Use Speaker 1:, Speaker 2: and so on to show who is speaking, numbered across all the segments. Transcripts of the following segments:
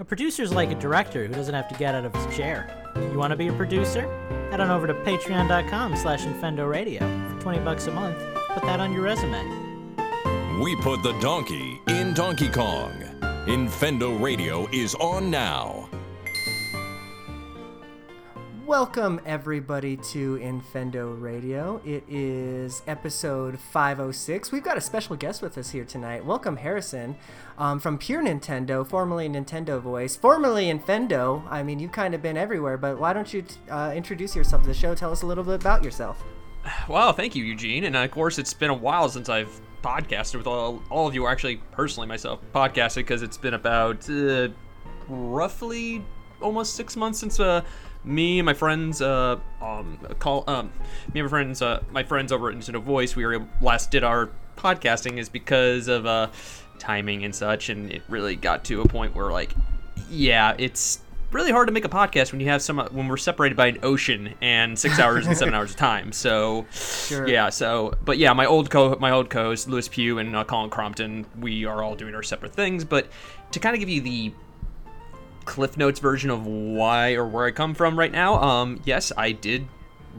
Speaker 1: A producer's like a director who doesn't have to get out of his chair. You want to be a producer? Head on over to patreon.com slash Infendo Radio. For 20 bucks a month, put that on your resume.
Speaker 2: We put the donkey in Donkey Kong. Infendo Radio is on now.
Speaker 3: Welcome, everybody, to Infendo Radio. It is episode 506. We've got a special guest with us here tonight. Welcome, Harrison, um, from Pure Nintendo, formerly Nintendo Voice, formerly Infendo. I mean, you've kind of been everywhere, but why don't you uh, introduce yourself to the show? Tell us a little bit about yourself.
Speaker 4: Wow, thank you, Eugene. And of course, it's been a while since I've podcasted with all, all of you, or actually, personally, myself, podcasted, because it's been about uh, roughly almost six months since. Uh, me and my friends, uh, um, call, um, me and my friends, uh, my friends over at Nintendo Voice, we were last did our podcasting is because of uh, timing and such, and it really got to a point where like, yeah, it's really hard to make a podcast when you have some when we're separated by an ocean and six hours and seven hours of time. So,
Speaker 3: Sure.
Speaker 4: yeah, so but yeah, my old co my old co-host Lewis Pugh and uh, Colin Crompton, we are all doing our separate things, but to kind of give you the Cliff Notes version of why or where I come from right now. Um, yes, I did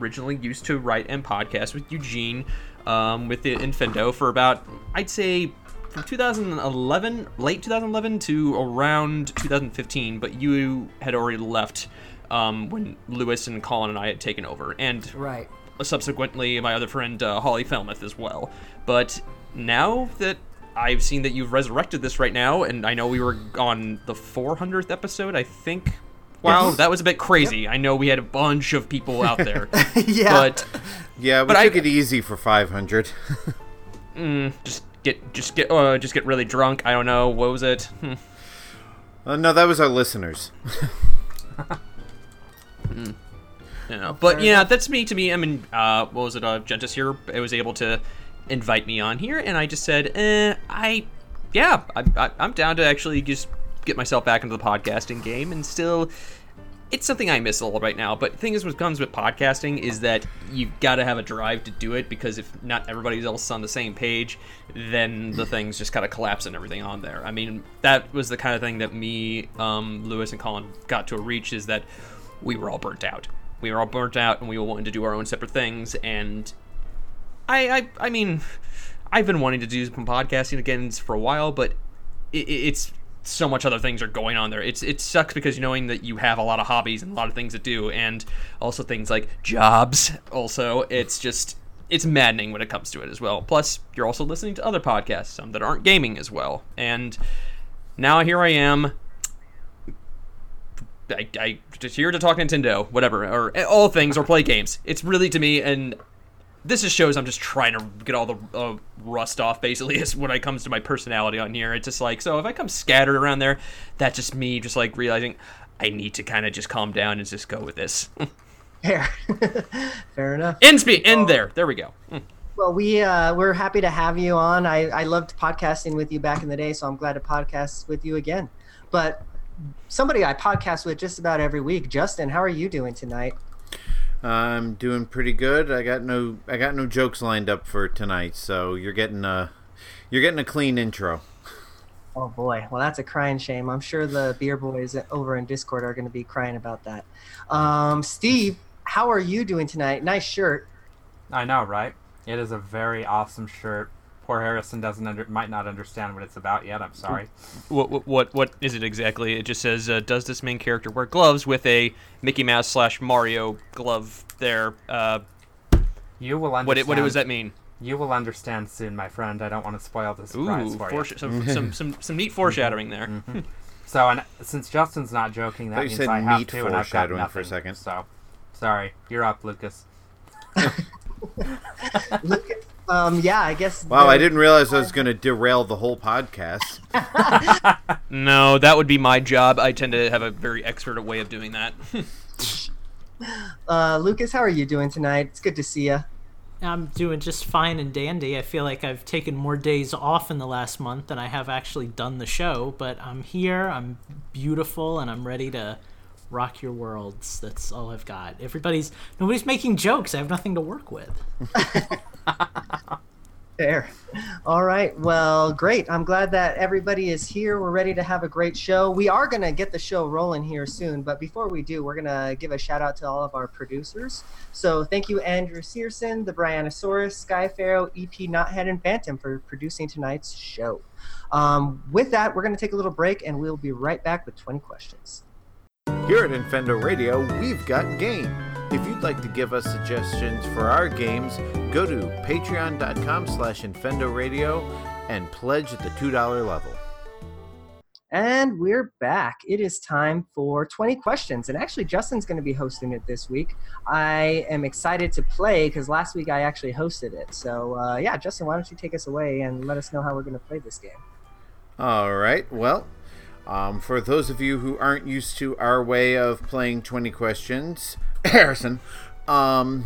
Speaker 4: originally used to write and podcast with Eugene um, with the Infendo for about I'd say from 2011, late 2011 to around 2015. But you had already left um, when Lewis and Colin and I had taken over, and
Speaker 3: Right.
Speaker 4: subsequently my other friend uh, Holly Felmuth as well. But now that I've seen that you've resurrected this right now, and I know we were on the 400th episode, I think. Wow, that was a bit crazy. I know we had a bunch of people out there,
Speaker 3: yeah.
Speaker 4: but
Speaker 5: Yeah, we
Speaker 4: But I-
Speaker 5: took it easy for 500.
Speaker 4: just get just get uh, just get really drunk. I don't know what was it. Hmm.
Speaker 5: uh, no, that was our listeners.
Speaker 4: you know. But yeah, that's me. To me, I mean, uh, what was it? Uh, Gentis here. It was able to invite me on here, and I just said, eh, I, yeah, I, I, I'm down to actually just get myself back into the podcasting game, and still. It's something I miss a little right now, but the thing is, what comes with podcasting is that you've got to have a drive to do it because if not everybody else is on the same page, then the things just kind of collapse and everything on there. I mean, that was the kind of thing that me, um, Lewis, and Colin got to a reach is that we were all burnt out. We were all burnt out, and we were wanting to do our own separate things. And I, I, I mean, I've been wanting to do some podcasting again for a while, but it, it's so much other things are going on there. It's it sucks because knowing that you have a lot of hobbies and a lot of things to do, and also things like jobs. Also, it's just it's maddening when it comes to it as well. Plus, you're also listening to other podcasts, some that aren't gaming as well. And now here I am I, I just here to talk Nintendo, whatever, or eh, all things, or play games. It's really to me, and this just shows I'm just trying to get all the uh, rust off. Basically, is when it comes to my personality on here. It's just like so if I come scattered around there, that's just me, just like realizing I need to kind of just calm down and just go with this.
Speaker 3: Fair. Fair enough.
Speaker 4: end speed, end there. There we go. Mm.
Speaker 3: Well, we uh, we're happy to have you on. I, I loved podcasting with you back in the day, so I'm glad to podcast with you again. But somebody I podcast with just about every week, Justin. How are you doing tonight?
Speaker 5: I'm doing pretty good. I got no I got no jokes lined up for tonight, so you're getting a you're getting a clean intro.
Speaker 3: Oh boy, well that's a crying shame. I'm sure the beer boys over in Discord are going to be crying about that. Um, Steve, how are you doing tonight? Nice shirt.
Speaker 6: I know, right? It is a very awesome shirt. Poor Harrison doesn't under, might not understand what it's about yet. I'm sorry.
Speaker 4: What, what what what is it exactly? It just says, uh, "Does this main character wear gloves with a Mickey Mouse slash Mario glove?" There. Uh,
Speaker 6: You will
Speaker 4: what
Speaker 6: understand.
Speaker 4: it, what does that mean?
Speaker 6: You will understand soon, my friend. I don't want to spoil the surprise
Speaker 4: Ooh,
Speaker 6: for
Speaker 4: foresh-
Speaker 6: you.
Speaker 4: some, some some some neat foreshadowing there.
Speaker 6: So, and since Justin's not joking, that means I have
Speaker 5: meat
Speaker 6: to, and I've got
Speaker 5: foreshadowing
Speaker 6: nothing.
Speaker 5: for a second.
Speaker 6: So, sorry, you're up, Lucas.
Speaker 3: Look, um, yeah, I guess.
Speaker 5: Wow, I didn't realize I was going to derail the whole podcast.
Speaker 4: No, that would be my job. I tend to have a very expert way of doing that.
Speaker 3: Uh, Lucas, how are you doing tonight? It's good to see you.
Speaker 1: I'm doing just fine and dandy. I feel like I've taken more days off in the last month than I have actually done the show, but I'm here, I'm beautiful, and I'm ready to rock your worlds. That's all I've got. Everybody's nobody's making jokes. I have nothing to work with.
Speaker 3: Fair. All right. Well, great. I'm glad that everybody is here. We're ready to have a great show. We are going to get the show rolling here soon, but before we do, we're going to give a shout out to all of our producers. So thank you, Andrew Searson, the Brianosaurus, Sky Pharaoh, EP Knothead, and Phantom for producing tonight's show. Um, with that, we're going to take a little break and we'll be right back with 20 questions.
Speaker 5: Here at Infendo Radio, we've got game. If you'd like to give us suggestions for our games, go to patreon.com slash Infendo Radio and pledge at the $2 level.
Speaker 3: And we're back. It is time for 20 questions. And actually, Justin's going to be hosting it this week. I am excited to play because last week I actually hosted it. So, uh, yeah, Justin, why don't you take us away and let us know how we're going to play this game?
Speaker 5: All right. Well, um, for those of you who aren't used to our way of playing 20 questions, Harrison, um,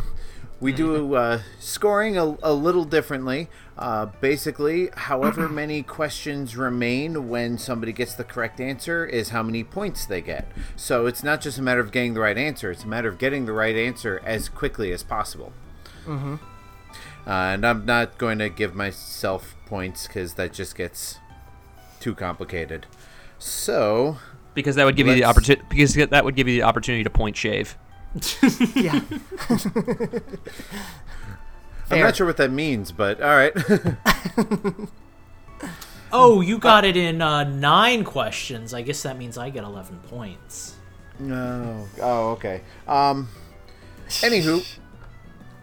Speaker 5: we do uh, scoring a, a little differently. Uh, basically, however many questions remain when somebody gets the correct answer is how many points they get. So it's not just a matter of getting the right answer, it's a matter of getting the right answer as quickly as possible.
Speaker 3: Mm-hmm.
Speaker 5: Uh, and I'm not going to give myself points because that just gets too complicated. So,
Speaker 4: because that would give you the opportunity. Because that would give you the opportunity to point shave.
Speaker 3: Yeah.
Speaker 5: I'm not sure what that means, but all right.
Speaker 1: Oh, you got it in uh, nine questions. I guess that means I get 11 points.
Speaker 5: no. Oh, okay. Um. Anywho,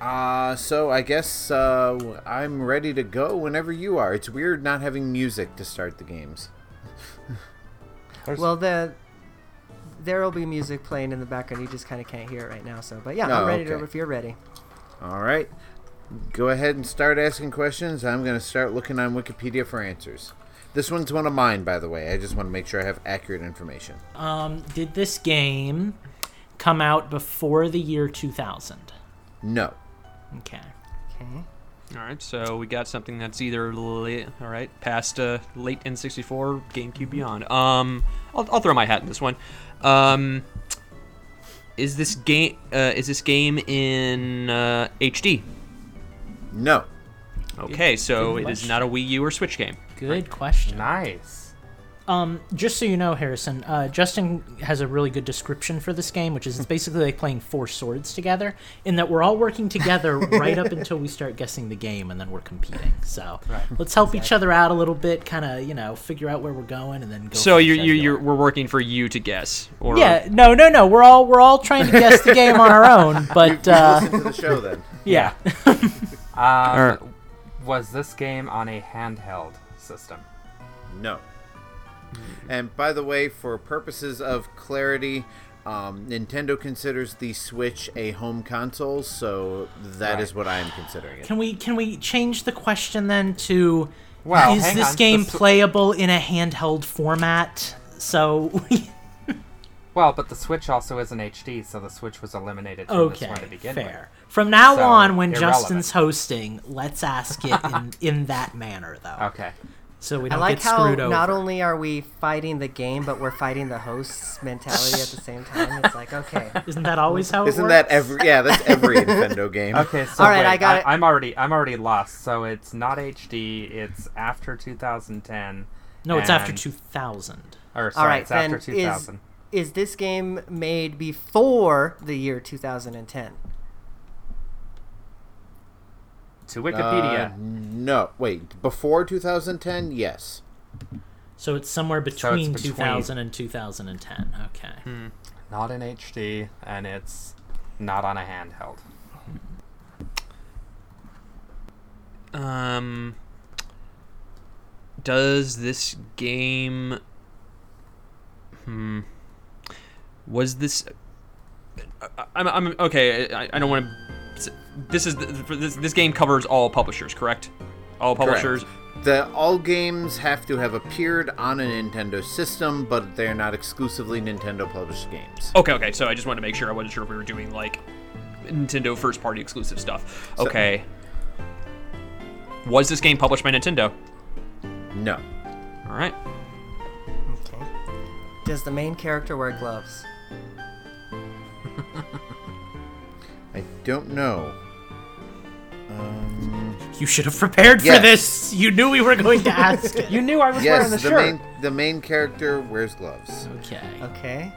Speaker 5: uh, so I guess uh, I'm ready to go whenever you are. It's weird not having music to start the games.
Speaker 3: Well, the there will be music playing in the background. You just kind of can't hear it right now. So, but yeah,
Speaker 5: Oh,
Speaker 3: I'm ready to if you're ready.
Speaker 5: All right. Go ahead and start asking questions. I'm going to start looking on Wikipedia for answers. This one's one of mine, by the way. I just want to make sure I have accurate information.
Speaker 1: Um, did this game come out before the year 2000?
Speaker 5: No.
Speaker 1: Okay.
Speaker 3: Okay.
Speaker 4: All right, so we got something that's either late, all right, past uh, late N64, GameCube beyond. Um, I'll, I'll throw my hat in this one. Um, is this game uh, is this game in uh, HD?
Speaker 5: No.
Speaker 4: Okay, so it is not a Wii U or Switch game.
Speaker 1: Good question.
Speaker 6: Nice.
Speaker 1: Um, just so you know, Harrison, uh, Justin has a really good description for this game, which is it's basically like playing four swords together, in that we're all working together right up until we start guessing the game, and then we're competing. So let's help each other out a little bit, kind of you know figure out where we're going, and then go.
Speaker 4: So you're, you're, you're we're working for you to guess, or
Speaker 1: Yeah, no, no, no. We're all we're all trying to guess the game on our own, but uh,
Speaker 5: Listen to the show then.
Speaker 1: yeah.
Speaker 6: Um,
Speaker 4: Alright.
Speaker 6: Was this game on a handheld system?
Speaker 5: No. And by the way, for purposes of clarity, um, Nintendo considers the Switch a home console, so that is
Speaker 6: Right.
Speaker 5: what I am considering it.
Speaker 1: Can we can we change the question then to
Speaker 6: Well,
Speaker 1: is this
Speaker 6: on.
Speaker 1: game
Speaker 6: The Sw-
Speaker 1: playable in a handheld format? So
Speaker 6: Well, but the Switch also isn't HD, so the Switch was eliminated from
Speaker 1: okay,
Speaker 6: this one to begin
Speaker 1: fair. From now
Speaker 6: So,
Speaker 1: on, when
Speaker 6: irrelevant.
Speaker 1: Justin's hosting, let's ask it in, in that manner though.
Speaker 6: Okay.
Speaker 1: So we
Speaker 3: I
Speaker 1: don't
Speaker 3: like
Speaker 1: get
Speaker 3: how
Speaker 1: screwed over.
Speaker 3: not only are we fighting the game, but we're fighting the host's mentality at the same time. It's like, okay,
Speaker 1: Isn't that always how it
Speaker 5: Isn't
Speaker 1: works?
Speaker 5: that every? Yeah, that's every Nintendo game.
Speaker 6: Okay, so
Speaker 3: All right,
Speaker 6: wait,
Speaker 3: I got it.
Speaker 6: I'm already I'm already lost. So it's not HD. It's after 2010.
Speaker 1: No, it's after 2000.
Speaker 6: Or sorry,
Speaker 3: all right.
Speaker 6: it's
Speaker 3: Then
Speaker 6: after
Speaker 3: is
Speaker 6: 2000.
Speaker 3: is this game made before the year 2010?
Speaker 6: To Wikipedia.
Speaker 5: Uh, no, wait. Before 2010, yes.
Speaker 1: So it's somewhere between,
Speaker 6: between-
Speaker 1: 2000 and 2010. Okay.
Speaker 6: not in HD, and it's not on a handheld.
Speaker 4: Um, does this game? Hmm. Was this? I, I'm, I'm okay. I, I don't want to. This is the, for this. This game covers all publishers, correct? All publishers.
Speaker 5: The all games have to have appeared on a Nintendo system, but they're not exclusively Nintendo published games.
Speaker 4: Okay, okay. So I just wanted to make sure I wasn't sure if we were doing like Nintendo first party exclusive stuff.
Speaker 5: So-
Speaker 4: Okay. Was this game published by Nintendo?
Speaker 5: No.
Speaker 4: All right.
Speaker 3: Okay. Does the main character wear gloves?
Speaker 5: I don't know. Um,
Speaker 1: You should have prepared for this. You knew we were going to ask.
Speaker 6: You knew I was wearing
Speaker 5: Yes,
Speaker 6: the,
Speaker 5: the
Speaker 6: shirt.
Speaker 5: main the main character wears gloves.
Speaker 1: Okay.
Speaker 3: Okay.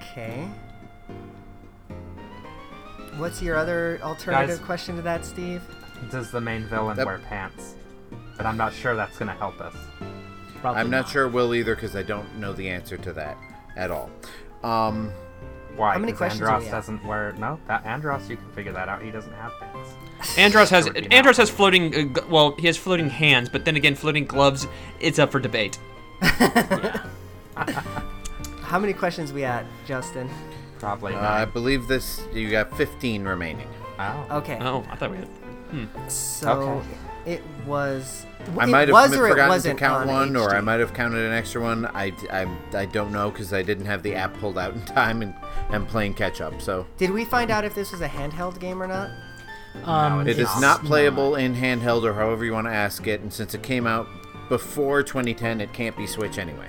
Speaker 3: Okay. What's your other alternative
Speaker 6: Guys.
Speaker 3: question to that, Steve?
Speaker 6: Does the main villain
Speaker 5: That-
Speaker 6: wear pants? But I'm not sure that's gonna help us.
Speaker 1: Probably
Speaker 5: I'm not sure will either because I don't know the answer to that at all. Um,
Speaker 6: Why?
Speaker 3: How many questions do
Speaker 6: Andros
Speaker 3: we
Speaker 6: doesn't wear. No, that Andros, you can figure that out. He doesn't have pants.
Speaker 4: Andros has
Speaker 6: That would be
Speaker 4: Andros has floating. Uh, well, he has floating hands, but then again, floating gloves. It's up for debate.
Speaker 3: How many questions we at, Justin?
Speaker 6: Probably
Speaker 5: uh, I believe this. You got 15 remaining.
Speaker 6: oh.
Speaker 3: Okay.
Speaker 4: Oh, I thought we had.
Speaker 3: So
Speaker 6: Okay.
Speaker 3: it was.
Speaker 5: I
Speaker 3: it
Speaker 5: might have
Speaker 3: was or it
Speaker 5: forgotten to
Speaker 3: wasn't
Speaker 5: count
Speaker 3: on
Speaker 5: one, or I might have counted an extra one. I, I, I don't know because I didn't have the app pulled out in time and I'm playing catch up. So
Speaker 3: Did we find out if this was a handheld game or not?
Speaker 1: Um,
Speaker 6: No, It's
Speaker 5: is not playable in handheld or however you want to ask it. And since it came out before 2010, it can't be Switch anyway.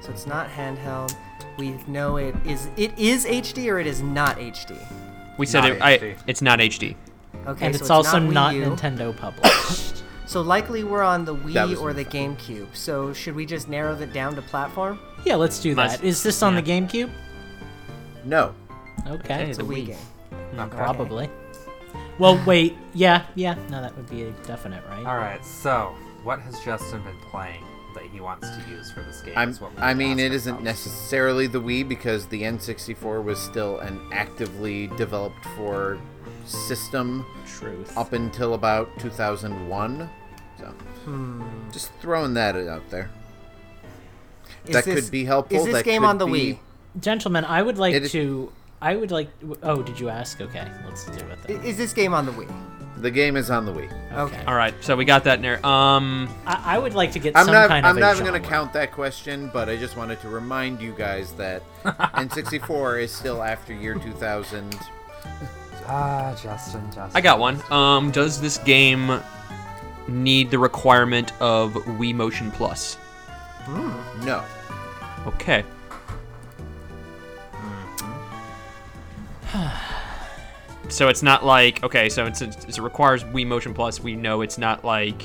Speaker 3: So it's not handheld. We know it is. It is HD or it is not HD.
Speaker 4: We said it. I, it's not HD.
Speaker 3: Okay.
Speaker 1: and
Speaker 3: so
Speaker 1: it's also
Speaker 3: not,
Speaker 1: not Nintendo published.
Speaker 3: So likely we're on the Wii or the
Speaker 5: my
Speaker 3: GameCube. So should we just narrow it down to platform?
Speaker 1: yeah, let's do
Speaker 4: Nice.
Speaker 1: that. Is this on
Speaker 4: Yeah.
Speaker 1: the GameCube?
Speaker 5: No.
Speaker 1: Okay.
Speaker 3: It's a Wii
Speaker 4: Wii.
Speaker 3: game.
Speaker 6: Okay.
Speaker 1: Probably. Well, wait. Yeah, yeah. No, that would be a definite, right?
Speaker 6: All right. So, what has Justin been playing that he wants to use for this game?
Speaker 5: I'm,
Speaker 6: is what
Speaker 5: I mean, it isn't
Speaker 6: ourselves.
Speaker 5: necessarily the Wii because the N64 was still an actively developed for system
Speaker 1: Truth.
Speaker 5: up until about 2001. So,
Speaker 3: Hmm.
Speaker 5: just throwing that out there.
Speaker 3: Is
Speaker 5: that
Speaker 3: this-
Speaker 5: could be helpful.
Speaker 3: Is this
Speaker 5: that
Speaker 3: game on the
Speaker 5: be-
Speaker 3: Wii?
Speaker 1: Gentlemen, I would like
Speaker 5: It is-
Speaker 1: to. I would like. Oh, did you ask? Okay, let's do it
Speaker 3: I-
Speaker 1: then.
Speaker 3: Is this game on the Wii?
Speaker 5: The game is on the Wii.
Speaker 3: Okay.
Speaker 4: All right, so we got that in there. Um,
Speaker 1: I, I would like to get
Speaker 5: I'm
Speaker 1: some
Speaker 5: not.
Speaker 1: kind
Speaker 5: I'm
Speaker 1: of.
Speaker 5: not even going to count that question, but I just wanted to remind you guys that N64 is still after year 2000.
Speaker 6: Ah, Justin, Justin.
Speaker 4: I got one. Um, does this game need the requirement of Wii Motion Plus?
Speaker 5: No.
Speaker 4: Okay. So it's not like okay, so it's, it's, it requires Wii Motion Plus. We know it's not like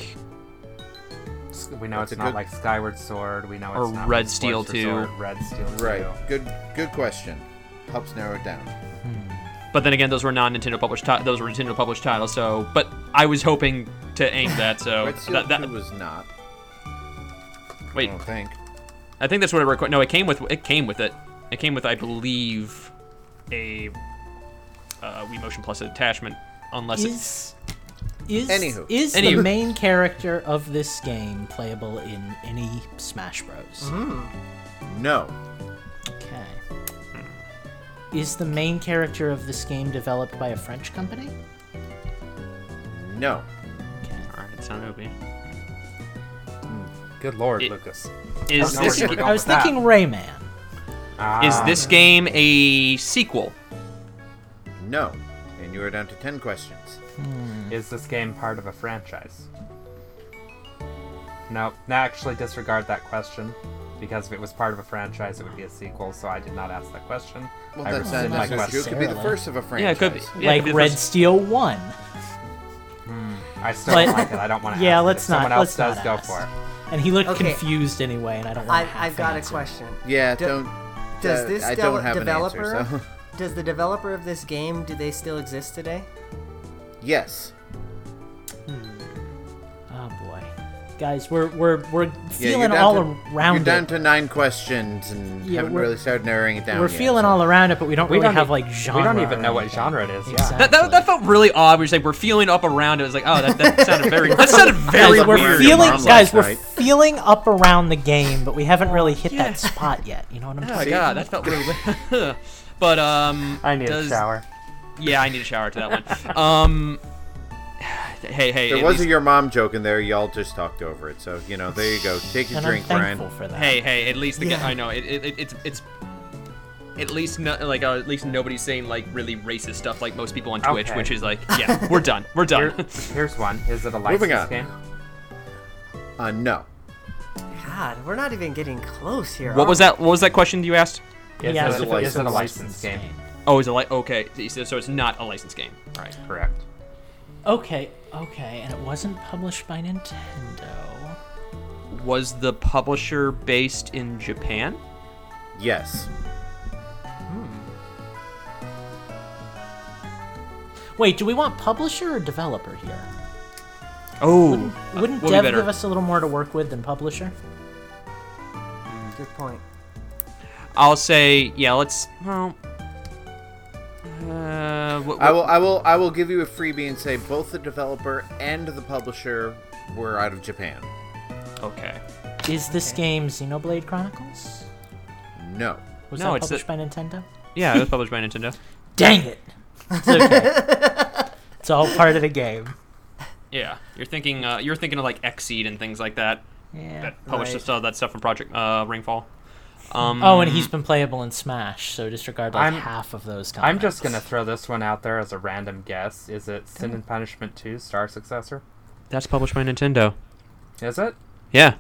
Speaker 6: We know
Speaker 5: That's
Speaker 6: it's not
Speaker 5: good-
Speaker 6: like Skyward Sword. We know
Speaker 4: Or
Speaker 6: it's not
Speaker 4: Red
Speaker 6: like
Speaker 4: Steel
Speaker 6: Sports
Speaker 4: 2.
Speaker 6: Red Steel 2.
Speaker 5: Right. Good. Good question. Helps narrow it down. Hmm.
Speaker 4: But then again, those were non-Nintendo published. Ti- those were Nintendo published titles. So, but I was hoping to aim that. So
Speaker 5: Red Steel
Speaker 4: that, that,
Speaker 5: 2 was not.
Speaker 4: wait,
Speaker 5: I don't think.
Speaker 4: I think that's what it required. No, it came with it came with it. It came with, I believe, a uh, Wii Motion Plus attachment, unless it's
Speaker 1: Is is
Speaker 5: Anywho.
Speaker 1: is the main character of this game playable in any Smash Bros?
Speaker 5: No.
Speaker 1: Okay. Is the main character of this game developed by a French company?
Speaker 5: No.
Speaker 1: Okay.
Speaker 4: all right. It's not OP.
Speaker 6: Good lord,
Speaker 4: It-
Speaker 6: Lucas.
Speaker 4: Is
Speaker 6: No,
Speaker 4: this
Speaker 6: we're
Speaker 1: I was thinking Rayman.
Speaker 4: is
Speaker 6: Ah,
Speaker 4: this game a sequel?
Speaker 5: No. And you are down to 10 questions.
Speaker 6: Is this game part of a franchise? No, no, actually disregard that question. Because if it was part of a franchise, it would be a sequel, so I did not ask that question.
Speaker 5: Well,
Speaker 6: I
Speaker 5: that's not
Speaker 6: rescind my
Speaker 5: necessarily true. It could be the first of a franchise.
Speaker 4: Yeah, it could be. Yeah,
Speaker 1: like
Speaker 4: be
Speaker 1: Red
Speaker 4: first-
Speaker 1: Steel One.
Speaker 6: I still
Speaker 1: But-
Speaker 6: don't like it. I don't want to
Speaker 1: Yeah,
Speaker 6: ask
Speaker 1: let's
Speaker 6: if someone
Speaker 1: not-
Speaker 6: else
Speaker 1: let's
Speaker 6: does,
Speaker 1: not
Speaker 6: go
Speaker 1: ask.
Speaker 6: for it.
Speaker 1: And he looked
Speaker 3: Okay.
Speaker 1: confused anyway, and I don't want
Speaker 3: I,
Speaker 1: to
Speaker 3: I've got a question.
Speaker 5: Yeah,
Speaker 3: Do-
Speaker 5: don't.
Speaker 3: Does
Speaker 5: uh,
Speaker 3: this
Speaker 5: I
Speaker 3: del-
Speaker 5: don't have
Speaker 3: developer?
Speaker 5: an answer, so.
Speaker 3: Does the developer of this game do they still exist today?
Speaker 5: yes. Hmm.
Speaker 1: Oh boy, guys, we're we're we're feeling
Speaker 5: you're
Speaker 1: all
Speaker 5: to,
Speaker 1: around
Speaker 5: You're down to nine questions and
Speaker 1: Yeah,
Speaker 5: haven't really started narrowing it down
Speaker 1: we're
Speaker 5: yet,
Speaker 1: feeling
Speaker 5: so-
Speaker 1: all around it, but we don't
Speaker 6: We
Speaker 1: really
Speaker 6: don't
Speaker 1: have
Speaker 6: e-
Speaker 1: like genre.
Speaker 6: We don't even know what
Speaker 1: anything.
Speaker 6: genre it is. Yeah.
Speaker 1: Exactly.
Speaker 4: That, that, that felt really odd. We were like, we're feeling up around it. It was like, oh, that, that sounded very. That sounded very
Speaker 1: Guys, we're
Speaker 4: weird.
Speaker 1: feeling, guys, we're
Speaker 5: night.
Speaker 1: feeling up around the game, but we haven't really hit
Speaker 4: yeah.
Speaker 1: that spot yet. You know what I'm
Speaker 4: Oh my god, that felt really weird. but um,
Speaker 6: I need
Speaker 4: does-
Speaker 6: a shower.
Speaker 4: Yeah, I need a shower to that one. Um, hey, hey,
Speaker 5: There
Speaker 4: at
Speaker 5: was
Speaker 4: least-
Speaker 5: a your mom joke in there. Y'all just talked over it. So, you know, there you go. Take your
Speaker 1: And
Speaker 5: drink,
Speaker 1: I'm
Speaker 5: Brian.
Speaker 1: thankful for that.
Speaker 4: hey, hey, at least the
Speaker 3: Yeah.
Speaker 4: I know it, it, it, it's it's at least no, like uh, at least nobody's saying like really racist stuff like most people on Twitch,
Speaker 6: Okay.
Speaker 4: which is like, yeah, we're done, we're
Speaker 6: Here,
Speaker 4: done.
Speaker 6: here's one. Is it a
Speaker 5: Moving
Speaker 6: licensed game?
Speaker 5: Uh, no.
Speaker 3: God, we're not even getting close here.
Speaker 4: what
Speaker 3: are
Speaker 4: was
Speaker 3: we?
Speaker 4: that? What was that question you asked?
Speaker 6: Is,
Speaker 1: Yeah,
Speaker 5: it's a
Speaker 6: is it a
Speaker 5: licensed
Speaker 6: licensed game?
Speaker 4: Oh, is it like okay? So so it's not a licensed game. All right.
Speaker 6: Correct.
Speaker 1: Okay, okay, and it wasn't published by Nintendo.
Speaker 4: Was the publisher based in Japan?
Speaker 5: Yes. Hmm.
Speaker 1: Wait, do we want publisher or developer here?
Speaker 4: Oh,
Speaker 1: Wouldn't, wouldn't
Speaker 4: would be
Speaker 1: dev
Speaker 4: better.
Speaker 1: give us a little more to work with than publisher?
Speaker 3: Good point.
Speaker 4: I'll say yeah. Let's well. Uh, wh-
Speaker 5: I will. I will. I will give you a freebie and say both the developer and the publisher were out of Japan.
Speaker 4: Okay.
Speaker 1: Is this game Xenoblade Chronicles?
Speaker 5: No.
Speaker 1: Was
Speaker 4: No,
Speaker 1: that
Speaker 4: it's the-
Speaker 1: published by Nintendo?
Speaker 4: Yeah, it was published by Nintendo.
Speaker 1: Dang it! It's okay. it's all part of the game.
Speaker 4: Yeah, you're thinking. Uh, you're thinking of like Xseed and things like that.
Speaker 1: Yeah.
Speaker 4: That published
Speaker 3: right.
Speaker 4: stuff, that stuff from Project uh, Ringfall. Um,
Speaker 1: Oh, and he's been playable in Smash, so disregard like
Speaker 6: I'm-
Speaker 1: half of those.
Speaker 6: I'm just gonna throw this one out there as a random guess. Is it Sin and Punishment 2 Star Successor?
Speaker 4: that's published by Nintendo.
Speaker 6: Is it?
Speaker 4: Yeah,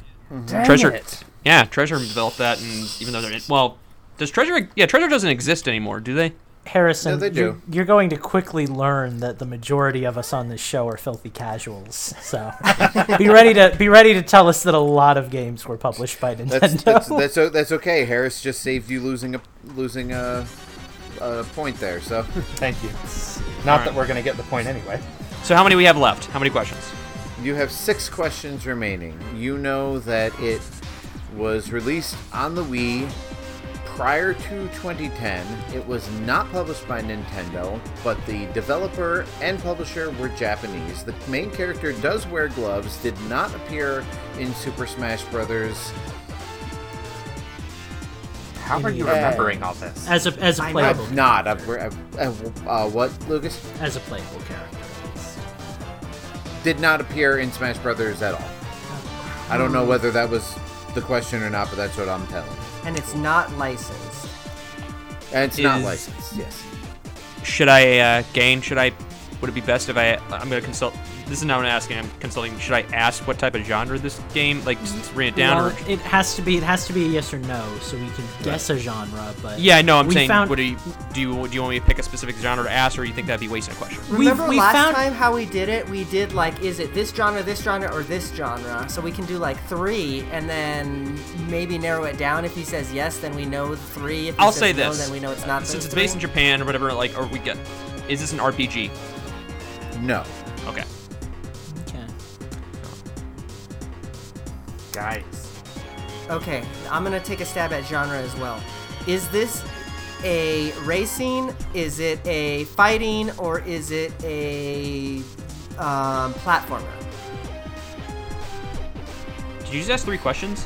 Speaker 6: Dang
Speaker 4: Treasure-
Speaker 6: it.
Speaker 4: yeah. Treasure developed that, and even though they're in, well, does Treasure? Yeah, Treasure doesn't exist anymore, do they?
Speaker 1: Harrison.
Speaker 5: No, they
Speaker 1: You're, you're going to quickly learn that the majority of us on this show are filthy casuals. So be ready to be ready to tell us that a lot of games were published by Nintendo.
Speaker 5: That's that's that's, that's okay. Harris just saved you losing a losing a, a point there. So
Speaker 6: Thank you. Not
Speaker 4: Alright.
Speaker 6: that we're gonna get the point anyway.
Speaker 4: So how many we have left? How many questions?
Speaker 5: you have six questions remaining. You know that it was released on the Wii prior to 2010. It was not published by Nintendo, but the developer and publisher were Japanese. The main character does wear gloves. Did not appear in Super Smash Brothers.
Speaker 6: How are you remembering all this?
Speaker 1: as a as a
Speaker 3: I know.
Speaker 1: playable
Speaker 5: I've not. I've, I've, uh, uh, what Lucas
Speaker 1: as a playable character.
Speaker 5: did not appear in Smash Brothers at all. I don't know whether that was the question or not, but that's what I'm telling. You.
Speaker 3: And it's not licensed.
Speaker 5: And it's not licensed. Yes.
Speaker 4: Should I uh, gain? Should I? Would it be best if I? I'm gonna consult. This is not what I'm asking. I'm consulting. Should I ask what type of genre this game? Like, mm, just read it down,
Speaker 1: Well,
Speaker 4: or
Speaker 1: it has to be it has to be a yes or no, so we can guess a genre. But
Speaker 4: yeah, no. I'm saying,
Speaker 1: found-
Speaker 4: what do you do? You do you want me to pick a specific genre to ask, or you think that'd be wasting a question?
Speaker 3: Remember
Speaker 1: we
Speaker 3: last
Speaker 1: found-
Speaker 3: time how we did it? We did like, is it this genre, this genre, or this genre? So we can do like three, and then maybe narrow it down. If he says yes, then we know three. If he
Speaker 4: I'll
Speaker 3: says
Speaker 4: say
Speaker 3: no,
Speaker 4: this.
Speaker 3: then we know it's not.
Speaker 4: Since
Speaker 3: those
Speaker 4: it's based in. Japan or whatever, like, or we get, is this an RPG?
Speaker 5: No.
Speaker 4: Okay.
Speaker 1: okay.
Speaker 6: Guys.
Speaker 3: Okay, I'm gonna take a stab at genre as well. Is this a racing? Is it a fighting? Or is it a um, platformer?
Speaker 4: Did you just ask three questions?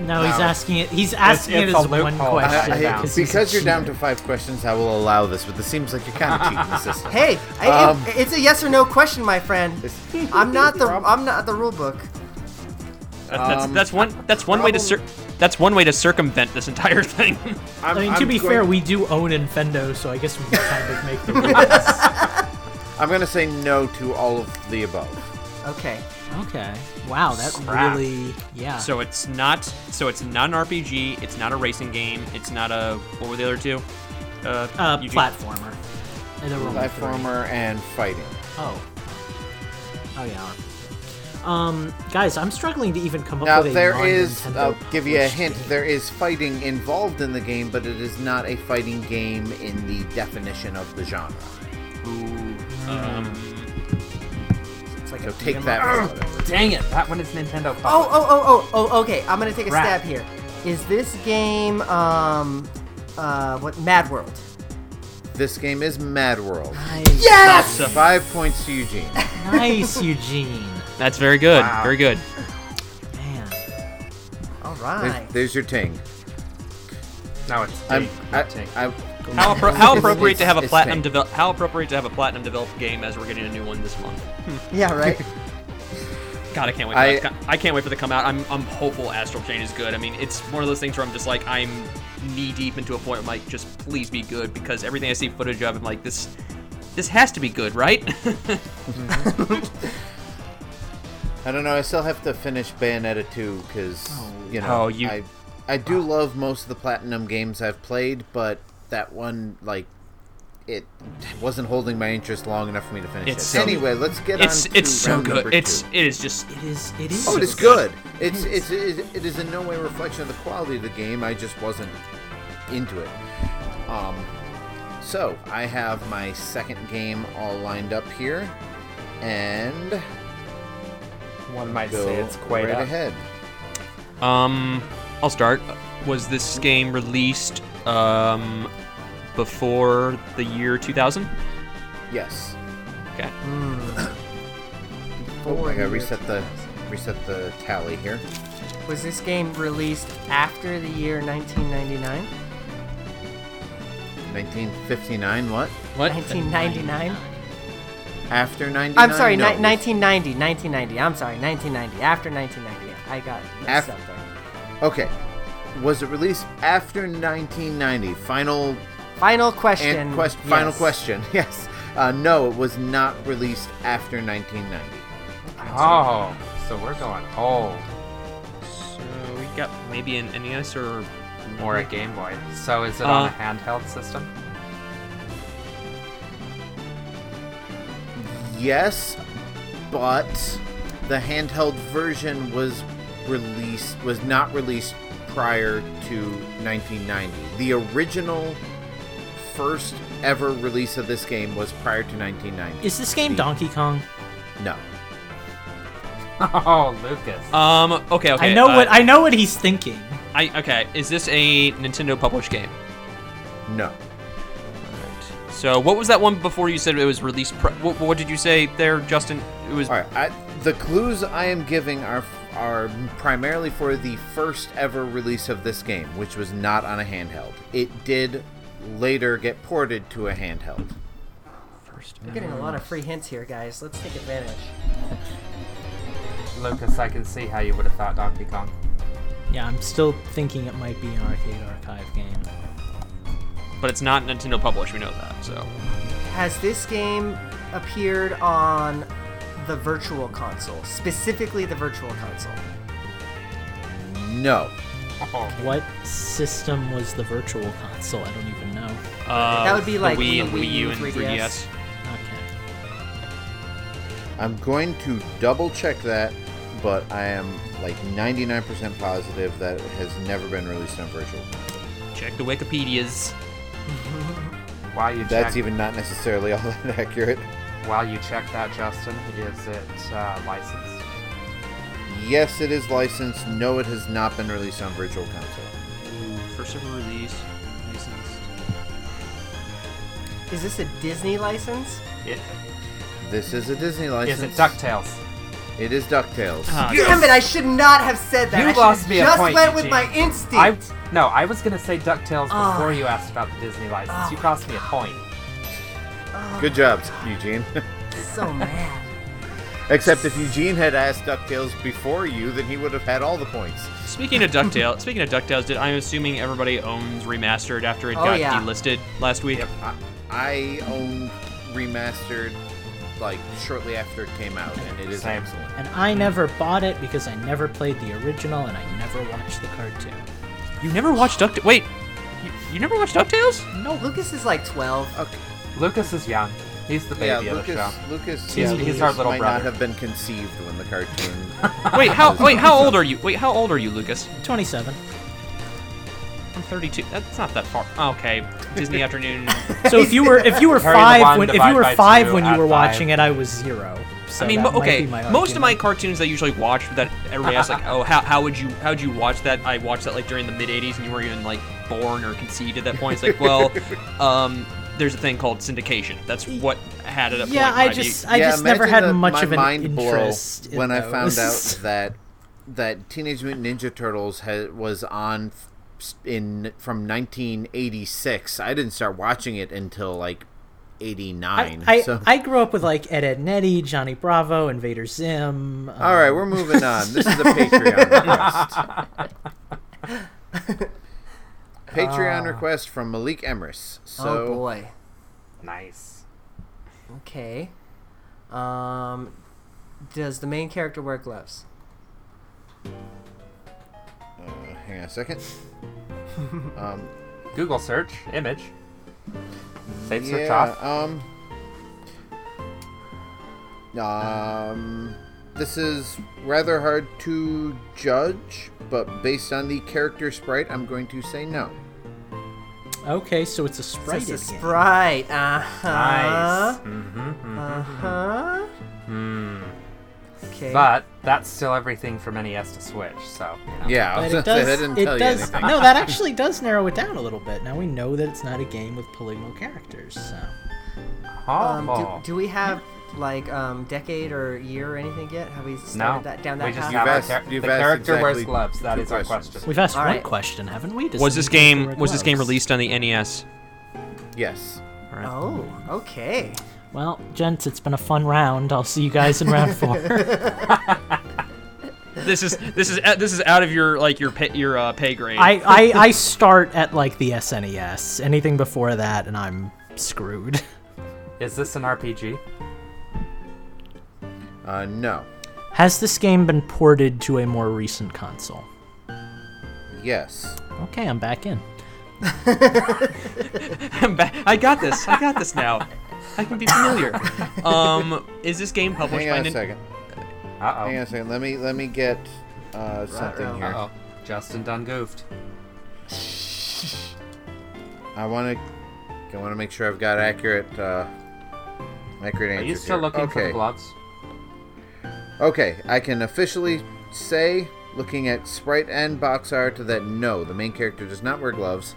Speaker 1: No, he's asking it. He's asking
Speaker 6: it's
Speaker 1: it
Speaker 6: a
Speaker 1: as one
Speaker 6: loophole.
Speaker 1: Question
Speaker 5: I,
Speaker 1: because, he's a
Speaker 5: because you're down to
Speaker 1: cheater.
Speaker 5: five questions, I will allow this, but this seems like you're kind of cheating the system.
Speaker 3: Hey, I-
Speaker 5: Um,
Speaker 3: it- it's a yes or no question, my friend.
Speaker 5: It's-
Speaker 3: I'm not the I'm not the rule book.
Speaker 4: That- That's
Speaker 5: Um,
Speaker 4: that's one that's one way to cir- that's one way to circumvent this entire thing.
Speaker 5: I'm,
Speaker 1: I mean, to
Speaker 5: I'm
Speaker 1: be
Speaker 5: going-
Speaker 1: fair, we do own Infendo, so I guess we can kind of make the rules.
Speaker 5: I'm going to say no to all of the above.
Speaker 3: Okay.
Speaker 1: okay. Wow, that
Speaker 6: Crap.
Speaker 1: really, yeah.
Speaker 4: so it's not so it's not an RPG. It's not a racing game. It's not a what were the other two? Uh,
Speaker 1: uh, platformer. And there were only three.
Speaker 5: Platformer and fighting.
Speaker 1: Oh. Oh yeah. Um, guys, I'm struggling to even come up
Speaker 5: Now
Speaker 1: with a
Speaker 5: there is,
Speaker 1: non-Nintendo
Speaker 5: I'll give you a hint.
Speaker 1: game.
Speaker 5: There is fighting involved in the game, but it is not a fighting game in the definition of the genre.
Speaker 4: Um,
Speaker 3: It's like
Speaker 5: So
Speaker 3: a
Speaker 5: take
Speaker 3: beat 'em
Speaker 5: that.
Speaker 3: up.
Speaker 5: for what it is.
Speaker 6: Dang it! That one is Nintendo.
Speaker 3: Oh, oh, oh, oh, oh, okay. I'm gonna take a
Speaker 6: Crap.
Speaker 3: stab here. Is this game um uh what Mad World?
Speaker 5: This game is Mad World.
Speaker 1: Nice.
Speaker 3: Yes!
Speaker 5: Five points to Eugene.
Speaker 1: Nice, Eugene.
Speaker 4: That's very good.
Speaker 6: Wow.
Speaker 4: Very good.
Speaker 1: Man.
Speaker 3: All
Speaker 5: There's, there's your ting.
Speaker 6: Now it's
Speaker 5: I'm,
Speaker 6: Dave,
Speaker 5: I,
Speaker 6: not Tink.
Speaker 5: I,
Speaker 4: How, appro- how
Speaker 5: It's-
Speaker 4: appropriate to have a platinum develop? How appropriate to have a platinum developed game as we're getting a new one this month. Hmm.
Speaker 3: Yeah, right.
Speaker 4: God, I can't wait. For
Speaker 5: I-
Speaker 4: that to come- I can't wait for it to come out. I'm I'm hopeful Astral Chain is good. I mean, it's one of those things where I'm just like I'm knee deep into a point where I'm like, just please be good because everything I see footage of, I'm like this. This has to be good, right? Mm-hmm.
Speaker 5: I don't know. I still have to finish Bayonetta 2 because you know
Speaker 4: Oh, you-
Speaker 5: I I do love most of the platinum games I've played, but that one like it wasn't holding my interest long enough for me to finish
Speaker 4: It's
Speaker 5: it.
Speaker 4: so-
Speaker 5: anyway, let's get
Speaker 4: It's
Speaker 5: on to
Speaker 4: it's so
Speaker 5: round
Speaker 4: good.
Speaker 5: number
Speaker 4: It's
Speaker 5: two.
Speaker 4: it is just
Speaker 1: It is. It is.
Speaker 5: Oh, it is
Speaker 1: so
Speaker 5: good. It's it's it, it is in no way a reflection of the quality of the game. I just wasn't into it. Um, so I have my second game all lined up here, and
Speaker 6: One might
Speaker 5: go
Speaker 6: say it's quite
Speaker 5: right
Speaker 6: up.
Speaker 5: ahead.
Speaker 4: Um, I'll start. Was this game released um before the year 2000?
Speaker 5: Yes.
Speaker 4: Okay.
Speaker 5: Oh, I gotta reset the reset the tally here.
Speaker 3: Was this game released after the year 1999?
Speaker 5: 1959. What?
Speaker 4: What?
Speaker 3: 1999?
Speaker 5: After 99?
Speaker 3: I'm sorry,
Speaker 5: No,
Speaker 3: ni- 1990. 1990. I'm sorry, 1990. After 1990. I got messed
Speaker 5: Af-
Speaker 3: up there.
Speaker 5: Okay. Was it released after 1990? Final
Speaker 3: Final question.
Speaker 5: and quest- final question. Yes. Uh, no, it was not released after 1990.
Speaker 6: Oh, so we're going old.
Speaker 4: So we got maybe an NES or
Speaker 6: Or a Game Boy. So is it on
Speaker 4: Uh,
Speaker 6: a handheld system?
Speaker 5: Yes, but the handheld version was released was not released prior to 1990. The original first ever release of this game was prior to 1990.
Speaker 1: Is this game Donkey Kong?
Speaker 5: No.
Speaker 6: Oh, Lucas.
Speaker 4: um. Okay. Okay.
Speaker 1: I know
Speaker 4: uh,
Speaker 1: what I know what he's thinking.
Speaker 4: I okay. Is this a Nintendo published game?
Speaker 5: No.
Speaker 4: So what was that one before you said it was released? Pre- what, what did you say there, Justin? It was.
Speaker 5: All right. I, the clues I am giving are are primarily for the first ever release of this game, which was not on a handheld. It did later get ported to a handheld.
Speaker 4: First.
Speaker 3: We're getting a lot of free hints here, guys. Let's take advantage.
Speaker 6: Lucas, I can see how you would have thought Donkey Kong.
Speaker 1: Yeah, I'm still thinking it might be an arcade archive game.
Speaker 4: But it's not Nintendo published. We know that. So
Speaker 3: Has this game appeared on the Virtual Console, specifically the Virtual Console?
Speaker 5: No.
Speaker 1: What system was the virtual console? I don't even know.
Speaker 4: uh,
Speaker 3: That would be
Speaker 4: the
Speaker 3: like
Speaker 4: Wii
Speaker 3: the
Speaker 4: and
Speaker 3: Wii
Speaker 4: Wii
Speaker 3: U,
Speaker 4: U and
Speaker 3: 3DS.
Speaker 4: 3DS.
Speaker 1: Okay.
Speaker 5: I'm going to double check that, but I am like 99% positive that it has never been released on virtual.
Speaker 4: Check the Wikipedia's.
Speaker 6: While you
Speaker 5: That's
Speaker 6: check,
Speaker 5: even not necessarily all that accurate.
Speaker 6: while you check that, Justin, is it uh, licensed?
Speaker 5: Yes, it is licensed. No, it has not been released on virtual console.
Speaker 4: Ooh, first ever release. Licensed.
Speaker 3: Is this a Disney license?
Speaker 6: It,
Speaker 5: This is a Disney license.
Speaker 6: is it Ducktales?
Speaker 5: It is DuckTales.
Speaker 4: Ah,
Speaker 3: Damn it! I should not have said that.
Speaker 6: You
Speaker 3: I
Speaker 6: lost me a
Speaker 3: just
Speaker 6: point,
Speaker 3: went with
Speaker 6: Eugene.
Speaker 3: my instinct.
Speaker 6: I no, I was gonna say Ducktales
Speaker 3: Ah.
Speaker 6: before you asked about the Disney license. You cost me a point.
Speaker 5: Good job, Eugene.
Speaker 3: so mad.
Speaker 5: Except if Eugene had asked DuckTales before you, then he would have had all the points.
Speaker 4: Speaking of Ducktales, speaking of Ducktales, did I'm assuming everybody owns remastered after it
Speaker 3: Oh,
Speaker 4: got
Speaker 3: yeah.
Speaker 4: delisted last week?
Speaker 6: Yep.
Speaker 5: I, I owned Remastered like shortly after it came out, and it is
Speaker 6: Same.
Speaker 5: excellent.
Speaker 1: And I never bought it because I never played the original and I never watched the cartoon.
Speaker 4: You never watched Duck? Wait, you, you never watched Ducktales?
Speaker 3: No, Lucas is like 12.
Speaker 5: Okay.
Speaker 6: Lucas is young. He's the baby
Speaker 5: Yeah,
Speaker 6: of the show.
Speaker 5: Lucas.
Speaker 6: He's-
Speaker 5: yeah,
Speaker 6: he's
Speaker 5: Lucas
Speaker 6: our little
Speaker 5: might
Speaker 6: brother.
Speaker 5: not have been conceived when the cartoon.
Speaker 4: Wait, how wait how old are you? Wait, how old are you, Lucas?
Speaker 1: 27.
Speaker 4: I'm 32. That's not that far. Okay, Disney Afternoon.
Speaker 1: So if you were if you were five when if you were five when you
Speaker 6: add
Speaker 1: were
Speaker 6: five.
Speaker 1: watching it, I was zero. So
Speaker 4: I mean,
Speaker 1: that
Speaker 4: mo-
Speaker 1: might
Speaker 4: okay.
Speaker 1: be my
Speaker 4: Most of my cartoons I usually watch that everybody asks like, oh, how, how would you how would you watch that? I watched that like during the mid '80s, and you weren't even like born or conceived at that point. It's like, well, um, there's a thing called syndication. That's what had it. At
Speaker 1: Yeah,
Speaker 4: point,
Speaker 1: I just
Speaker 4: You-
Speaker 1: I
Speaker 5: yeah,
Speaker 1: just never had
Speaker 5: the-
Speaker 1: much of an
Speaker 5: mind
Speaker 1: interest
Speaker 5: blow when
Speaker 1: in
Speaker 5: I found out that that Teenage Mutant Ninja Turtles ha- was on f- in from 1986. I didn't start watching it until like 89.
Speaker 1: I, I,
Speaker 5: so
Speaker 1: I grew up with like Ed Edd and Eddy, Johnny Bravo, Invader Zim. um,
Speaker 5: all right, we're moving on. This is a Patreon request. Patreon request from Malik Emrys. So
Speaker 3: oh boy.
Speaker 6: Nice.
Speaker 3: Okay. Um, does the main character wear gloves?
Speaker 5: Uh, hang on a second. Um,
Speaker 6: Google search image. Fate search
Speaker 5: yeah.
Speaker 6: off.
Speaker 5: Um. Um. This is rather hard to judge, but based on the character sprite, I'm going to say no.
Speaker 1: Okay, so it's a sprite.
Speaker 3: It's a sprite. Uh huh.
Speaker 6: Nice. Mm-hmm,
Speaker 3: Uh huh.
Speaker 6: Hmm.
Speaker 3: Okay.
Speaker 6: But that's still everything from NES to Switch, so you know.
Speaker 5: Yeah, I
Speaker 1: But
Speaker 5: was
Speaker 1: it
Speaker 5: gonna say,
Speaker 1: does.
Speaker 5: that didn't
Speaker 1: it
Speaker 5: tell
Speaker 1: does.
Speaker 5: you anything.
Speaker 1: No, that actually does narrow it down a little bit. Now we know that it's not a game with polygonal characters. So
Speaker 6: Oh.
Speaker 3: Um, do, do we have like um decade or year or anything yet? Have we started
Speaker 6: no,
Speaker 3: that down
Speaker 6: we just
Speaker 3: path?
Speaker 6: have our
Speaker 5: asked-
Speaker 6: char- the
Speaker 5: asked
Speaker 6: character wears gloves. That is two
Speaker 5: our
Speaker 6: question.
Speaker 1: we've asked
Speaker 3: All
Speaker 1: one
Speaker 3: right.
Speaker 1: question, haven't we? Does
Speaker 4: Was this game was this game released on the NES?
Speaker 5: Yes.
Speaker 4: All right.
Speaker 3: Oh, okay.
Speaker 1: Well, gents, it's been a fun round. I'll see you guys in round four.
Speaker 4: This is this is this is out of your like your pay, your uh, pay grade.
Speaker 1: I, I I start at like the SNES. Anything before that, and I'm screwed.
Speaker 6: Is this an RPG?
Speaker 5: Uh, no.
Speaker 1: Has this game been ported to a more recent console?
Speaker 5: Yes.
Speaker 1: Okay, I'm back in.
Speaker 4: I'm back. I got this. I got this now. I can be familiar. Um, is this game published
Speaker 5: Hang
Speaker 4: by
Speaker 5: on a
Speaker 4: Nin-
Speaker 5: second.
Speaker 6: Uh
Speaker 5: Hang on a second. Let me let me get uh, something
Speaker 3: Ruh-roh.
Speaker 5: here.
Speaker 6: Uh oh. Justin done goofed.
Speaker 5: I want to I want to make sure I've got accurate uh, accurate
Speaker 6: Are you still
Speaker 5: here.
Speaker 6: looking
Speaker 5: okay.
Speaker 6: for the gloves?
Speaker 5: Okay, I can officially say, looking at sprite and box art, that no, the main character does not wear gloves.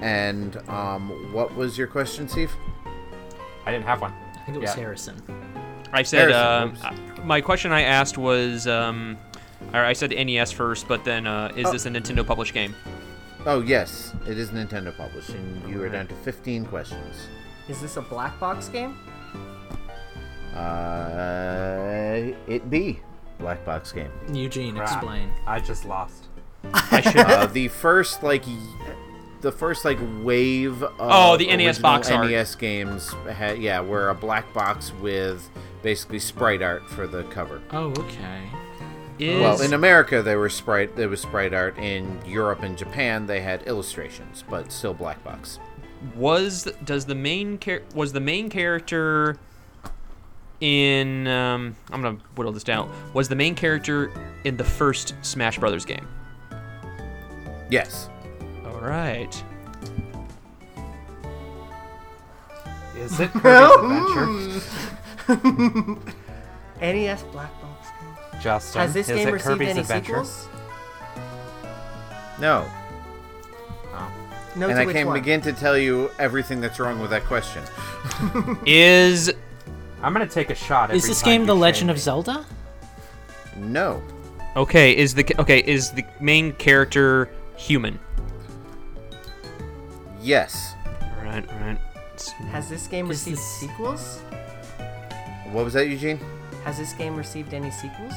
Speaker 5: And um, what was your question, Steve?
Speaker 6: I didn't have one.
Speaker 1: I think it was
Speaker 6: Yeah.
Speaker 1: Harrison.
Speaker 4: I said um,
Speaker 5: Harrison,
Speaker 4: uh, my question I asked was um, or I said NES first, but then uh, is
Speaker 5: Oh.
Speaker 4: this a Nintendo published game?
Speaker 5: Oh yes, it is Nintendo published, and you are down to 15 questions.
Speaker 3: Is this a black box game?
Speaker 5: Uh, it be black box game.
Speaker 1: Eugene,
Speaker 6: Crap.
Speaker 1: explain.
Speaker 6: I just lost.
Speaker 4: I should.
Speaker 5: uh, the first like y- the first like wave of
Speaker 4: Oh, the NES
Speaker 5: original
Speaker 4: box art.
Speaker 5: NES games had yeah were a black box with basically sprite art for the cover.
Speaker 1: Oh, okay.
Speaker 4: is,
Speaker 5: Well, in America they were sprite there was sprite art. In Europe and Japan they had illustrations, but still black box.
Speaker 4: was does the main char- was the main character in um, I'm gonna whittle this down. Was the main character in the first Smash Brothers game?
Speaker 5: Yes.
Speaker 4: All right.
Speaker 6: Is it Kirby's Adventure?
Speaker 3: NES black box game.
Speaker 6: Justin,
Speaker 3: Has this
Speaker 6: is
Speaker 3: game
Speaker 6: it
Speaker 3: received
Speaker 6: Kirby's
Speaker 3: any
Speaker 6: Adventure?
Speaker 3: sequels?
Speaker 5: No. Oh.
Speaker 3: No
Speaker 5: and
Speaker 3: to
Speaker 5: I
Speaker 3: which
Speaker 5: can
Speaker 3: one?
Speaker 5: begin to tell you everything that's wrong with that question.
Speaker 4: Is
Speaker 6: I'm gonna take a shot.
Speaker 1: Is
Speaker 6: every
Speaker 1: this
Speaker 6: time
Speaker 1: game The Legend
Speaker 6: me.
Speaker 1: of Zelda?
Speaker 5: No.
Speaker 4: okay? Is the okay? Is the main character human?
Speaker 5: Yes.
Speaker 4: All right. All right.
Speaker 3: Has this game
Speaker 1: Is
Speaker 3: received
Speaker 1: this-
Speaker 3: sequels?
Speaker 5: What was that, Eugene?
Speaker 3: Has this game received any sequels?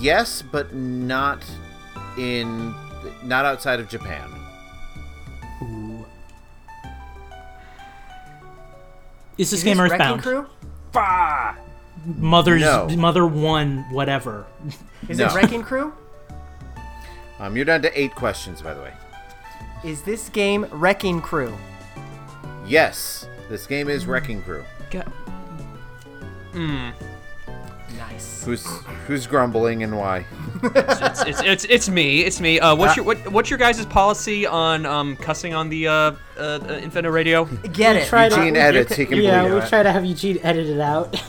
Speaker 5: Yes, but not in not outside of Japan.
Speaker 1: Ooh. Is this
Speaker 3: Is
Speaker 1: game
Speaker 3: this
Speaker 1: Earthbound?
Speaker 3: Crew?
Speaker 6: Bah!
Speaker 1: Mother's
Speaker 5: No.
Speaker 1: Mother One, whatever.
Speaker 3: Is
Speaker 5: No.
Speaker 3: it Wrecking Crew?
Speaker 5: Um, you're down to eight questions, by the way.
Speaker 3: Is this game Wrecking Crew?
Speaker 5: Yes, this game is Wrecking Crew.
Speaker 1: Ga-
Speaker 3: Nice.
Speaker 5: Who's who's grumbling and why?
Speaker 4: it's, it's, it's, it's me. It's me. Uh, what's your what, what's your guys' policy on um, cussing on the uh, uh, uh, Infendo Radio?
Speaker 3: Get it.
Speaker 1: try to-
Speaker 5: Eugene
Speaker 1: we-
Speaker 5: edits. He can
Speaker 1: yeah,
Speaker 5: bleep
Speaker 1: we
Speaker 5: it.
Speaker 1: try to have Eugene edit it out.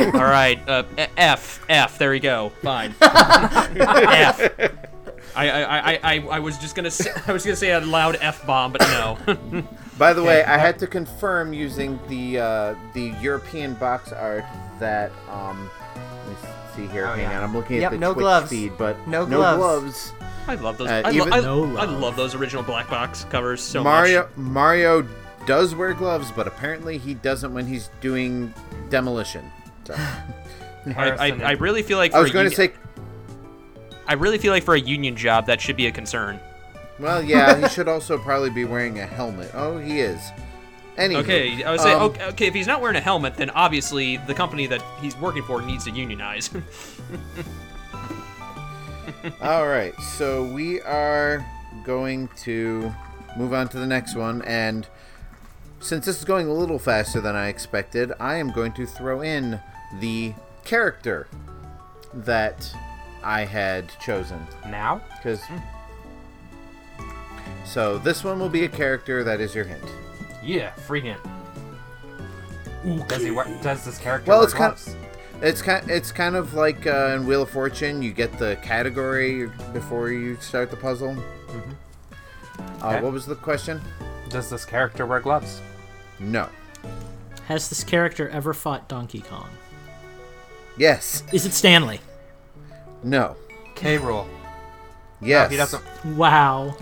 Speaker 4: All right. Uh, F F. There we go. Fine. F. I, I, I, I, I was just gonna say, I was gonna say a loud F bomb, but no.
Speaker 5: By the way, I had to confirm using the uh, the European box art that um, let me see here.
Speaker 6: Oh,
Speaker 5: Hang
Speaker 6: yeah.
Speaker 5: on, I'm looking
Speaker 3: Yep,
Speaker 5: at the
Speaker 3: no
Speaker 5: Twitch
Speaker 3: gloves.
Speaker 5: feed, but
Speaker 3: No
Speaker 5: no
Speaker 3: gloves.
Speaker 5: gloves.
Speaker 4: I love those.
Speaker 5: Uh,
Speaker 4: I, lo-
Speaker 5: even-
Speaker 4: I,
Speaker 1: No
Speaker 4: I
Speaker 1: love.
Speaker 4: love those original black box covers so
Speaker 5: Mario
Speaker 4: much.
Speaker 5: Mario does wear gloves, but apparently he doesn't when he's doing demolition. So,
Speaker 4: I, I, I really feel like
Speaker 5: I was going to say,
Speaker 4: I really feel like for a union job that should be a concern.
Speaker 5: well, yeah, he should also probably be wearing a helmet. Oh, he is. Anyway,
Speaker 4: Okay, I would say
Speaker 5: um,
Speaker 4: okay, okay. If he's not wearing a helmet, then obviously the company that he's working for needs to unionize.
Speaker 5: All right, so we are going to move on to the next one. And since this is going a little faster than I expected, I am going to throw in the character that I had chosen.
Speaker 6: Now?
Speaker 5: Because. So this one will be a character that is your hint.
Speaker 6: Yeah, free hint. Does he wear, does this character
Speaker 5: Well, it's kind
Speaker 6: gloves?
Speaker 5: It's kind. It's kind of like uh, in Wheel of Fortune. You get the category before you start the puzzle. Uh,
Speaker 6: Okay.
Speaker 5: what was the question?
Speaker 6: Does this character wear gloves?
Speaker 5: No.
Speaker 1: Has this character ever fought Donkey Kong?
Speaker 5: Yes.
Speaker 1: Is it Stanley?
Speaker 5: No.
Speaker 6: K. Rool.
Speaker 5: Yes.
Speaker 6: No, he doesn't.
Speaker 1: Wow.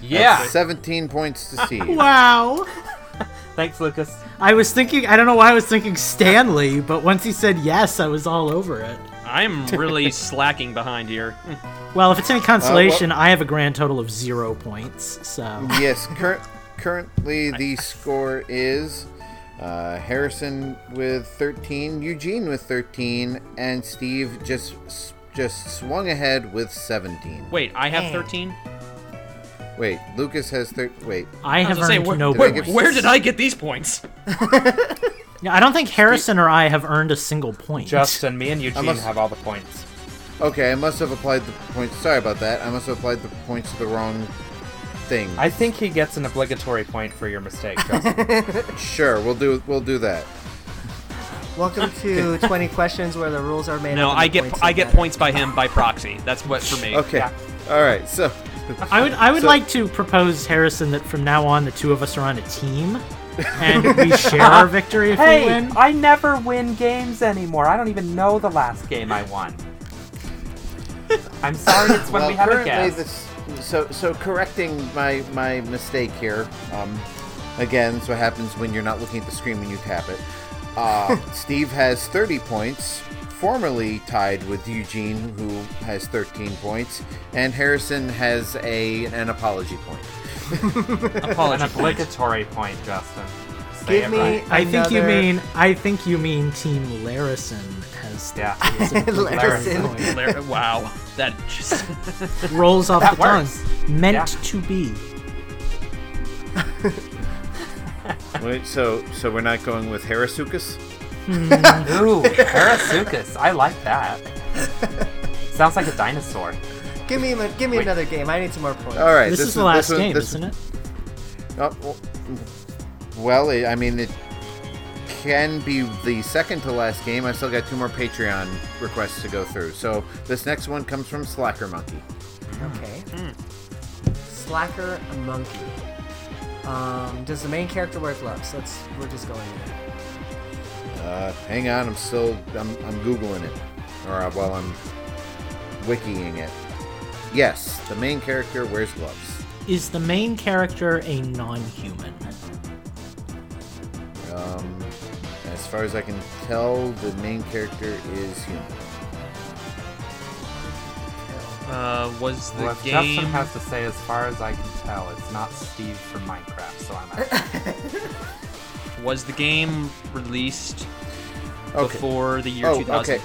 Speaker 6: Yeah.
Speaker 5: Seventeen points to Steve.
Speaker 1: Wow.
Speaker 6: Thanks, Lucas.
Speaker 1: I was thinking, I don't know why I was thinking Stanley, but once he said yes, I was all over it.
Speaker 4: I'm really slacking behind here.
Speaker 1: Well, if it's any uh, consolation, I have a grand total of zero points, so.
Speaker 5: yes. Cur- currently, the score is uh, Harrison with thirteen, Eugene with thirteen, and Steve just just swung ahead with seventeen.
Speaker 4: Wait, I have 13?
Speaker 5: Wait, Lucas has thir- Wait.
Speaker 1: I
Speaker 4: I
Speaker 1: have
Speaker 4: was gonna say,
Speaker 1: earned
Speaker 4: where,
Speaker 1: no
Speaker 4: where,
Speaker 1: points.
Speaker 4: where did I get these points?
Speaker 1: Yeah, I don't think Harrison or I have earned a single point.
Speaker 6: Justin, me and Eugene
Speaker 5: must-
Speaker 6: have all the points.
Speaker 5: Okay, I must have applied the points. Sorry about that. I must have applied the points to the wrong thing.
Speaker 6: I think he gets an obligatory point for your mistake,
Speaker 5: Sure, we'll do we'll do that.
Speaker 3: Welcome to 20 questions where the rules are made
Speaker 4: No,
Speaker 3: up.
Speaker 4: I get
Speaker 3: points
Speaker 4: I get
Speaker 3: added.
Speaker 4: points by him by proxy. That's what for me.
Speaker 5: Okay.
Speaker 6: Yeah.
Speaker 5: All right. So
Speaker 1: I would I would
Speaker 5: So-
Speaker 1: like to propose Harrison that from now on the two of us are on a team, and we share our victory if we
Speaker 6: hey,
Speaker 1: win.
Speaker 6: I never win games anymore. I don't even know the last game I won. I'm sorry it's when
Speaker 5: well,
Speaker 6: we have a
Speaker 5: currently
Speaker 6: guest.
Speaker 5: This so so correcting my my mistake here. Um, again, that's what happens when you're not looking at the screen when you tap it. Uh, Steve has 30 points, formerly tied with Eugene, who has 13 points, and Harrison has a an apology point.
Speaker 4: Apology
Speaker 6: An obligatory point, Justin. Say
Speaker 3: Give me.
Speaker 6: right.
Speaker 1: I think you
Speaker 3: another-
Speaker 1: mean I think you mean Team Larison has
Speaker 6: Yeah.
Speaker 1: has an obligatory
Speaker 3: Larison.
Speaker 4: wow, that just
Speaker 1: rolls off
Speaker 6: That
Speaker 1: the tongue. Meant
Speaker 6: Yeah.
Speaker 1: to be.
Speaker 5: Wait, so so we're not going with Harasukas? Hmm.
Speaker 6: Ooh, Parasuchus. I like that. Sounds like a dinosaur.
Speaker 3: Give me, give me
Speaker 6: Wait.
Speaker 3: another game. I need some more points.
Speaker 5: All right,
Speaker 1: This, is the last
Speaker 5: one-
Speaker 1: game,
Speaker 5: this-
Speaker 1: isn't it?
Speaker 5: Oh, well, well, I mean, it can be the second to last game. I still got two more Patreon requests to go through. So this next one comes from Slacker Monkey.
Speaker 3: Okay. Slacker monkey. Um, does the main character wear gloves? Let's. We're just going there.
Speaker 5: Uh, hang on, I'm still I'm, I'm googling it, or uh, well, I'm wikiing it. Yes, the main character wears gloves.
Speaker 1: Is the main character a non-human?
Speaker 5: Far as I can tell, the main character is human.
Speaker 4: uh, was the
Speaker 6: Well, if
Speaker 4: game.
Speaker 6: Justin has to say, as far as I can tell, it's not Steve from Minecraft, so I'm out.
Speaker 4: Was the game released
Speaker 5: Okay.
Speaker 4: before the year
Speaker 5: Oh,
Speaker 4: 2000?
Speaker 5: okay.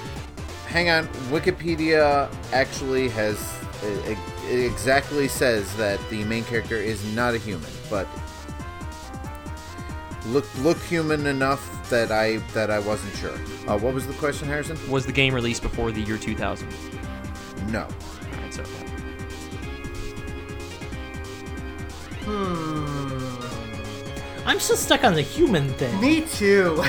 Speaker 5: Hang on. Wikipedia actually has it, it exactly says that the main character is not a human, but look look human enough that I that I wasn't sure. Uh, what was the question, Harrison?
Speaker 4: Was the game released before the year 2000?
Speaker 5: No.
Speaker 4: Alright, so
Speaker 3: Hmm.
Speaker 1: I'm still stuck on the human thing.
Speaker 3: Me too.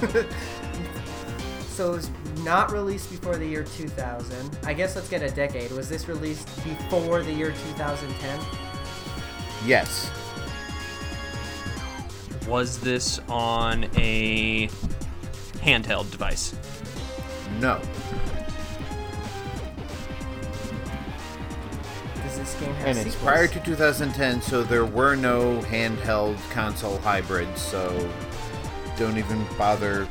Speaker 3: so it was not released before the year 2000. I guess let's get a decade. Was this released before the year 2010?
Speaker 5: Yes.
Speaker 4: Was this on a handheld device?
Speaker 5: No.
Speaker 3: Does this game have
Speaker 5: And it's
Speaker 3: sequels?
Speaker 5: prior to 2010, so there were no handheld console hybrids. So don't even bother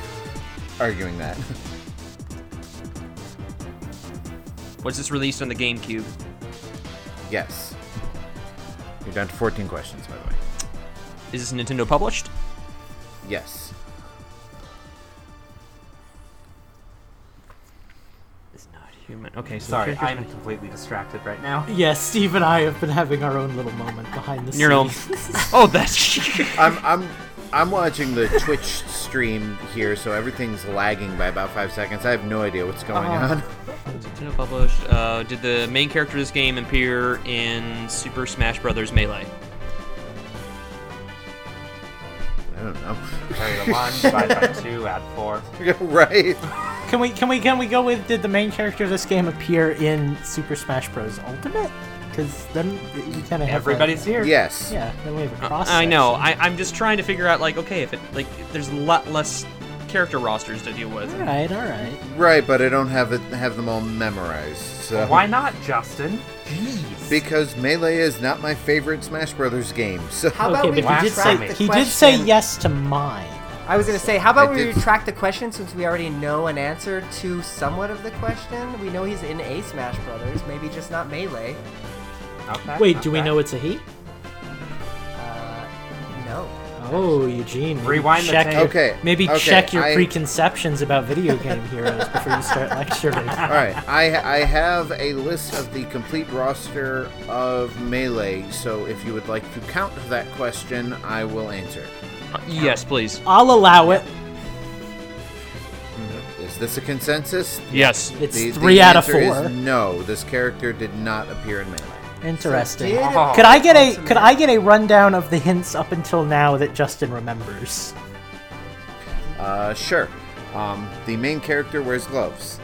Speaker 5: arguing that.
Speaker 4: Was this released on the GameCube?
Speaker 5: yes. You're down to 14 questions, by the way.
Speaker 4: Is this Nintendo published?
Speaker 5: Yes.
Speaker 4: It's not Human. Okay, so
Speaker 6: Sorry,
Speaker 4: characters-
Speaker 6: I'm completely distracted right now.
Speaker 1: Yes, Steve and I have been having our own little moment behind the
Speaker 4: You know.
Speaker 1: scenes.
Speaker 4: Oh, that's.
Speaker 5: I'm I'm I'm watching the Twitch stream here, so everything's lagging by about five seconds. I have no idea what's going on.
Speaker 4: Nintendo published. Uh, did the main character of this game appear in Super Smash Bros. Melee?
Speaker 5: Don't know.
Speaker 6: Carry the one, divide by two, add four.
Speaker 5: right?
Speaker 1: Can we can we can we go with did the main character of this game appear in Super Smash Bros. Ultimate? Because then you kind of have a-
Speaker 6: Everybody's here.
Speaker 5: Yes.
Speaker 1: yeah, then we have a cross.
Speaker 4: Uh, I know. I, I'm just trying to figure out, like, okay, if it like, there's a lot less character rosters to deal with.
Speaker 1: All right, all right.
Speaker 5: Right, but I don't have it have them all memorized. So
Speaker 6: Why not, Justin? Jeez.
Speaker 5: Because Melee is not my favorite Smash Brothers game. So
Speaker 3: How about
Speaker 1: Okay,
Speaker 3: we
Speaker 1: but he did
Speaker 3: retract
Speaker 1: say
Speaker 3: the
Speaker 1: he did say
Speaker 3: question?
Speaker 1: yes to mine.
Speaker 3: I was gonna say, how about
Speaker 5: I
Speaker 3: we
Speaker 5: did-
Speaker 3: retract the question since we already know an answer to somewhat of the question? We know he's in a Smash Brothers, maybe just not Melee.
Speaker 6: Okay.
Speaker 1: Wait, do we
Speaker 6: okay.
Speaker 1: know it's a he?
Speaker 3: Uh, no.
Speaker 1: Oh, Eugene. maybe
Speaker 6: Rewind the
Speaker 1: check
Speaker 6: tape.
Speaker 1: your-
Speaker 5: Okay,
Speaker 1: Maybe
Speaker 5: okay,
Speaker 1: check your
Speaker 5: I-
Speaker 1: preconceptions about video game heroes before you start lecturing.
Speaker 5: All right, I I have a list of the complete roster of Melee. So if you would like to count that question, I will answer. it.
Speaker 4: Yes, please.
Speaker 1: I'll allow it. Mm-hmm.
Speaker 5: Is this a consensus?
Speaker 4: Yes.
Speaker 1: It's
Speaker 5: The- the
Speaker 1: three out of
Speaker 5: answer is
Speaker 1: four.
Speaker 5: no, this character did not appear in Melee.
Speaker 1: Interesting.
Speaker 3: Did
Speaker 6: Oh.
Speaker 1: Could I get a could I get a rundown of the hints up until now that Justin remembers?
Speaker 5: Uh, sure. Um, the main character wears gloves.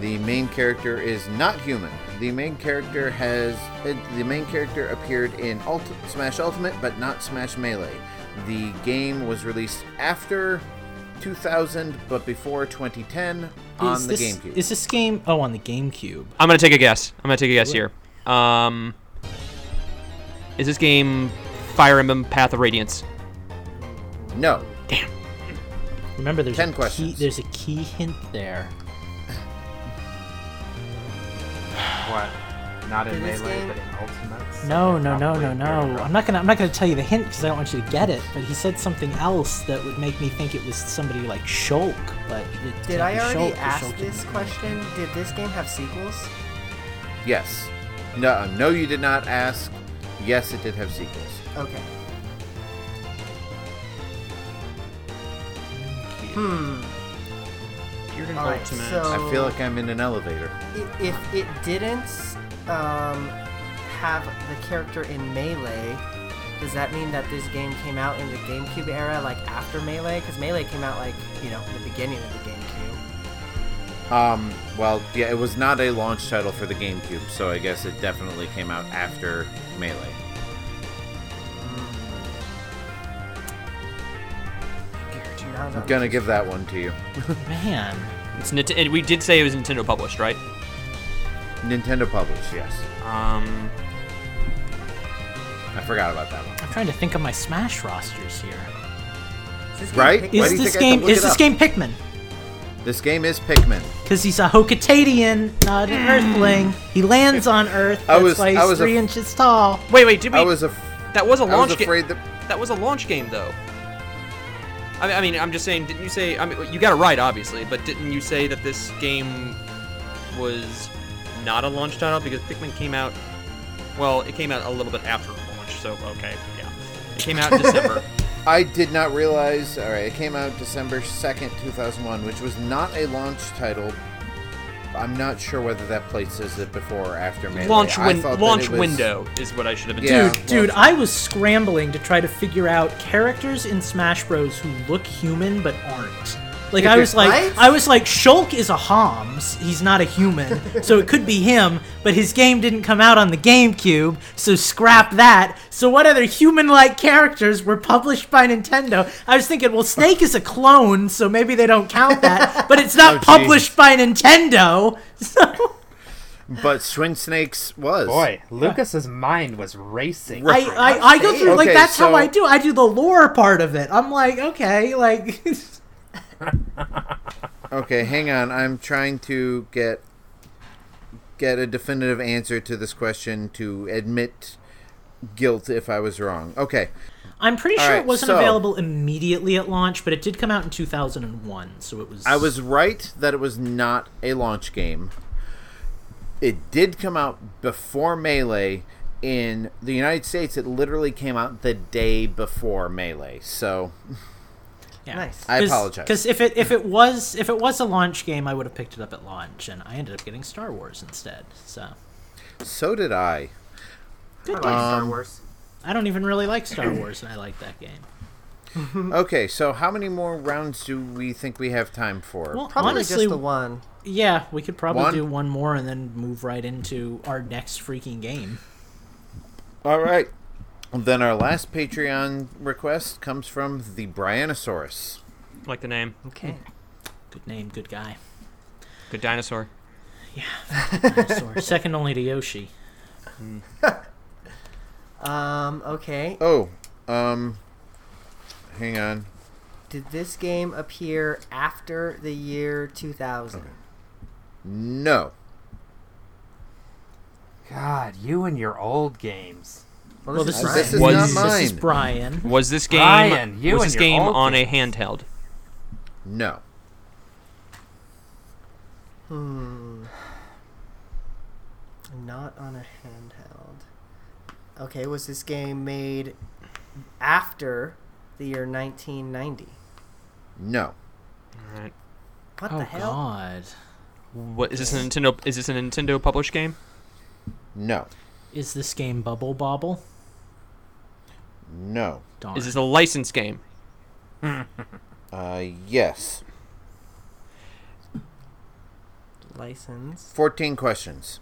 Speaker 5: The main character is not human. The main character has uh, the main character appeared in Ult- Smash Ultimate, but not Smash Melee. The game was released after 2000, but before 2010 on
Speaker 1: is
Speaker 5: the
Speaker 1: this,
Speaker 5: GameCube.
Speaker 1: Is this game? Oh, on the GameCube.
Speaker 4: I'm gonna take a guess. I'm gonna take a guess here. Um, is this game Fire Emblem Path of Radiance?
Speaker 5: no, Damn.
Speaker 1: Remember, there's
Speaker 5: Ten
Speaker 1: a key, there's a key hint there.
Speaker 6: What? Not in
Speaker 3: In
Speaker 6: Melee,
Speaker 3: game?
Speaker 6: but in Ultimates?
Speaker 1: No,
Speaker 6: Okay,
Speaker 1: no, no, no, no.
Speaker 6: rough.
Speaker 1: I'm not gonna I'm not gonna tell you the hint because I don't want you to get it. But he said something else that would make me think it was somebody like Shulk. But it
Speaker 3: Did
Speaker 1: can't
Speaker 3: I already
Speaker 1: Shulk, 'cause
Speaker 3: ask
Speaker 1: Shulk
Speaker 3: this question? Did this game have sequels?
Speaker 5: yes, no, no, you did not ask. Yes, it did have sequels.
Speaker 3: Okay. Hmm.
Speaker 4: You're in
Speaker 3: Alright,
Speaker 4: Ultimate.
Speaker 3: so
Speaker 5: I feel like I'm in an elevator.
Speaker 3: i- if it didn't um, have the character in Melee, does that mean that this game came out in the GameCube era, like after Melee? Because Melee came out like you know in the beginning of the GameCube.
Speaker 5: Um, well, yeah, it was not a launch title for the GameCube, so I guess it definitely came out after Melee. I'm gonna give that one to you.
Speaker 1: Man,
Speaker 4: It's Nint- and we did say it was Nintendo published, right?
Speaker 5: Nintendo published, yes.
Speaker 4: Um,
Speaker 5: I forgot about that one.
Speaker 1: I'm trying to think of my Smash rosters here.
Speaker 3: Is this game
Speaker 5: Right?
Speaker 3: picked-
Speaker 1: Is this
Speaker 5: think I had
Speaker 1: game
Speaker 5: look
Speaker 1: is this
Speaker 5: up?
Speaker 1: game Pikmin?
Speaker 5: This game is Pikmin.
Speaker 1: Because he's a Hocotatian, not an Earthling. He lands on Earth.
Speaker 5: I
Speaker 1: That's
Speaker 5: was-
Speaker 1: why he's
Speaker 5: I was a-
Speaker 1: three inches tall.
Speaker 4: wait, wait, did we?
Speaker 5: I was af-
Speaker 4: that was a
Speaker 5: was
Speaker 4: launch game.
Speaker 5: afraid that
Speaker 4: That was a launch game, though. I mean, I mean, I'm just saying. Didn't you say? I mean, you got it right, obviously, but didn't you say that this game was not a launch title because Pikmin came out? Well, it came out a little bit after launch, so okay, yeah. It came out in December.
Speaker 5: I did not realize. All right, it came out December second, two thousand one, which was not a launch title. I'm not sure whether that places it before or after Melee.
Speaker 4: launch
Speaker 5: I
Speaker 4: win- launch
Speaker 5: was-
Speaker 4: window is what I should have been.
Speaker 5: Yeah.
Speaker 1: Dude, dude, I was scrambling to try to figure out characters in Smash Bros. who look human but aren't. Like I was like,
Speaker 3: Right?
Speaker 1: I was like, Shulk is a Homs. He's not a human, so it could be him. But his game didn't come out on the GameCube, so scrap that. So what other human-like characters were published by Nintendo? I was thinking, well, Snake is a clone, so maybe they don't count that. But it's not
Speaker 5: Oh, geez.
Speaker 1: published by Nintendo, so.
Speaker 5: But Twin Snakes was.
Speaker 6: Boy, Lucas's mind was racing.
Speaker 1: I, I, I go through like
Speaker 5: Okay,
Speaker 1: that's how I do. I do the lore part of it. I'm like, okay, like
Speaker 5: Okay, hang on. I'm trying to get get a definitive answer to this question to admit guilt if I was wrong. Okay.
Speaker 1: I'm pretty sure
Speaker 5: Alright,
Speaker 1: it wasn't
Speaker 5: so-
Speaker 1: available immediately at launch, but it did come out in 2001, so it was.
Speaker 5: I was right that it was not a launch game. It did come out before Melee. In the United States, it literally came out the day before Melee. So
Speaker 1: Yeah.
Speaker 3: Nice.
Speaker 5: I apologize.
Speaker 1: Because if it if it was if it was a launch game, I would have picked it up at launch, and I ended up getting Star Wars instead. So
Speaker 5: so did I.
Speaker 6: I like Star
Speaker 5: Um,
Speaker 6: Wars.
Speaker 1: I don't even really like Star Wars, and I like that game.
Speaker 5: Okay, so how many more rounds do we think we have time for?
Speaker 1: Well,
Speaker 3: Probably
Speaker 1: honestly,
Speaker 3: just the one.
Speaker 1: yeah, we could probably
Speaker 5: One?
Speaker 1: do one more and then move right into our next freaking game.
Speaker 5: All right. Then our last Patreon request comes from the Brianosaurus.
Speaker 4: Like the name.
Speaker 3: Okay.
Speaker 1: Good name, good guy.
Speaker 4: Good dinosaur. Yeah.
Speaker 1: Dinosaur. Second only to Yoshi.
Speaker 3: Um. Okay.
Speaker 5: Oh, um, hang on.
Speaker 3: Did this game appear after the year 2000?
Speaker 5: No.
Speaker 6: God, you and your old games.
Speaker 3: Well,
Speaker 1: Well,
Speaker 3: this,
Speaker 1: this
Speaker 3: is,
Speaker 1: is,
Speaker 5: This is
Speaker 4: Was-
Speaker 5: not
Speaker 1: this is. Brian.
Speaker 4: Was this game
Speaker 6: Ryan, you
Speaker 4: was this game on a handheld?
Speaker 5: No.
Speaker 3: Hmm. Not on a handheld. Okay, was this game made after the year 1990?
Speaker 5: No.
Speaker 4: Alright.
Speaker 3: What
Speaker 1: oh
Speaker 3: the hell?
Speaker 1: God!
Speaker 4: What is this a Nintendo is this a Nintendo published game?
Speaker 5: No.
Speaker 1: Is this game Bubble Bobble?
Speaker 5: No.
Speaker 1: Darn.
Speaker 4: Is this a license game?
Speaker 5: Uh, yes.
Speaker 3: License.
Speaker 5: 14 questions.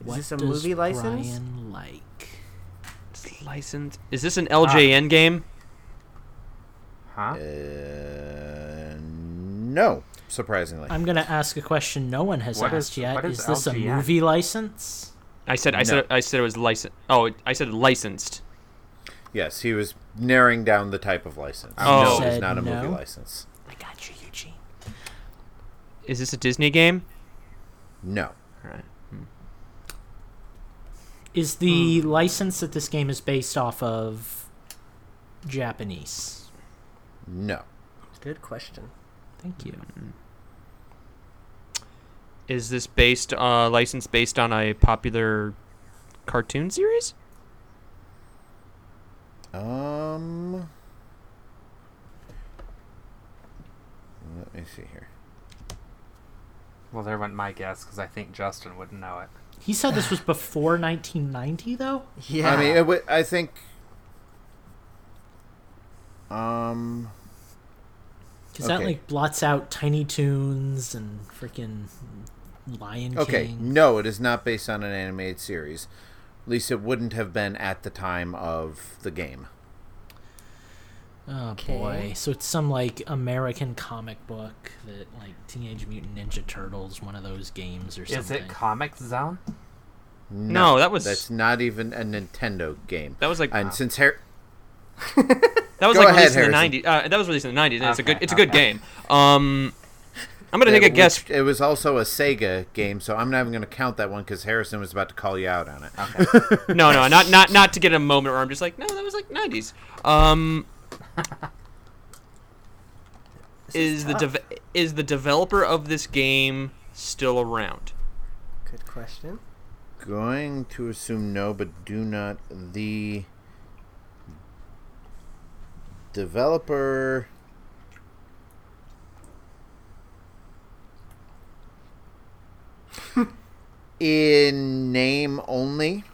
Speaker 3: Is
Speaker 1: What
Speaker 3: this a
Speaker 1: does
Speaker 3: movie license?
Speaker 1: Brian like?
Speaker 4: It's licensed. Is this an LJN game?
Speaker 6: Huh?
Speaker 5: Uh, no. Surprisingly.
Speaker 1: I'm gonna ask a question no one has
Speaker 6: What is-
Speaker 1: asked yet.
Speaker 6: what is
Speaker 1: Is this a movie license?
Speaker 4: I said I
Speaker 5: No.
Speaker 4: said I said it was licensed. Oh, I said licensed.
Speaker 5: Yes, he was narrowing down the type of license.
Speaker 4: Oh.
Speaker 5: no, it's not a movie license.
Speaker 1: I got you, Eugene.
Speaker 4: Is this a Disney game?
Speaker 5: No.
Speaker 4: All right.
Speaker 1: Is the
Speaker 6: Hmm.
Speaker 1: license that this game is based off of Japanese?
Speaker 5: No.
Speaker 3: Good question.
Speaker 1: Thank you.
Speaker 4: Is this based uh license based on a popular cartoon series?
Speaker 5: Um. Let me see here.
Speaker 6: Well, there went my guess because I think Justin wouldn't know it.
Speaker 1: He said this was before 1990, though.
Speaker 3: Yeah.
Speaker 5: I mean, it w- I think. Um.
Speaker 1: Because that like blots out Tiny Toons and freaking Lion
Speaker 5: Okay.
Speaker 1: King.
Speaker 5: No, it is not based on an animated series. At least it wouldn't have been at the time of the game.
Speaker 1: Oh
Speaker 3: Okay.
Speaker 1: boy! So it's some like American comic book that like Teenage Mutant Ninja Turtles, one of those games or
Speaker 6: Is
Speaker 1: something.
Speaker 6: it Comix Zone?
Speaker 4: No, that was-
Speaker 5: That's not even a Nintendo game.
Speaker 4: That was like
Speaker 5: And since Har-
Speaker 4: that was
Speaker 5: Go
Speaker 4: like
Speaker 5: ahead,
Speaker 4: released in the '90s. Uh, that was released in the '90s. And it's a good. It's a good
Speaker 6: okay.
Speaker 4: game. Um, I'm gonna take a guess.
Speaker 5: It was also a Sega game, so I'm not even going to count that one because Harrison was about to call you out on it.
Speaker 6: Okay.
Speaker 4: No, no, not not not to get a moment where I'm just like, no, that was like '90s. Um, is the
Speaker 3: tough.
Speaker 4: dev- is the developer of this game still around?
Speaker 3: Good question.
Speaker 5: Going to assume no, but do not. The developer. In name only.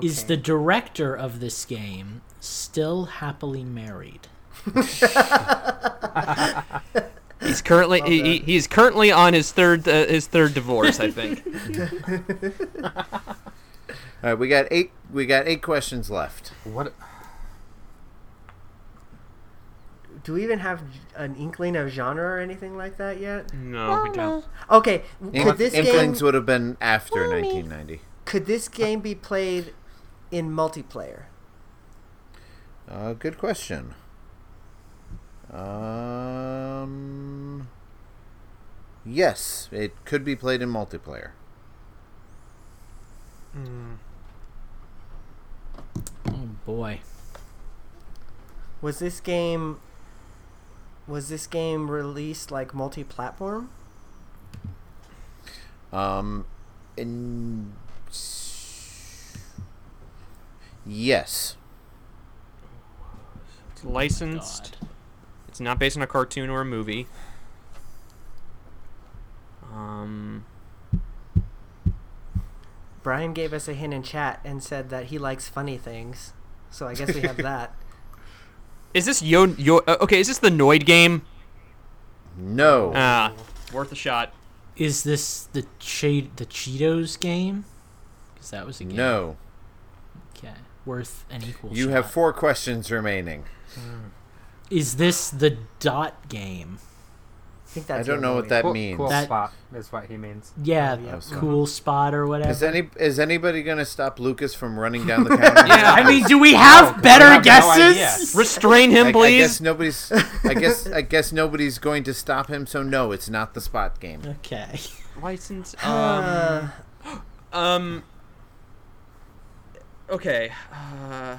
Speaker 1: Is the director of this game still happily married?
Speaker 4: He's currently he, he, he's currently on his third uh, his third divorce, I think.
Speaker 5: All right, we got eight. We got eight questions left.
Speaker 6: what?
Speaker 3: Do we even have an inkling of genre or anything like that yet?
Speaker 4: No, we don't.
Speaker 3: Okay.
Speaker 5: Ink-
Speaker 3: Could this game
Speaker 5: Inklings would have been after 1990.
Speaker 3: could this game be played in multiplayer?
Speaker 5: Uh, good question. Um, yes, it could be played in multiplayer.
Speaker 1: Oh boy!
Speaker 3: Was this game was this game released like multi-platform?
Speaker 5: Um, and yes,
Speaker 4: It's licensed.
Speaker 1: God.
Speaker 4: It's not based on a cartoon or a movie. Um,
Speaker 3: Brian gave us a hint in chat and said that he likes funny things. So I guess we have that.
Speaker 4: Is this Yo Yo? Uh, okay, is this the Noid game?
Speaker 5: no.
Speaker 4: Ah, worth a shot.
Speaker 1: Is this the che- the Cheetos game? Because that was a game.
Speaker 5: no.
Speaker 1: Okay. Worth an equal.
Speaker 5: You
Speaker 1: shot.
Speaker 5: have four questions remaining.
Speaker 1: Is this the dot game?
Speaker 3: I think
Speaker 5: I don't know what that
Speaker 6: Cool,
Speaker 5: means.
Speaker 6: cool
Speaker 1: That-
Speaker 6: spot is what he means.
Speaker 1: Yeah,
Speaker 3: Oh, yeah.
Speaker 1: cool spot or whatever.
Speaker 5: Is any is anybody gonna stop Lucas from running down the counter?
Speaker 4: Yeah.
Speaker 1: I mean, do we have
Speaker 6: I
Speaker 1: better
Speaker 6: have no
Speaker 1: guesses?
Speaker 4: Restrain him,
Speaker 5: I, I
Speaker 4: please.
Speaker 5: guess nobody's. I guess I guess nobody's going to stop him. So no, it's not the spot game.
Speaker 1: okay.
Speaker 4: License.
Speaker 3: Uh,
Speaker 4: Um. um. Okay. Uh,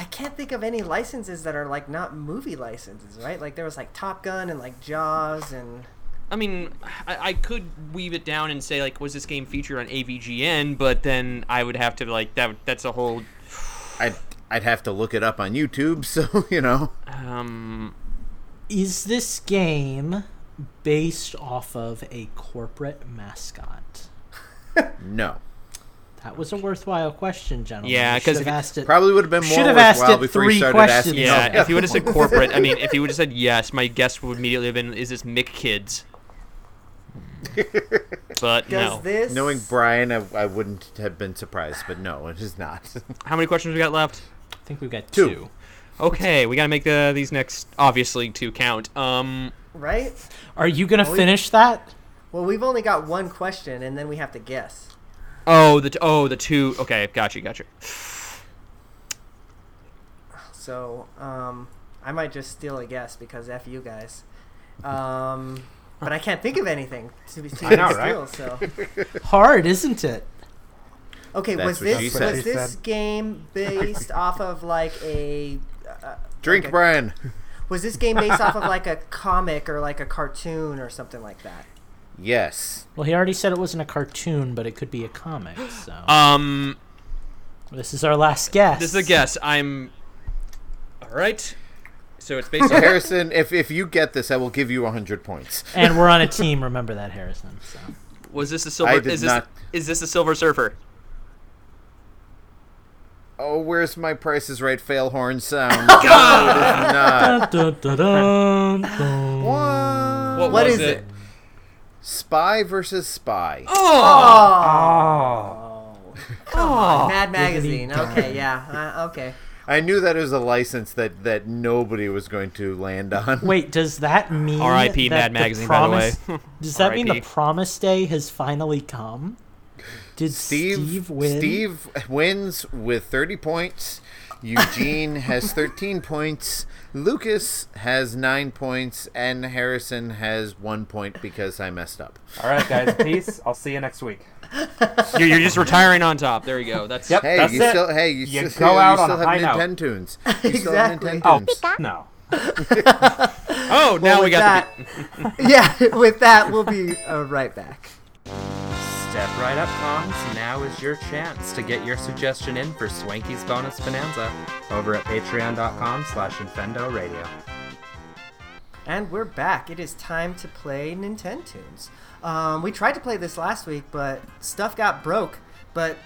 Speaker 3: I can't think of any licenses that are like not movie licenses, right? Like there was like Top Gun and like Jaws and
Speaker 4: I mean, I, I could weave it down and say like, was this game featured on AVGN? But then I would have to like that. That's a whole.
Speaker 5: I'd I'd have to look it up on YouTube. So you know,
Speaker 4: Um.
Speaker 1: Is this game based off of a corporate mascot?
Speaker 5: no.
Speaker 1: That was a worthwhile question, gentlemen.
Speaker 4: Yeah, because
Speaker 1: should
Speaker 4: if
Speaker 1: have asked it.
Speaker 5: Probably would have been more
Speaker 1: Should have asked
Speaker 5: worthwhile
Speaker 1: it
Speaker 5: before
Speaker 1: three
Speaker 5: you started
Speaker 1: questions.
Speaker 5: asking.
Speaker 4: Yeah.
Speaker 5: no.
Speaker 4: If you would have said corporate, I mean, if you would have said yes, my guess would immediately have been, is this Mick Kids? But
Speaker 3: does
Speaker 4: no.
Speaker 3: this
Speaker 5: Knowing Brian, I, I wouldn't have been surprised, but no, it is not.
Speaker 4: How many questions we got left?
Speaker 1: I think we've got
Speaker 5: Two.
Speaker 1: two.
Speaker 4: Okay, we gotta make the these next obviously two count. Um.
Speaker 3: right?
Speaker 1: Are you gonna
Speaker 3: Well, we-
Speaker 1: finish that?
Speaker 3: Well, we've only got one question and then we have to guess.
Speaker 4: Oh, the t- oh the two. Okay, gotcha, gotcha.
Speaker 3: So, um, I might just steal a guess because F you guys. Um, but I can't think of anything to be to
Speaker 6: I know,
Speaker 3: steal,
Speaker 6: right?
Speaker 3: so.
Speaker 1: Hard, isn't it?
Speaker 3: Okay,
Speaker 5: That's
Speaker 3: was this
Speaker 5: said.
Speaker 3: was
Speaker 6: She
Speaker 3: this game based off of like a uh,
Speaker 5: Drink,
Speaker 3: like a-
Speaker 5: Brian.
Speaker 3: Was this game based off of like a comic or like a cartoon or something like that?
Speaker 5: Yes.
Speaker 1: Well, he already said it wasn't a cartoon, but it could be a comic. So
Speaker 4: Um.
Speaker 1: this is our last guess.
Speaker 4: This is a guess. I'm. All right. So it's based on.
Speaker 5: Harrison, if if you get this, I will give you hundred points.
Speaker 1: and we're on a team. Remember that, Harrison. So.
Speaker 4: Was this a silver?
Speaker 5: I did
Speaker 4: is this
Speaker 5: not-
Speaker 4: is this a Silver Surfer?
Speaker 5: Oh, where's my Price is Right fail horn sound? no, it is not.
Speaker 1: Dun, dun, dun, dun.
Speaker 5: What?
Speaker 4: What,
Speaker 3: What
Speaker 4: was
Speaker 3: is
Speaker 4: it?
Speaker 3: it?
Speaker 5: Spy versus Spy.
Speaker 6: Oh,
Speaker 4: Oh.
Speaker 3: Mad Magazine. Okay, yeah. Uh, okay.
Speaker 5: I knew that was a license that, that nobody was going to land on.
Speaker 1: Wait, does that mean
Speaker 4: R.I.P. Mad Magazine, by the way.
Speaker 1: Does that mean the promise day has finally come? Did
Speaker 5: Steve
Speaker 1: Steve, win?
Speaker 5: Steve wins with 30 points. Eugene has 13 points. Lucas has 9 points and Harrison has 1 point because I messed up.
Speaker 6: all right, guys. Peace. I'll see you next week.
Speaker 4: You're, you're just retiring on top. There you go. That's
Speaker 6: Yep.
Speaker 5: Hey,
Speaker 6: That's
Speaker 5: you
Speaker 6: it.
Speaker 5: still hey, you,
Speaker 6: You
Speaker 5: still,
Speaker 6: go out
Speaker 5: you
Speaker 6: on
Speaker 5: still
Speaker 6: a high
Speaker 5: have
Speaker 6: note.
Speaker 5: Nintendoons. You still have
Speaker 3: Exactly.
Speaker 6: Oh
Speaker 5: Nintendoons.
Speaker 6: no.
Speaker 4: Oh, now
Speaker 3: Well,
Speaker 4: we got
Speaker 3: that, yeah. With that, we'll be uh, right back.
Speaker 7: Step right up, Toms. Now is your chance to get your suggestion in for Swanky's Bonus Bonanza over at patreon.com slash Infendo Radio.
Speaker 3: And we're back. It is time to play Nintendo Tunes. Um, we tried to play this last week, but stuff got broke. But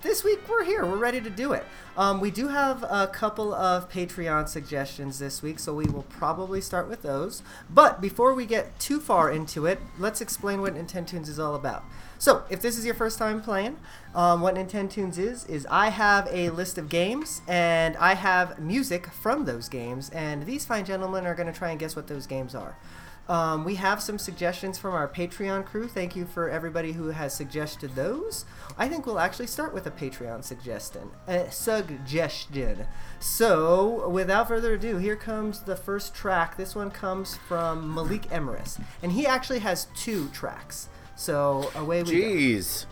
Speaker 3: this week we're here. We're ready to do it. Um, we do have a couple of Patreon suggestions this week, so we will probably start with those. But before we get too far into it, let's explain what Nintendo Tunes is all about. So, if this is your first time playing, um, what Nintendo Tunes is, is I have a list of games and I have music from those games, and these fine gentlemen are going to try and guess what those games are. Um, we have some suggestions from our Patreon crew. Thank you for everybody who has suggested those. I think we'll actually start with a Patreon suggestion. A suggestion. So, without further ado, here comes the first track. This one comes from Malik Emrys, and he actually has two tracks. So away we go.
Speaker 5: Jeez.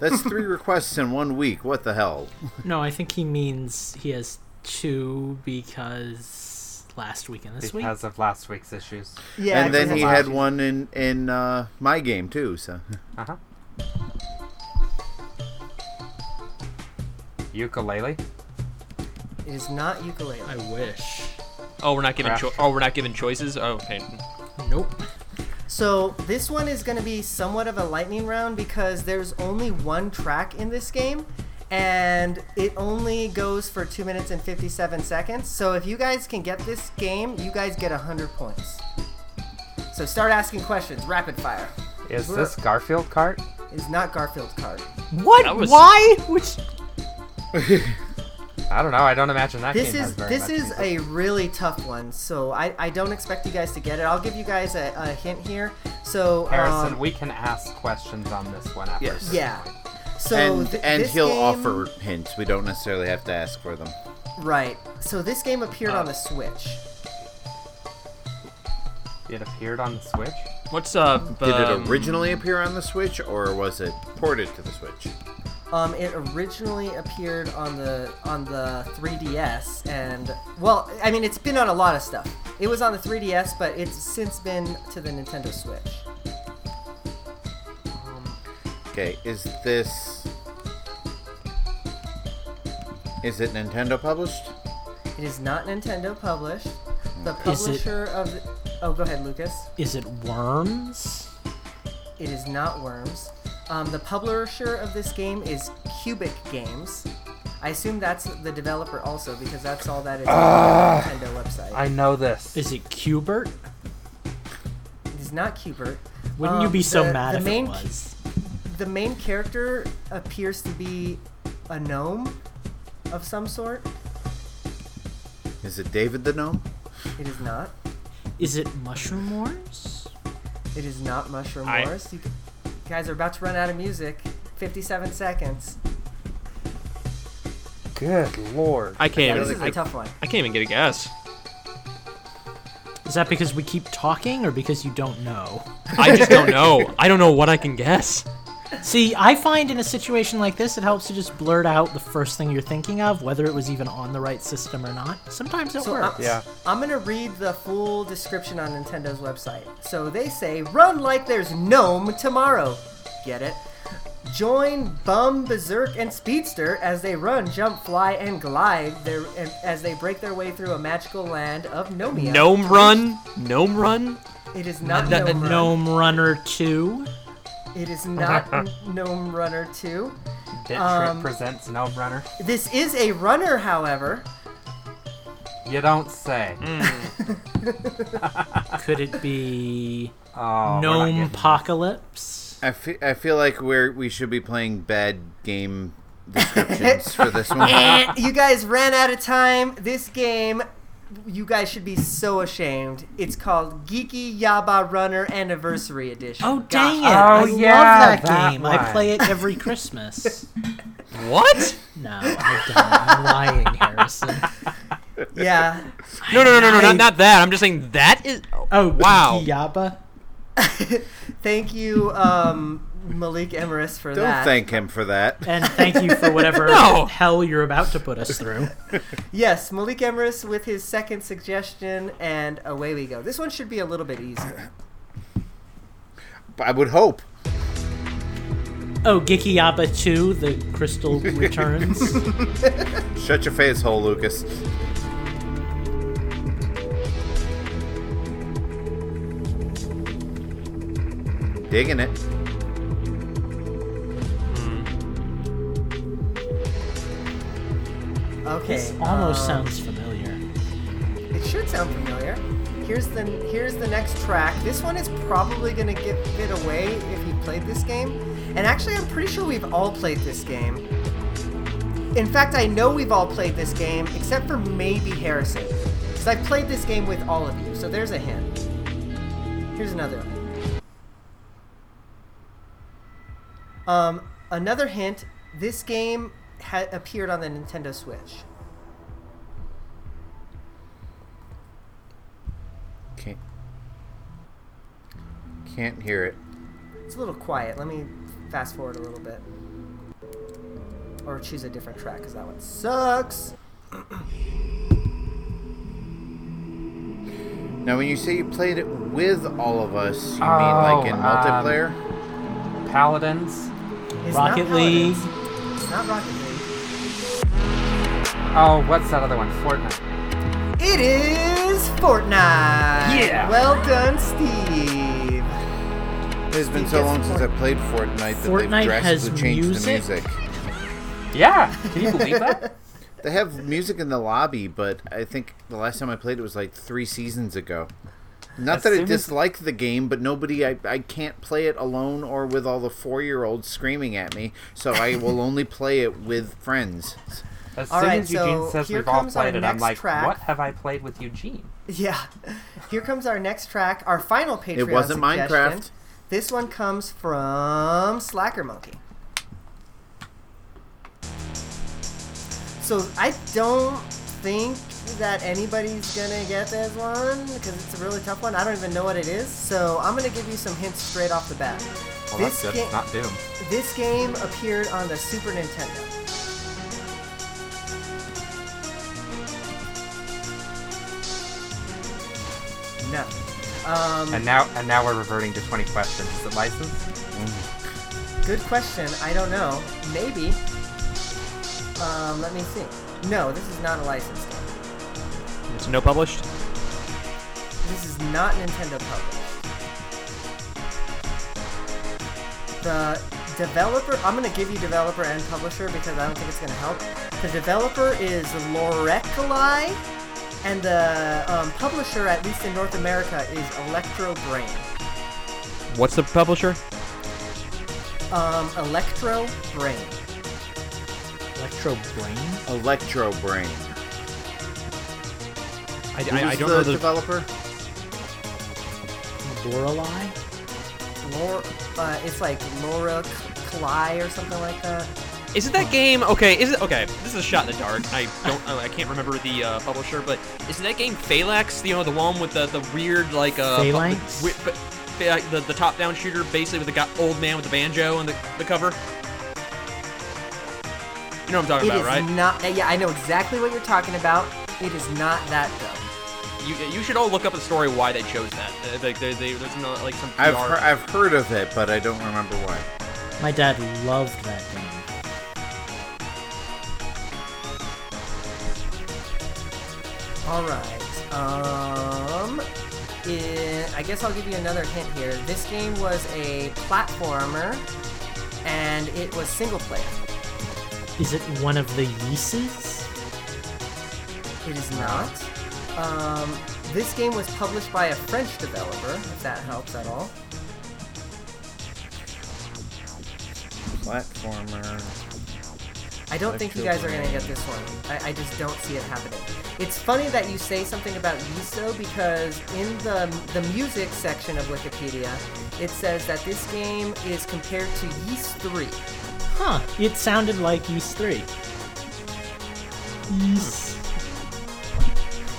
Speaker 5: That's three requests in one week. What the hell?
Speaker 1: No, I think he means he has two because last week and this week.
Speaker 6: because of last week's issues.
Speaker 3: Yeah,
Speaker 5: and then he had
Speaker 3: last-
Speaker 5: one in in uh, my game too. So
Speaker 6: Uh huh. Ukulele.
Speaker 3: It is not ukulele.
Speaker 1: I wish.
Speaker 4: Oh, we're not giving. Cho- oh, we're not giving choices. Oh, okay.
Speaker 1: Nope.
Speaker 3: So this one is going to be somewhat of a lightning round because there's only one track in this game, and it only goes for two minutes and 57 seconds. So if you guys can get this game, you guys get 100 points. So start asking questions, rapid fire.
Speaker 6: Is
Speaker 3: We're-
Speaker 6: this Garfield
Speaker 3: Kart? Is not Garfield's Kart.
Speaker 1: What?
Speaker 4: Was-
Speaker 1: Why? Which?
Speaker 6: I don't know. I don't imagine that
Speaker 3: This
Speaker 6: game has
Speaker 3: is
Speaker 6: very
Speaker 3: this
Speaker 6: much
Speaker 3: is
Speaker 6: music.
Speaker 3: a really tough one. So I, I don't expect you guys to get it. I'll give you guys a, a hint here. So
Speaker 6: Harrison,
Speaker 3: um,
Speaker 6: we can ask questions on this one after.
Speaker 5: Yes.
Speaker 3: yeah. So
Speaker 5: and
Speaker 3: th-
Speaker 5: and he'll
Speaker 3: game-
Speaker 5: offer hints. We don't necessarily have to ask for them.
Speaker 3: Right. So this game appeared
Speaker 4: Uh,
Speaker 3: on the Switch.
Speaker 6: It appeared on the Switch.
Speaker 4: What's uh?
Speaker 5: Did it
Speaker 4: um,
Speaker 5: originally appear on the Switch, or was it ported to the Switch?
Speaker 3: Um, it originally appeared on the on the 3DS, and well, I mean, it's been on a lot of stuff. It was on the 3DS, but it's since been to the Nintendo Switch.
Speaker 5: Okay, is this is it Nintendo published?
Speaker 3: It is not Nintendo published. The
Speaker 1: Is it-
Speaker 3: publisher of the, oh, go ahead, Lucas.
Speaker 1: Is it Worms?
Speaker 3: It is not Worms. Um, the publisher of this game is Cubic Games. I assume that's the developer also because that's all that is on the Nintendo website.
Speaker 6: I know this.
Speaker 1: Is it Q*bert?
Speaker 3: it is not Q*bert.
Speaker 1: Wouldn't you
Speaker 3: Um,
Speaker 1: be so
Speaker 3: the-
Speaker 1: mad
Speaker 3: the
Speaker 1: if
Speaker 3: main
Speaker 1: it was?
Speaker 3: the main character appears to be a gnome of some sort.
Speaker 5: Is it David the Gnome?
Speaker 3: It is not.
Speaker 1: Is it Mushroom Wars?
Speaker 3: It is not Mushroom
Speaker 4: I-
Speaker 3: Wars. You guys are about to run out of music. 57 seconds.
Speaker 6: Good lord.
Speaker 4: I can't.
Speaker 3: this
Speaker 4: even,
Speaker 3: is a
Speaker 4: I,
Speaker 3: tough one.
Speaker 4: I can't even get a guess.
Speaker 1: Is that because we keep talking or because you don't know?
Speaker 4: I just don't know. I don't know what I can guess.
Speaker 1: See, I find in a situation like this, it helps to just blurt out the first thing you're thinking of, whether it was even on the right system or not. Sometimes it
Speaker 3: So
Speaker 1: works.
Speaker 3: I'm,
Speaker 6: Yeah.
Speaker 3: I'm gonna read the full description on Nintendo's website. So they say, "Run like there's gnome tomorrow." Get it? Join Bum, Berserk, and Speedster as they run, jump, fly, and glide their, as they break their way through a magical land of Gnomia.
Speaker 4: Gnome Run. Gnome Run.
Speaker 3: It is not
Speaker 1: N-
Speaker 3: Gnome Run.
Speaker 1: Gnome Runner 2.
Speaker 3: It is not Gnome Runner 2.
Speaker 6: Dit
Speaker 3: um,
Speaker 6: Trip presents Gnome Runner.
Speaker 3: This is a runner, however.
Speaker 6: You don't say.
Speaker 1: Could it be
Speaker 6: Oh,
Speaker 1: Gnome Apocalypse?
Speaker 5: I fe- I feel like we're we should be playing bad game descriptions for this one.
Speaker 3: You guys ran out of time. This game, you guys should be so ashamed. It's called Geki Yaba Runner Anniversary Edition.
Speaker 1: Oh,
Speaker 3: Gosh.
Speaker 1: dang it.
Speaker 6: Oh,
Speaker 1: I
Speaker 6: yeah,
Speaker 1: love that,
Speaker 6: that
Speaker 1: game. I play it every Christmas.
Speaker 4: What?
Speaker 1: no, I don't. I'm lying, Harrison.
Speaker 3: Yeah.
Speaker 4: No, no, no, no, no,
Speaker 1: I-
Speaker 4: not, not that. I'm just saying that is.
Speaker 1: Oh,
Speaker 4: wow.
Speaker 1: Geki Yaba?
Speaker 3: Thank you, um, Malik Emeris, for
Speaker 5: Don't
Speaker 3: that.
Speaker 5: thank him for that.
Speaker 1: And thank you for whatever
Speaker 4: No.
Speaker 1: hell you're about to put us through.
Speaker 3: Yes, Malik Emeris with his second suggestion, and away we go. This one should be a little bit easier.
Speaker 5: I would hope.
Speaker 1: Oh, Geki Yaba 2, The Crystal Returns.
Speaker 5: Shut your face hole, Lucas. Digging it.
Speaker 3: Okay.
Speaker 1: This almost
Speaker 3: um,
Speaker 1: sounds familiar.
Speaker 3: It should sound familiar. Here's the here's the next track. This one is probably gonna give it away if you played this game. And actually, I'm pretty sure we've all played this game. In fact, I know we've all played this game, except for maybe Harrison, because I played this game with all of you. So there's a hint. Here's another. one. Um, another hint. This game ha- appeared on the Nintendo Switch.
Speaker 5: Can't. Can't hear it.
Speaker 3: It's a little quiet. Let me fast forward a little bit. Or choose a different track because that one sucks.
Speaker 5: Now, when you say you played it with all of us, you
Speaker 6: Oh,
Speaker 5: mean like in
Speaker 6: um,
Speaker 5: multiplayer?
Speaker 6: Paladins.
Speaker 3: It's
Speaker 1: Rocket
Speaker 3: not
Speaker 1: League.
Speaker 3: Paladins. It's not Rocket League.
Speaker 6: Oh, what's that other one? Fortnite.
Speaker 3: It is Fortnite.
Speaker 6: Yeah.
Speaker 3: Well done, Steve.
Speaker 5: It's been so
Speaker 3: gets
Speaker 5: long since I played Fortnite that
Speaker 1: Fortnite
Speaker 5: they've
Speaker 1: has
Speaker 5: drastically changed
Speaker 1: music?
Speaker 5: the music.
Speaker 6: Yeah. Can you believe that?
Speaker 5: They have music in the lobby, but I think the last time I played it was like three seasons ago. Not
Speaker 6: As
Speaker 5: that I
Speaker 6: soon as-
Speaker 5: dislike the game, but nobody, I, I can't play it alone or with all the four year olds screaming at me, so I will only play it with friends.
Speaker 6: As
Speaker 3: All
Speaker 6: soon
Speaker 3: right,
Speaker 6: as Eugene
Speaker 3: so
Speaker 6: says
Speaker 3: here
Speaker 6: we've all
Speaker 3: comes our
Speaker 6: played it, I'm
Speaker 3: next
Speaker 6: like,
Speaker 3: track.
Speaker 6: what have I played with Eugene?
Speaker 3: Yeah. Here comes our next track, our final Patreon
Speaker 5: It wasn't
Speaker 3: suggestion.
Speaker 5: Minecraft.
Speaker 3: This one comes from Slacker Monkey. So I don't think that anybody's gonna get this one because it's a really tough one. I don't even know what it is. So I'm gonna give you some hints straight off the bat.
Speaker 6: Well,
Speaker 3: this
Speaker 6: that's good.
Speaker 3: ga-
Speaker 6: not Doom.
Speaker 3: this game appeared on the Super Nintendo. No. Um,
Speaker 6: And now, and now we're reverting to 20 questions. Is it licensed?
Speaker 3: Good question. I don't know. Maybe. Um, let me see. No, this is not a licensed game.
Speaker 4: It's no published.
Speaker 3: This is not Nintendo published. The developer, I'm going to give you developer and publisher because I don't think it's going to help. The developer is Lorecali, and the um, publisher, at least in North America, is Electro Brain.
Speaker 4: What's the publisher?
Speaker 3: Um, Electro Brain.
Speaker 1: Electro Brain?
Speaker 5: Electro Brain.
Speaker 4: I, I, I don't
Speaker 5: the
Speaker 4: know the
Speaker 5: developer.
Speaker 1: Lorelei?
Speaker 3: Lore, uh, it's like Laura Kalai or something like that.
Speaker 4: Is it that game? Okay, is it okay? This is a shot in the dark. I don't. I can't remember the uh, publisher, but is it that game Phalanx? You know, the one with the, the weird like uh,
Speaker 1: Phalanx?
Speaker 4: The, wi- but- the, the top down shooter, basically with the guy, old man with the banjo on the, the cover. You know what I'm talking
Speaker 3: It
Speaker 4: about,
Speaker 3: is
Speaker 4: right?
Speaker 3: not. uh, Yeah, I know exactly what you're talking about. It is not that though.
Speaker 4: You, you should all look up the story why they chose that. Like, they, they, there's no, like some PR.
Speaker 5: I've heard, I've heard of it, but I don't remember why.
Speaker 1: My dad loved that game.
Speaker 3: All right. Um, i I guess I'll give you another hint here. This game was a platformer, and it was single player.
Speaker 1: Is it one of the Yeeses?
Speaker 3: It is not. Um, this game was published by a French developer, if that helps at all.
Speaker 5: Platformer.
Speaker 3: I don't think you guys are gonna get this one. I, I just don't see it happening. It's funny that you say something about yeast though, because in the the music section of Wikipedia, it says that this game is compared to Yeast 3.
Speaker 1: Huh. It sounded like Yeast 3. Yeast.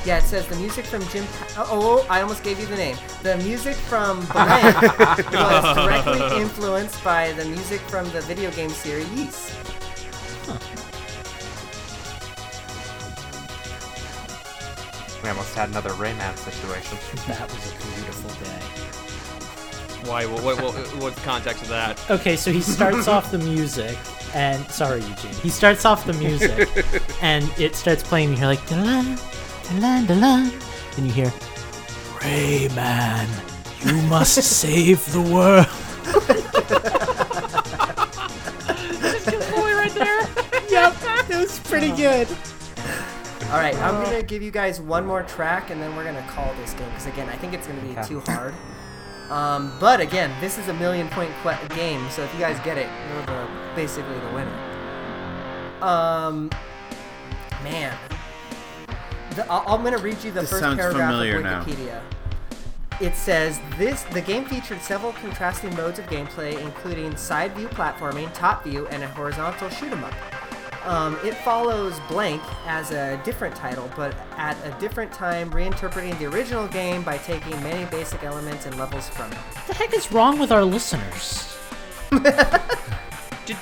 Speaker 3: Yeah, it says the music from Jim. Pa- uh, oh, oh, I almost gave you the name. The music from Blank was directly influenced by the music from the video game series Yeast.
Speaker 6: We almost had another Rayman situation.
Speaker 1: That was a beautiful day.
Speaker 4: Why? What, what, what, what's the context of that?
Speaker 1: Okay, so he starts off the music, and sorry, Eugene. He starts off the music, and it starts playing. And you're like, da da da and you hear, Rayman, you must save the world.
Speaker 4: That's a good Boy, right there.
Speaker 1: yep, it was pretty oh. good.
Speaker 3: All right, I'm gonna give you guys one more track, and then we're gonna call this game because again, I think it's gonna be too hard. Um, but again, this is a million point que- game, so if you guys get it, you're the, basically the winner. Um, man, the, I'm gonna read you the
Speaker 5: This
Speaker 3: first paragraph of
Speaker 5: now.
Speaker 3: Wikipedia. It says this: the game featured several contrasting modes of gameplay, including side view platforming, top view, and a horizontal shoot 'em up. Um, it follows Blank as a different title, but at a different time, reinterpreting the original game by taking many basic elements and levels from it.
Speaker 1: What the heck is wrong with our listeners?
Speaker 4: Did, did-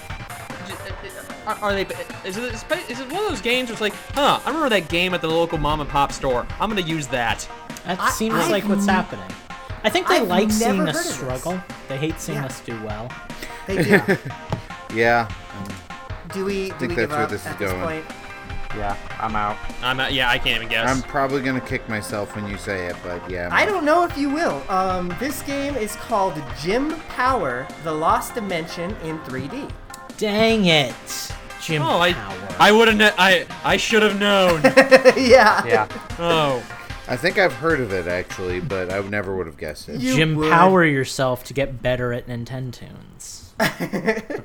Speaker 4: are, are they? Is it, is it one of those games where it's like, huh? I remember that game at the local mom and pop store. I'm gonna use that.
Speaker 1: That
Speaker 3: I-
Speaker 1: seems
Speaker 3: I've
Speaker 1: like what's happening. I think they
Speaker 3: I've
Speaker 1: like seeing
Speaker 3: heard
Speaker 1: us
Speaker 3: of this.
Speaker 1: struggle. They hate seeing
Speaker 3: Yeah.
Speaker 1: us do well.
Speaker 3: They do.
Speaker 5: Yeah.
Speaker 3: do we? Do
Speaker 5: think
Speaker 3: we
Speaker 5: that's
Speaker 3: give
Speaker 5: where
Speaker 3: up
Speaker 5: this is going.
Speaker 3: this?
Speaker 6: Yeah, I'm out.
Speaker 4: I'm uh, yeah, I can't even guess.
Speaker 5: I'm probably gonna kick myself when you say it, but yeah.
Speaker 3: I don't know if you will. Um, this game is called Jim Power: The Lost Dimension in 3D.
Speaker 1: Dang it, Jim
Speaker 4: oh, I
Speaker 1: Power.
Speaker 4: I would have I I should have known.
Speaker 3: yeah.
Speaker 6: Yeah.
Speaker 4: oh.
Speaker 5: I think I've heard of it actually, but I never would have guessed it.
Speaker 3: You
Speaker 1: Jim
Speaker 3: would.
Speaker 1: Power yourself to get better at Nintendo's.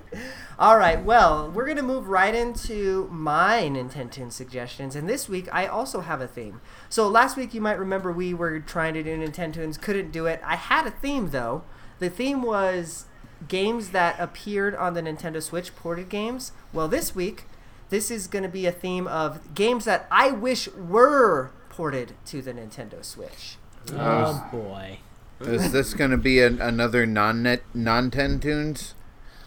Speaker 3: All right, well, we're going to move right into my Nintendo suggestions. And this week, I also have a theme. So last week, you might remember we were trying to do Nintendo's, couldn't do it. I had a theme, though. The theme was games that appeared on the Nintendo Switch, ported games. Well, this week, this is going to be a theme of games that I wish were ported to the Nintendo Switch.
Speaker 1: Oh boy.
Speaker 5: Is this gonna be an, another non-net non-ten tunes?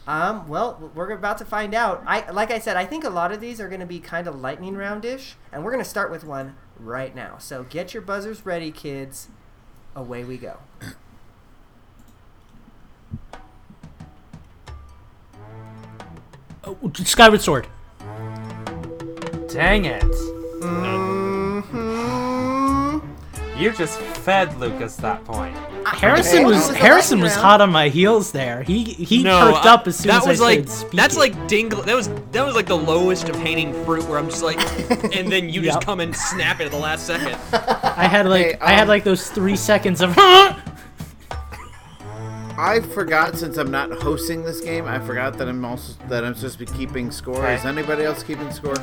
Speaker 3: Um, well, we're about to find out. I like I said, I think a lot of these are going to be kind of lightning roundish, and we're going to start with one right now. So get your buzzers ready, kids. Away we go.
Speaker 1: Oh, Skyward Sword.
Speaker 6: Dang it.
Speaker 3: Mm-hmm.
Speaker 6: You just fed Lucas that point.
Speaker 1: Harrison
Speaker 3: Okay,
Speaker 1: was
Speaker 3: was
Speaker 1: Harrison was hot on my heels there. He he
Speaker 4: no,
Speaker 1: perked up as soon
Speaker 4: that
Speaker 1: as
Speaker 4: was
Speaker 1: I
Speaker 4: like
Speaker 1: said
Speaker 4: that's like dingle. That was that was like the lowest of hanging fruit where I'm just like, and then you just come and snap it at the last second.
Speaker 1: I had like
Speaker 5: Hey,
Speaker 1: I had
Speaker 5: um,
Speaker 1: like those three seconds of
Speaker 5: I forgot since I'm not hosting this game. I forgot that I'm also that I'm supposed to be keeping score.
Speaker 6: Okay.
Speaker 5: Is anybody else keeping score?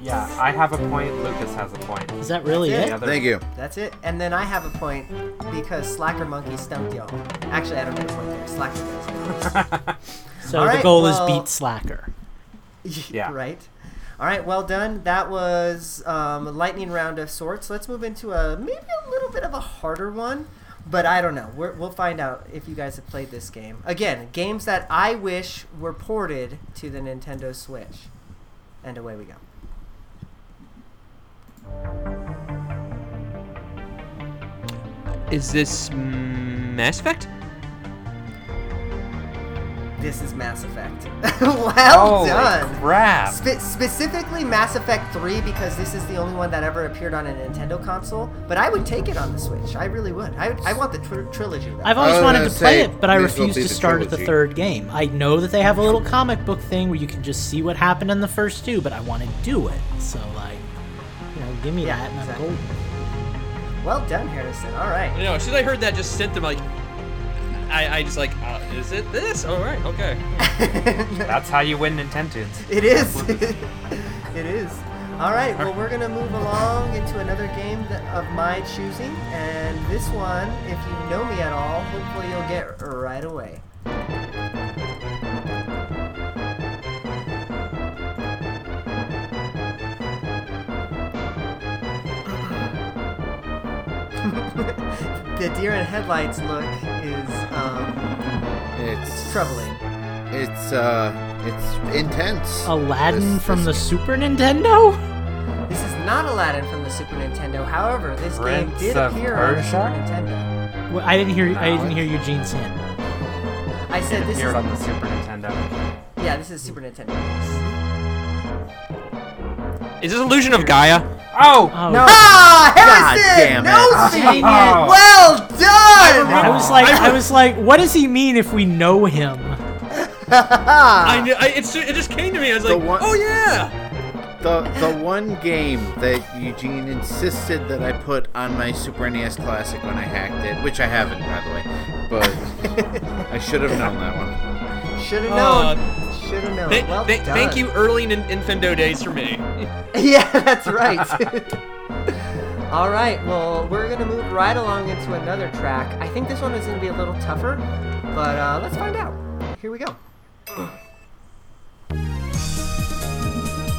Speaker 6: Yeah, I have a point. Lucas has a point.
Speaker 1: Is that really
Speaker 3: That's
Speaker 1: it?
Speaker 6: The other-
Speaker 5: Thank you.
Speaker 3: That's it. And then I have a point because Slacker Monkey stumped y'all. Actually, I don't get a point there. Slacker does.
Speaker 1: So
Speaker 3: All
Speaker 1: the
Speaker 3: right,
Speaker 1: goal
Speaker 3: well-
Speaker 1: is beat Slacker.
Speaker 6: Yeah.
Speaker 3: right. All right, well done. That was um, a lightning round of sorts. Let's move into a maybe a little bit of a harder one, but I don't know. We're, we'll find out if you guys have played this game. Again, games that I wish were ported to the Nintendo Switch. And away we go.
Speaker 4: Is this mm, Mass Effect?
Speaker 3: This is Mass Effect. well
Speaker 6: Holy
Speaker 3: done.
Speaker 6: crap.
Speaker 3: Spe- specifically Mass Effect 3 because this is the only one that ever appeared on a Nintendo console. But I would take it on the Switch. I really would. I, I want the tr- trilogy. Though.
Speaker 1: I've always wanted
Speaker 5: gonna
Speaker 1: to play it, but I
Speaker 5: may as well
Speaker 1: refuse to start at the third game. I know that they have a little comic book thing where you can just see what happened in the first two, but I want to do it. So like, you know, give me
Speaker 3: Yeah,
Speaker 1: that and
Speaker 3: exactly.
Speaker 1: I'm golden.
Speaker 3: Well done, Harrison. All right.
Speaker 4: You know, as soon as I heard that, just sent them like, I, I just like, uh, is it this? All right, okay.
Speaker 6: That's how you win Nintendo's.
Speaker 3: It is. it is. All right. Well, we're gonna move along into another game that, of my choosing, and this one, if you know me at all, hopefully you'll get right away. the deer in headlights look is um,
Speaker 5: It's
Speaker 3: troubling.
Speaker 5: It's uh, it's intense.
Speaker 1: Aladdin
Speaker 5: This-
Speaker 1: from
Speaker 5: this-
Speaker 1: the Super Nintendo?
Speaker 3: This is not Aladdin from the Super Nintendo. However, this
Speaker 6: Prince
Speaker 3: game did
Speaker 6: of
Speaker 3: appear on the Super Nintendo.
Speaker 1: Well, I didn't hear. I didn't hear Eugene's hint.
Speaker 3: I said
Speaker 6: It
Speaker 3: this is
Speaker 6: on the Super Nintendo.
Speaker 3: yeah, this is Super Nintendo.
Speaker 4: Is this Illusion of Gaia?
Speaker 6: Oh!
Speaker 1: Oh,
Speaker 6: no!
Speaker 3: Ah, Harrison!
Speaker 5: damn it.
Speaker 3: No speed!
Speaker 1: Dang it.
Speaker 6: Oh.
Speaker 3: Well done!
Speaker 1: I was like, I was like, what does he mean if we know him?
Speaker 4: I, knew, I it's, it just came to me. I was
Speaker 5: The
Speaker 4: like,
Speaker 5: one-
Speaker 4: oh yeah.
Speaker 5: The the one game that Eugene insisted that I put on my Super NES Classic when I hacked it, which I haven't by the way, but I should have known that one.
Speaker 3: Should have
Speaker 4: Uh,
Speaker 3: known. Should have known.
Speaker 4: Th-
Speaker 3: well
Speaker 4: th-
Speaker 3: done.
Speaker 4: thank you, early Nin- Nintendo days for me.
Speaker 3: yeah, that's right. All right, well, we're gonna move right along into another track. I think this one is gonna be a little tougher, but uh, let's find out. Here we go.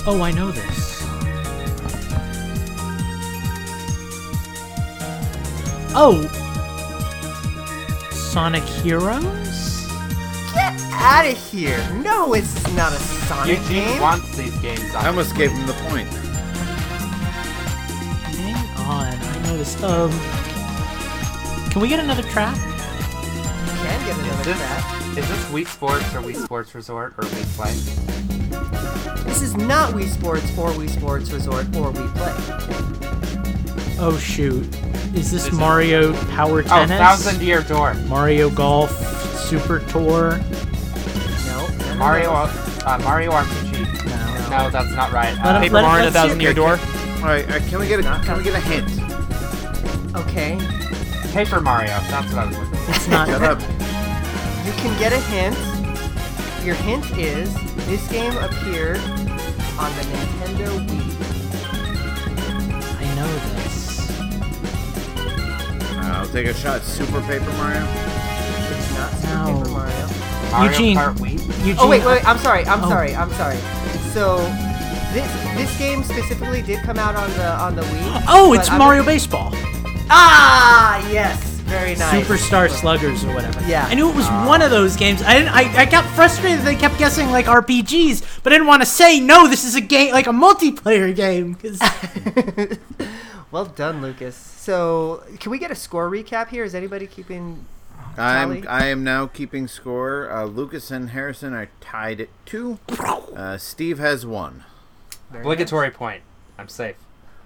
Speaker 1: Oh, I know this. Oh, Sonic Heroes.
Speaker 3: Get out of here! No, it's not a Sonic
Speaker 6: Eugene
Speaker 3: game.
Speaker 6: wants these games on
Speaker 5: I almost gave him the point.
Speaker 1: Hang on, I know this. Um, Can we get another track?
Speaker 3: Can get another
Speaker 6: This-
Speaker 3: track.
Speaker 6: Is this Wii Sports or Wii Sports Resort or Wii Play?
Speaker 3: This is not Wii Sports or Wii Sports Resort or Wii Play.
Speaker 1: Oh shoot. Is this
Speaker 4: This is-
Speaker 1: Mario Power
Speaker 6: Oh,
Speaker 1: Tennis?
Speaker 6: Thousand Year Door.
Speaker 1: Mario Golf Super Tour?
Speaker 3: No. none
Speaker 6: Mario, uh, Mario RPG.
Speaker 1: No.
Speaker 6: No, that's not right.
Speaker 1: Let
Speaker 6: Uh,
Speaker 1: him-
Speaker 4: Paper
Speaker 1: let-
Speaker 4: Mario: The
Speaker 1: let's
Speaker 4: Thousand Year Door.
Speaker 5: All right, uh, can we get a can we get a hint?
Speaker 3: Okay.
Speaker 6: Paper Mario. That's what I was looking for.
Speaker 1: It's not.
Speaker 5: Shut up.
Speaker 3: You can get a hint. Your hint is this game appeared on the Nintendo Wii.
Speaker 1: I know this.
Speaker 5: I'll take a shot. Super Paper Mario.
Speaker 3: It's
Speaker 1: No.
Speaker 3: Paper Mario.
Speaker 6: Mario
Speaker 1: Eugene.
Speaker 6: Kart Wii.
Speaker 1: Eugene,
Speaker 3: Oh wait, wait, wait, I'm sorry. I'm
Speaker 1: Oh.
Speaker 3: sorry. I'm sorry. So this this game specifically did come out on the on the Wii.
Speaker 1: Oh, it's
Speaker 3: I'm-
Speaker 1: Mario Baseball.
Speaker 3: Ah, yes. Very nice.
Speaker 1: Superstar Sluggers or whatever.
Speaker 3: Yeah.
Speaker 1: I knew it was one of those games. I didn't. I, I got frustrated. They kept guessing like RPGs, but I didn't want to say no. This is a game, like a multiplayer game. 'cause-
Speaker 3: Well done, Lucas. So, can we get a score recap here? Is anybody keeping
Speaker 5: I'm
Speaker 3: Tally?
Speaker 5: I am now keeping score. Uh, Lucas and Harrison are tied at two. Uh, Steve has one.
Speaker 3: very
Speaker 6: Obligatory point. I'm safe.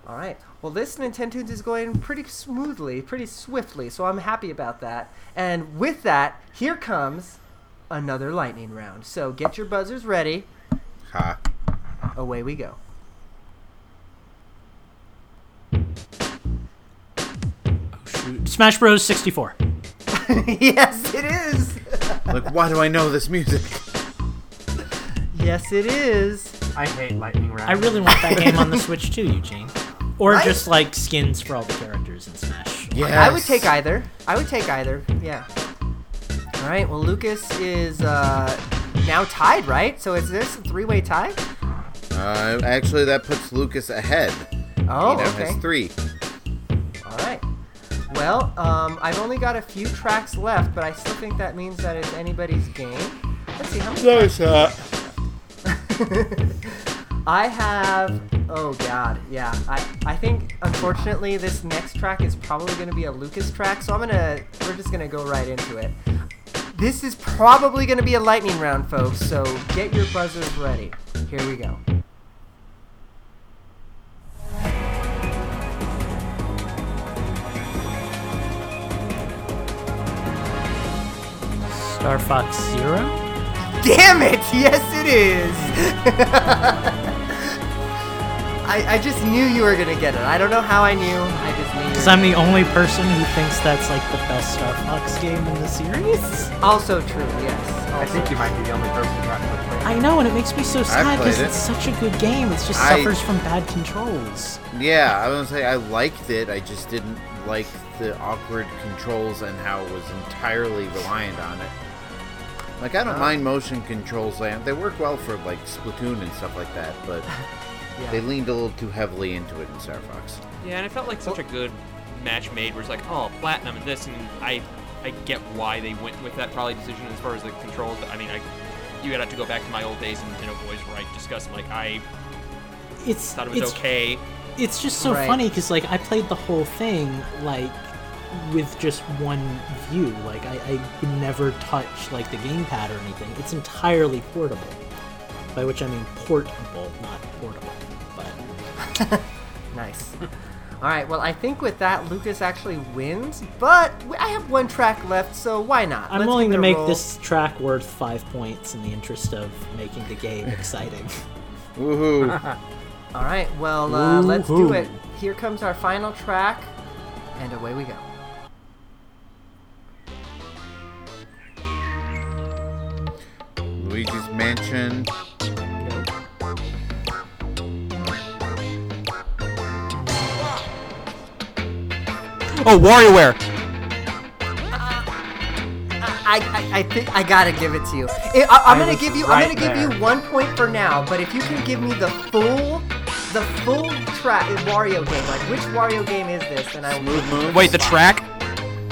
Speaker 3: All right. Well, this Nintendo is going pretty smoothly, pretty swiftly, so I'm happy about that. And with that, here comes another lightning round. So get your buzzers ready.
Speaker 5: Ha.
Speaker 3: Away we go.
Speaker 1: Smash Bros. 64.
Speaker 3: yes, it is.
Speaker 5: Like, why do I know this music?
Speaker 3: yes, it is.
Speaker 6: I hate lightning round.
Speaker 1: I really want that game on the Switch too, Eugene. Or
Speaker 3: Right?
Speaker 1: just like skins for all the characters in Smash.
Speaker 5: Yeah.
Speaker 3: I would take either. I would take either. Yeah. All right. Well, Lucas is uh, now tied, right? So is this a three-way tie?
Speaker 5: Uh, actually, that puts Lucas ahead.
Speaker 3: Oh,
Speaker 5: he now
Speaker 3: okay.
Speaker 5: has three.
Speaker 3: All right. Well, um, I've only got a few tracks left, but I still think that means that it's anybody's game. Let's see how many.
Speaker 5: No shot.
Speaker 3: I have. Oh God, yeah. I I think unfortunately this next track is probably going to be a Lucas track, so I'm gonna. We're just gonna go right into it. This is probably going to be a lightning round, folks. So get your buzzers ready. Here we go.
Speaker 1: Star Fox Zero?
Speaker 3: Damn it! Yes, it is. I, I just knew you were gonna get it. I don't know how I knew. I just knew.
Speaker 1: Because I'm the only person who thinks that's like the best Star Fox game in the series.
Speaker 3: Also true. Yes.
Speaker 6: I think you might be the only person who actually played.
Speaker 1: I know, and it makes me so sad because
Speaker 5: it.
Speaker 1: it's such a good game. It just
Speaker 5: I-
Speaker 1: suffers from bad controls.
Speaker 5: Yeah, I was gonna say I liked it. I just didn't like the awkward controls and how it was entirely reliant on it. Like I don't
Speaker 3: Oh.
Speaker 5: mind motion controls; they they work well for like Splatoon and stuff like that. But
Speaker 3: Yeah.
Speaker 5: they leaned a little too heavily into it in Star Fox.
Speaker 4: Yeah, and it felt like such a good match made where it's like, oh, platinum and this, and I, I get why they went with that probably decision as far as the controls. I mean, I, you would have to go back to my old days in Nintendo Boys where I discussed like I
Speaker 1: It's
Speaker 4: thought it was
Speaker 1: it's,
Speaker 4: okay.
Speaker 1: It's just so
Speaker 3: Right.
Speaker 1: funny because like I played the whole thing like with just one view. Like I, I would never touch like the gamepad or anything. It's entirely portable. By which I mean portable, not portable. But
Speaker 3: Nice. All right. Well, I think with that, Lucas actually wins. But I have one track left, so why not?
Speaker 1: I'm
Speaker 3: Let's
Speaker 1: willing to make
Speaker 3: roll.
Speaker 1: this track worth five points in the interest of making the game exciting.
Speaker 5: Woohoo!
Speaker 3: All right. Well, uh, let's do it. Here comes our final track, and away we go.
Speaker 5: Luigi's Mansion.
Speaker 4: Oh, WarioWare.
Speaker 3: I, I, I think I gotta give it to you. I, I, I'm
Speaker 6: I
Speaker 3: gonna give you. I'm gonna give you one point for now. But if you can give me the full, the full track Wario game, like which Wario game is this? And I will.
Speaker 5: Smooth moves.
Speaker 4: Wait, the track?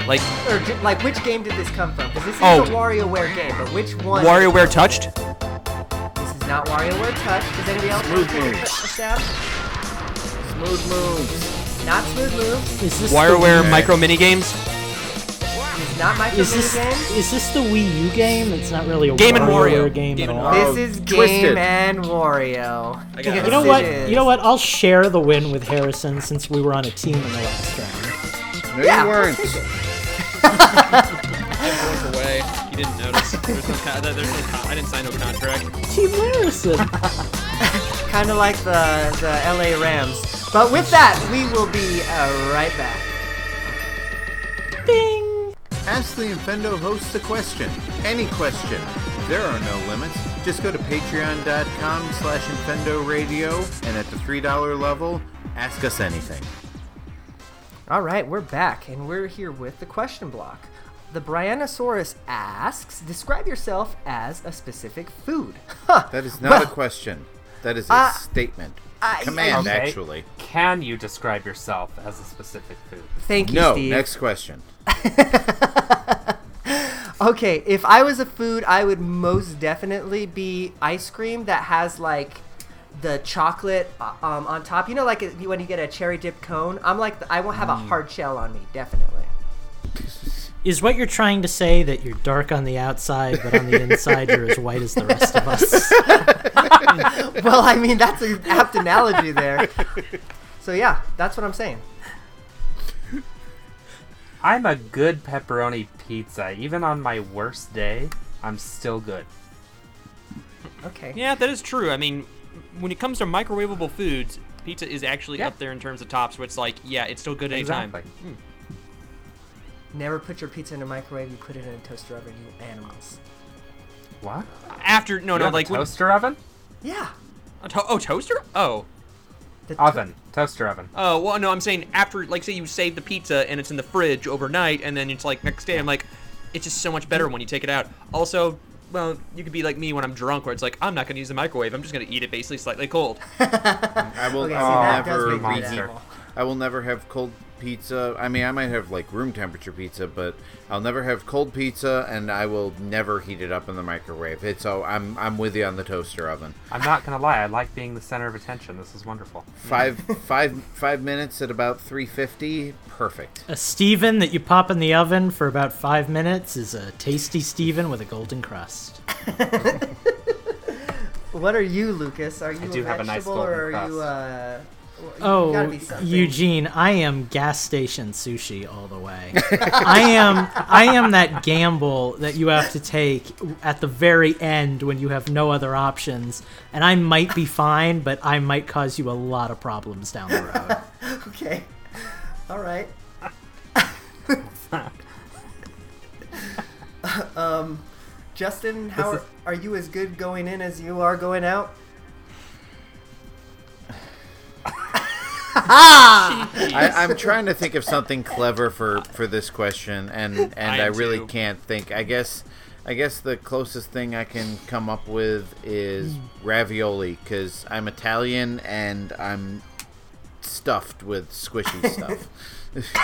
Speaker 4: Like
Speaker 3: Or di- like which game did this come from? Because this is
Speaker 4: Oh.
Speaker 3: a WarioWare game, but which one?
Speaker 4: WarioWare touched?
Speaker 3: This is not WarioWare Touched. Does anybody else
Speaker 5: Smooth
Speaker 3: want to take a
Speaker 5: moves.
Speaker 3: stab?
Speaker 5: Smooth moves.
Speaker 3: Not smooth moves.
Speaker 1: Is this
Speaker 4: WarioWare micro mini games?
Speaker 3: not micro
Speaker 1: Is this
Speaker 3: game.
Speaker 1: is this the Wii U game? It's not really a
Speaker 4: Game and
Speaker 1: WarioWare
Speaker 4: Wario.
Speaker 1: game
Speaker 4: Game
Speaker 1: at all.
Speaker 4: Wario.
Speaker 3: This is oh,
Speaker 5: Twisted.
Speaker 3: Game and Wario.
Speaker 4: I got it.
Speaker 1: You know
Speaker 3: Yes,
Speaker 1: what? You know what? I'll share the win with Harrison since we were on a team in the last round.
Speaker 5: No,
Speaker 3: Yeah,
Speaker 5: you weren't.
Speaker 4: I broke away. You didn't notice. There's no, con- there's no con- I didn't sign no contract.
Speaker 1: Team Harrison.
Speaker 3: Kind of like the the LA Rams. But with that, we will be uh, right back.
Speaker 1: Ding.
Speaker 5: Ask the Infendo hosts a question. Any question. There are no limits. Just go to patreon.com slash Infendo Radio, and at the $3 level, ask us anything.
Speaker 3: All right, we're back, and we're here with the question block. The Brianosaurus asks, describe yourself as a specific food. Huh.
Speaker 5: That is not
Speaker 3: Well,
Speaker 5: a question. That is a
Speaker 3: Uh,
Speaker 5: statement.
Speaker 3: I-
Speaker 5: Command,
Speaker 6: Okay.
Speaker 5: actually.
Speaker 6: Can you describe yourself as a specific food?
Speaker 3: Thank you, Steve.
Speaker 5: No,
Speaker 3: Steve.
Speaker 5: next question.
Speaker 3: Okay, if I was a food, I would most definitely be ice cream that has like the chocolate uh, um, on top. You know, like it- when you get a cherry dip cone. I'm like, I won't have a
Speaker 5: Mm.
Speaker 3: hard shell on me, definitely.
Speaker 1: Is what you're trying to say that you're dark on the outside, but on the inside you're as white as the rest of us?
Speaker 3: well, I mean, that's an apt analogy there. So yeah, that's what I'm saying.
Speaker 6: I'm a good pepperoni pizza. Even on my worst day, I'm still good.
Speaker 3: Okay.
Speaker 4: Yeah, that is true. I mean, when it comes to microwavable foods, pizza is actually
Speaker 6: Yeah.
Speaker 4: up there in terms of tops. Where it's like, yeah, it's still good anytime.
Speaker 6: Exactly. Hmm.
Speaker 3: Never put your pizza in a microwave. You put it in a toaster oven. You animals.
Speaker 6: What?
Speaker 4: After no,
Speaker 6: You
Speaker 4: no,
Speaker 6: have
Speaker 4: like
Speaker 6: a
Speaker 4: when-
Speaker 6: toaster oven?
Speaker 3: Yeah.
Speaker 4: a to- oh, toaster. Oh,
Speaker 3: The to-
Speaker 6: Oven. Toaster oven.
Speaker 4: oh, well, no, I'm saying after, like, say you save the pizza and it's in the fridge overnight, and then it's like next day. I'm like, it's just so much better hmm. when you take it out. Also. Well, you could be like me when I'm drunk, where it's like I'm not gonna use the microwave. I'm just gonna eat it basically slightly cold.
Speaker 5: I will
Speaker 3: Okay, see, that does
Speaker 5: never
Speaker 3: make me
Speaker 5: reheat.
Speaker 3: animal.
Speaker 5: I will never have cold pizza. I mean, I might have like room temperature pizza, but I'll never have cold pizza, and I will never heat it up in the microwave. It's so I'm I'm with you on the toaster oven.
Speaker 6: I'm not gonna lie, I like being the center of attention. This is wonderful.
Speaker 5: Five five five minutes at about 350, perfect.
Speaker 1: A Steven that you pop in the oven for about five minutes is a tasty Steven with a golden crust.
Speaker 3: What are you, Lucas? Are you I
Speaker 6: do
Speaker 3: a
Speaker 6: have a nice
Speaker 3: vegetable
Speaker 6: golden
Speaker 3: or are you
Speaker 6: crust.
Speaker 3: uh? you gotta
Speaker 1: Oh. Eugene, I am gas station sushi all the way. I am I am that gamble that you have to take at the very end when you have no other options. And I might be fine, but I might cause you a lot of problems down the road.
Speaker 3: Okay. All right. um, Justin, how are, are you as good going in as you are going out? Ah!
Speaker 5: I, I'm trying to think of something clever for for this question, and and
Speaker 4: I
Speaker 5: I, really
Speaker 4: too.
Speaker 5: can't think. I guess I guess the closest thing I can come up with is ravioli, because I'm Italian and I'm stuffed with squishy stuff.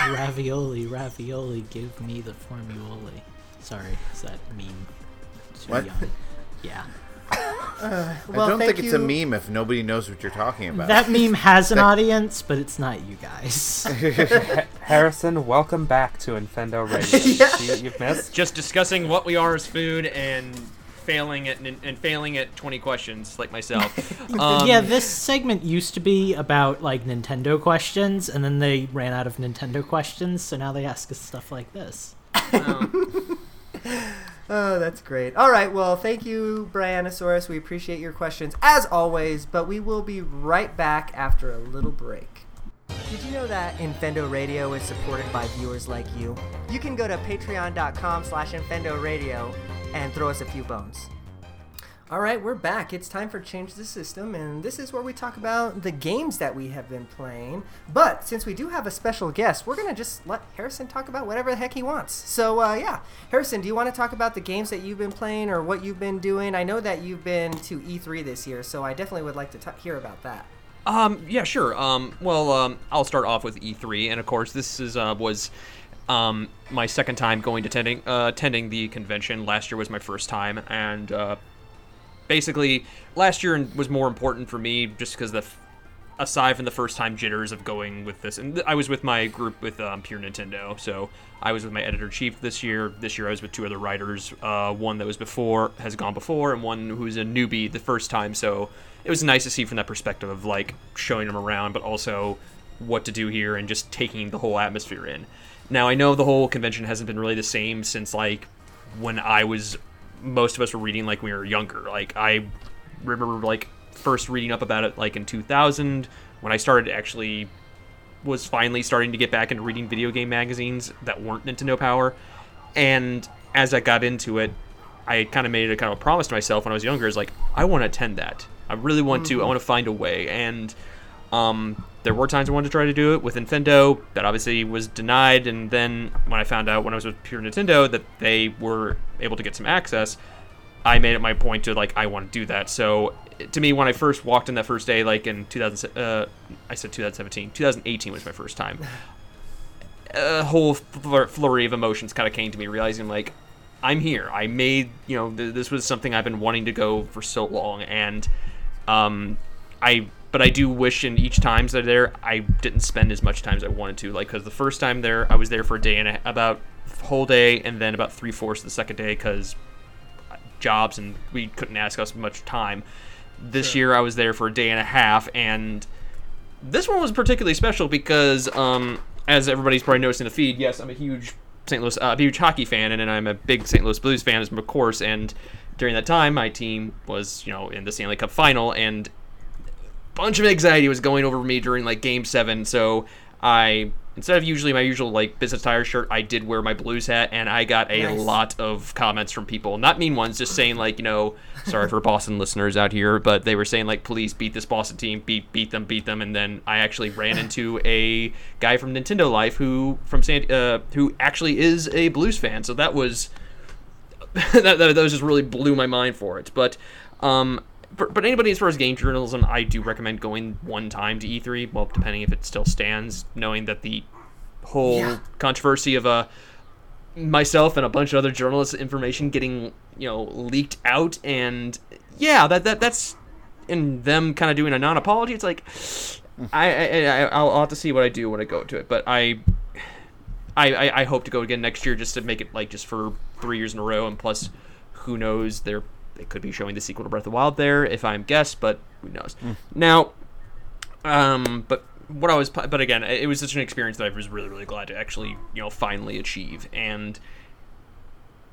Speaker 1: ravioli, ravioli, give me the formuloli. Sorry, is that meme? Too
Speaker 5: What?
Speaker 1: young. Yeah.
Speaker 5: I
Speaker 3: Well,
Speaker 5: don't
Speaker 3: thank
Speaker 5: think it's a meme if nobody knows what you're talking about.
Speaker 1: That meme has an audience, but it's not you guys.
Speaker 6: Harrison, welcome back to Infendo Radio. See what you've missed?
Speaker 4: Just discussing what we are as food and failing at and failing at 20 questions like myself. Um,
Speaker 1: yeah, this segment used to be about like Nintendo questions, and then they ran out of Nintendo questions, so now they ask us stuff like this.
Speaker 3: Oh, that's great. All right. Well, thank you, Brianosaurus. We appreciate your questions as always, but we will be right back after a little break. Did you know that Infendo Radio is supported by viewers like you? You can go to patreon.com slash Infendo Radio and throw us a few bones. All right, we're back. It's time for Change the System, and this is where we talk about the games that we have been playing. But since we do have a special guest, we're going to just let Harrison talk about whatever the heck he wants. So, uh, yeah. Harrison, do you want to talk about the games that you've been playing or what you've been doing? I know that you've been to E3 this year, so I definitely would like to t- hear about that.
Speaker 4: Um, yeah, sure. Um, well, um, I'll start off with E3, and of course, this is uh, was um, my second time going to attending uh, attending the convention. Last year was my first time, and uh, basically, last year was more important for me just because the aside from the first time jitters of going with this, and I was with my group with um, Pure Nintendo, so I was with my editor chief this year. This year I was with two other writers. Uh, one that was before has gone before, and one who's a newbie the first time. So it was nice to see from that perspective of like showing them around, but also what to do here and just taking the whole atmosphere in. Now I know the whole convention hasn't been really the same since like when I was most of us were reading like when we were younger. Like I remember like first reading up about it like in 2000 when I started actually was finally starting to get back into reading video game magazines that weren't Nintendo Power. And as I got into it, I kind of made a kind of a promise to myself when I was younger is like I want to attend that. I really want to. I want to find a way. And um, there were times I wanted to try to do it with Nintendo. That obviously was denied. And then when I found out when I was with Pure Nintendo that they were able to get some access, I made it my point to like I want to do that. So to me, when I first walked in that first day, like in 2000, uh, I said 2017, 2018 was my first time. A whole flur- flurry of emotions kind of came to me, realizing like I'm here. I made you know th- this was something I've been wanting to go for so long, and um, I but I do wish in each times that I'm there I didn't spend as much time as I wanted to. Like because the first time there I was there for a day and a, about whole day, and then about three fourths the second day because jobs and we couldn't ask us much time. This year I was there for a day and a half, and this one was particularly special because, um, as everybody's probably noticed in the feed, yes, I'm a huge St. Louis, uh, a huge hockey fan, and, and I'm a big St. Louis Blues fan, of course. And during that time, my team was, you know, in the Stanley Cup final, and bunch of anxiety was going over me during like Game Seven. So I, instead of usually my usual like business tire shirt, I did wear my Blues hat, and I got a
Speaker 3: Nice.
Speaker 4: lot of comments from people, not mean ones, just saying like, you know, sorry for Boston listeners out here, but they were saying like, please beat this Boston team, beat beat them, beat them, and then I actually ran into a guy from Nintendo Life who from San, uh, who actually is a Blues fan, so that was that, that, that was just really blew my mind for it. But um, but, but anybody as far as game journalism, I do recommend going one time to E3. Well, depending if it still stands, knowing that the whole
Speaker 3: Yeah.
Speaker 4: controversy of uh, myself and a bunch of other journalists' information getting you know leaked out, and yeah, that that that's and them kind of doing a non-apology. It's like I, I, I I'll, I'll have to see what I do when I go to it, but I. I, I, I hope to go again next year just to make it like just for three years in a row, and plus, who knows? They're they could be showing the sequel to Breath of the Wild there if I'm guessed, but who knows? Now, um, but what I was, but again, it was such an experience that I was really really glad to actually you know finally achieve, and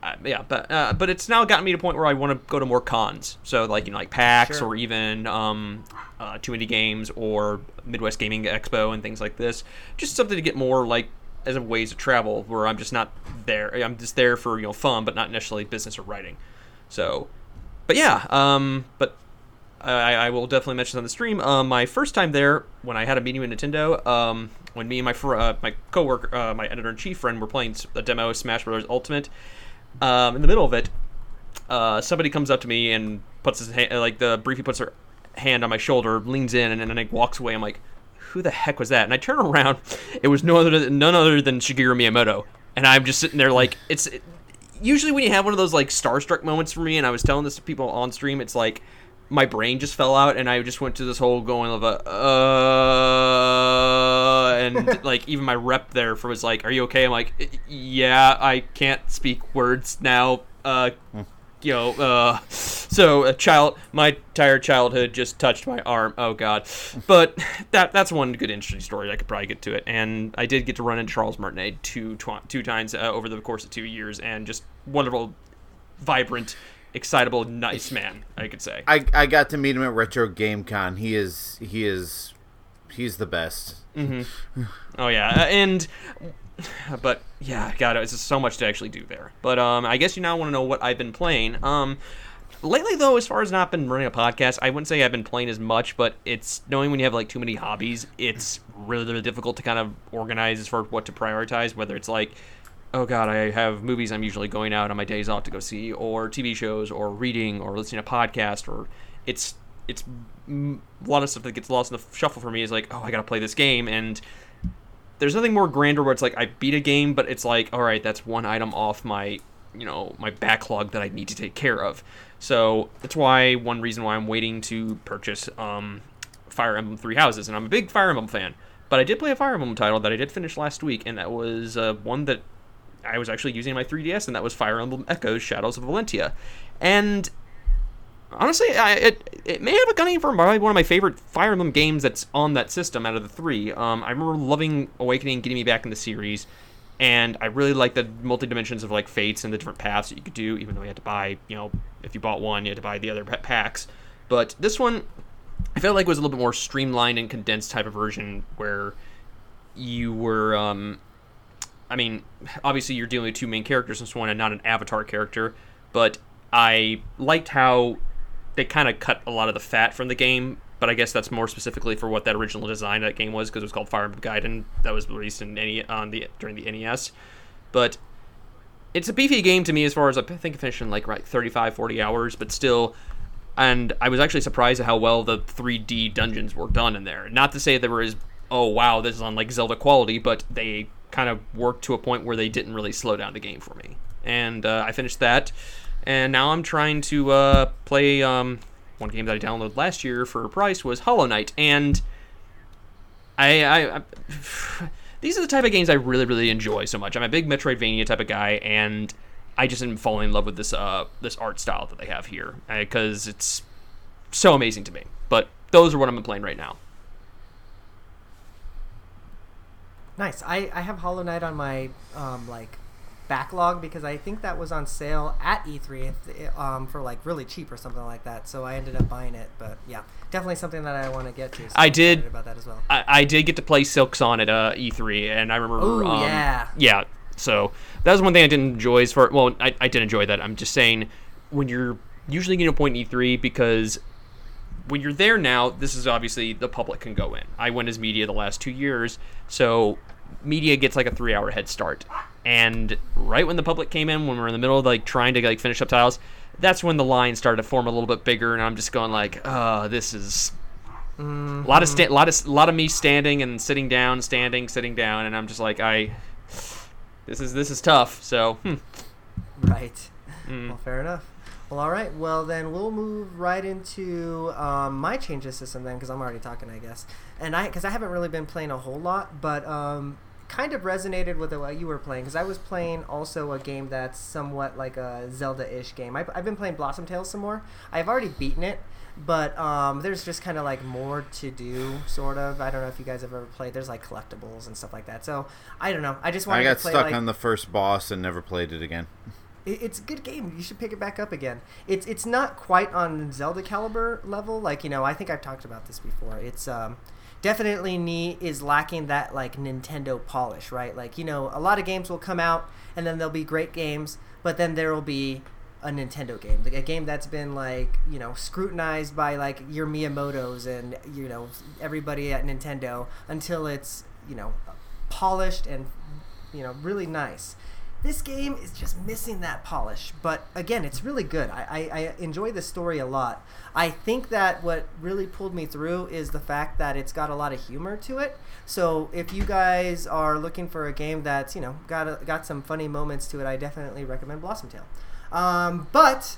Speaker 4: uh, yeah, but uh, but it's now gotten me to a point where I want to go to more cons. So like you know like PAX
Speaker 3: Sure.
Speaker 4: or even um, uh, Two Indie Games or Midwest Gaming Expo and things like this. Just something to get more like as a ways to travel where I'm just not there. I'm just there for you know fun, but not necessarily business or writing. So, but yeah, um, but I, I will definitely mention this on the stream. Uh, my first time there, when I had a meeting with Nintendo, um, when me and my fr- uh, my coworker, uh, my editor in chief friend, were playing a demo of Smash Bros. Ultimate. Um, in the middle of it, uh, somebody comes up to me and puts his hand, like the briefly puts her hand on my shoulder, leans in, and then like walks away. I'm like, who the heck was that? And I turn around, it was no other than, none other than Shigeru Miyamoto, and I'm just sitting there like it's. It, usually when you have one of those like starstruck moments for me, and I was telling this to people on stream, it's like my brain just fell out, and I just went to this whole going of a uh, and like even my rep there for was like, "Are you okay?" I'm like, "Yeah, I can't speak words now." Uh, you know, uh, so a child, my entire childhood just touched my arm. Oh God, but that that's one good interesting story. I could probably get to it, and I did get to run into Charles Martinet two tw- two times uh, over the course of two years, and just wonderful, vibrant, excitable, nice man. I could say.
Speaker 5: I, I got to meet him at Retro Game Con. He is he is he's the best.
Speaker 4: Oh yeah, uh, and but yeah, God, it's just so much to actually do there. But um, I guess you now want to know what I've been playing. Um, lately though, as far as not been running a podcast, I wouldn't say I've been playing as much, but it's knowing when you have like too many hobbies, it's really really difficult to kind of organize as far as what to prioritize. Whether it's like oh god, I have movies I'm usually going out on my days off to go see, or TV shows, or reading, or listening to podcasts, or it's it's a lot of stuff that gets lost in the shuffle for me is like, oh, I gotta play this game, and there's nothing more grander where it's like I beat a game, but it's like, all right, that's one item off my you know my backlog that I need to take care of. So that's why one reason why I'm waiting to purchase um, Fire Emblem Three Houses, and I'm a big Fire Emblem fan. But I did play a Fire Emblem title that I did finish last week, and that was uh, one that I was actually using my 3DS, and that was Fire Emblem Echoes: Shadows of Valentia. And honestly, I, it it may have a gunning for probably one of my favorite Fire Emblem games that's on that system out of the three. Um, I remember loving Awakening, getting me back in the series, and I really like the multi dimensions of like fates and the different paths that you could do. Even though you had to buy, you know, if you bought one, you had to buy the other packs. But this one, I felt like was a little bit more streamlined and condensed type of version where you were. Um, I mean, obviously you're dealing with two main characters in this one and not an avatar character, but I liked how they kind of cut a lot of the fat from the game. But I guess that's more specifically for what that original design of that game was because it was called Fire Emblem Gaiden that was released in any on the during the NES. But it's a beefy game to me as far as I think I finished in like right 35 40 hours, but still and I was actually surprised at how well the 3D dungeons were done in there. Not to say they were as oh wow, this is on like Zelda quality, but they kind of worked to a point where they didn't really slow down the game for me. And uh, I finished that, and now I'm trying to uh, play um, one game that I downloaded last year for a price was Hollow Knight, and I, I, I these are the type of games I really really enjoy so much. I'm a big Metroidvania type of guy, and I just am falling in love with this uh this art style that they have here because it's so amazing to me. But those are what I'm playing right now.
Speaker 3: Nice. I, I have Hollow Knight on my um, like backlog because I think that was on sale at E3 um, for like really cheap or something like that. So I ended up buying it. But yeah, definitely something that I want to get to. So
Speaker 4: I
Speaker 3: I'm
Speaker 4: did-
Speaker 3: about that as well.
Speaker 4: I, I did get to play Silksong at uh, E3, and I remember.
Speaker 3: Ooh,
Speaker 4: um,
Speaker 3: yeah.
Speaker 4: Yeah. So that was one thing I didn't enjoy. As far well, I, I did enjoy that. I'm just saying when you're usually getting a point in E3 because when you're there now, this is obviously the public can go in. I went as media the last two years, so media gets like a three hour head start. And right when the public came in, when we are in the middle of like trying to like finish up tiles, that's when the line started to form a little bit bigger, and I'm just going like, oh, this is a lot of sta- lot of a lot of me standing and sitting down, standing, sitting down, and I'm just like, I, this is this is tough. So hmm.
Speaker 3: Right.
Speaker 4: Mm.
Speaker 3: Well, fair enough. Well, all right. Well, then we'll move right into um, my changes system then, because I'm already talking, I guess. And I, because I haven't really been playing a whole lot, but um, kind of resonated with what you were playing, because I was playing also a game that's somewhat like a Zelda-ish game. I've, I've been playing Blossom Tales some more. I've already beaten it, but um, there's just kind of like more to do, sort of. I don't know if you guys have ever played. There's like collectibles and stuff like that. So I don't know. I just wanted
Speaker 5: I got
Speaker 3: to play
Speaker 5: stuck
Speaker 3: like,
Speaker 5: on the first boss and never played it again.
Speaker 3: it's a good game. You should pick it back up again. It's it's not quite on Zelda caliber level. Like you know, I think I've talked about this before. It's um, definitely ne- is lacking that like Nintendo polish, right? Like you know, a lot of games will come out and then there'll be great games, but then there will be a Nintendo game, like a game that's been like you know scrutinized by like your Miyamoto's and you know everybody at Nintendo until it's you know polished and you know really nice. This game is just missing that polish, but again, it's really good. I, I, I enjoy the story a lot. I think that what really pulled me through is the fact that it's got a lot of humor to it. So if you guys are looking for a game that's you know got a, got some funny moments to it, I definitely recommend Blossom Tale. Um, but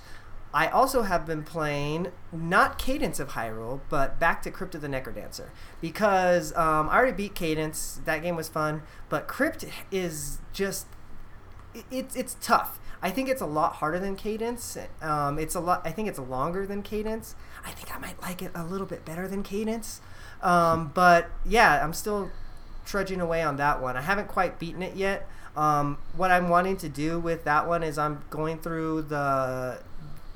Speaker 3: I also have been playing not Cadence of Hyrule, but back to Crypt of the Necrodancer because um, I already beat Cadence. That game was fun, but Crypt is just it's it's tough. I think it's a lot harder than Cadence. Um, it's a lot. I think it's longer than Cadence. I think I might like it a little bit better than Cadence. Um, but yeah, I'm still trudging away on that one. I haven't quite beaten it yet. Um, what I'm wanting to do with that one is I'm going through the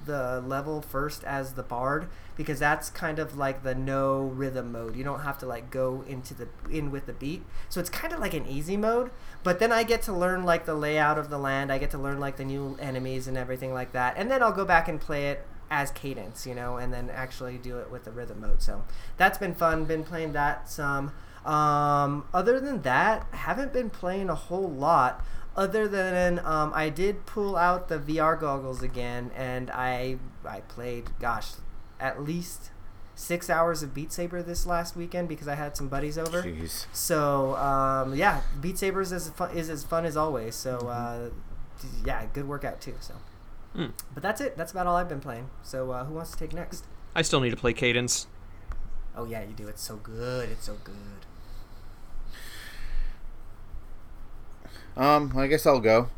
Speaker 3: the level first as the bard because that's kind of like the no rhythm mode. You don't have to like go into the in with the beat. So it's kind of like an easy mode, but then I get to learn like the layout of the land. I get to learn like the new enemies and everything like that. And then I'll go back and play it as cadence, you know, and then actually do it with the rhythm mode. So that's been fun. Been playing that some. Um, other than that, haven't been playing a whole lot. Other than um, I did pull out the VR goggles again, and I I played, gosh, at least six hours of Beat Saber this last weekend because I had some buddies over.
Speaker 5: Jeez.
Speaker 3: So um, yeah, Beat Saber is as fun, is as fun as always. So uh, yeah, good workout too. So,
Speaker 4: Mm.
Speaker 3: but that's it. That's about all I've been playing. So uh, who wants to take next?
Speaker 4: I still need to play Cadence.
Speaker 3: Oh yeah, you do. It's so good. It's so good.
Speaker 5: Um, I guess I'll go.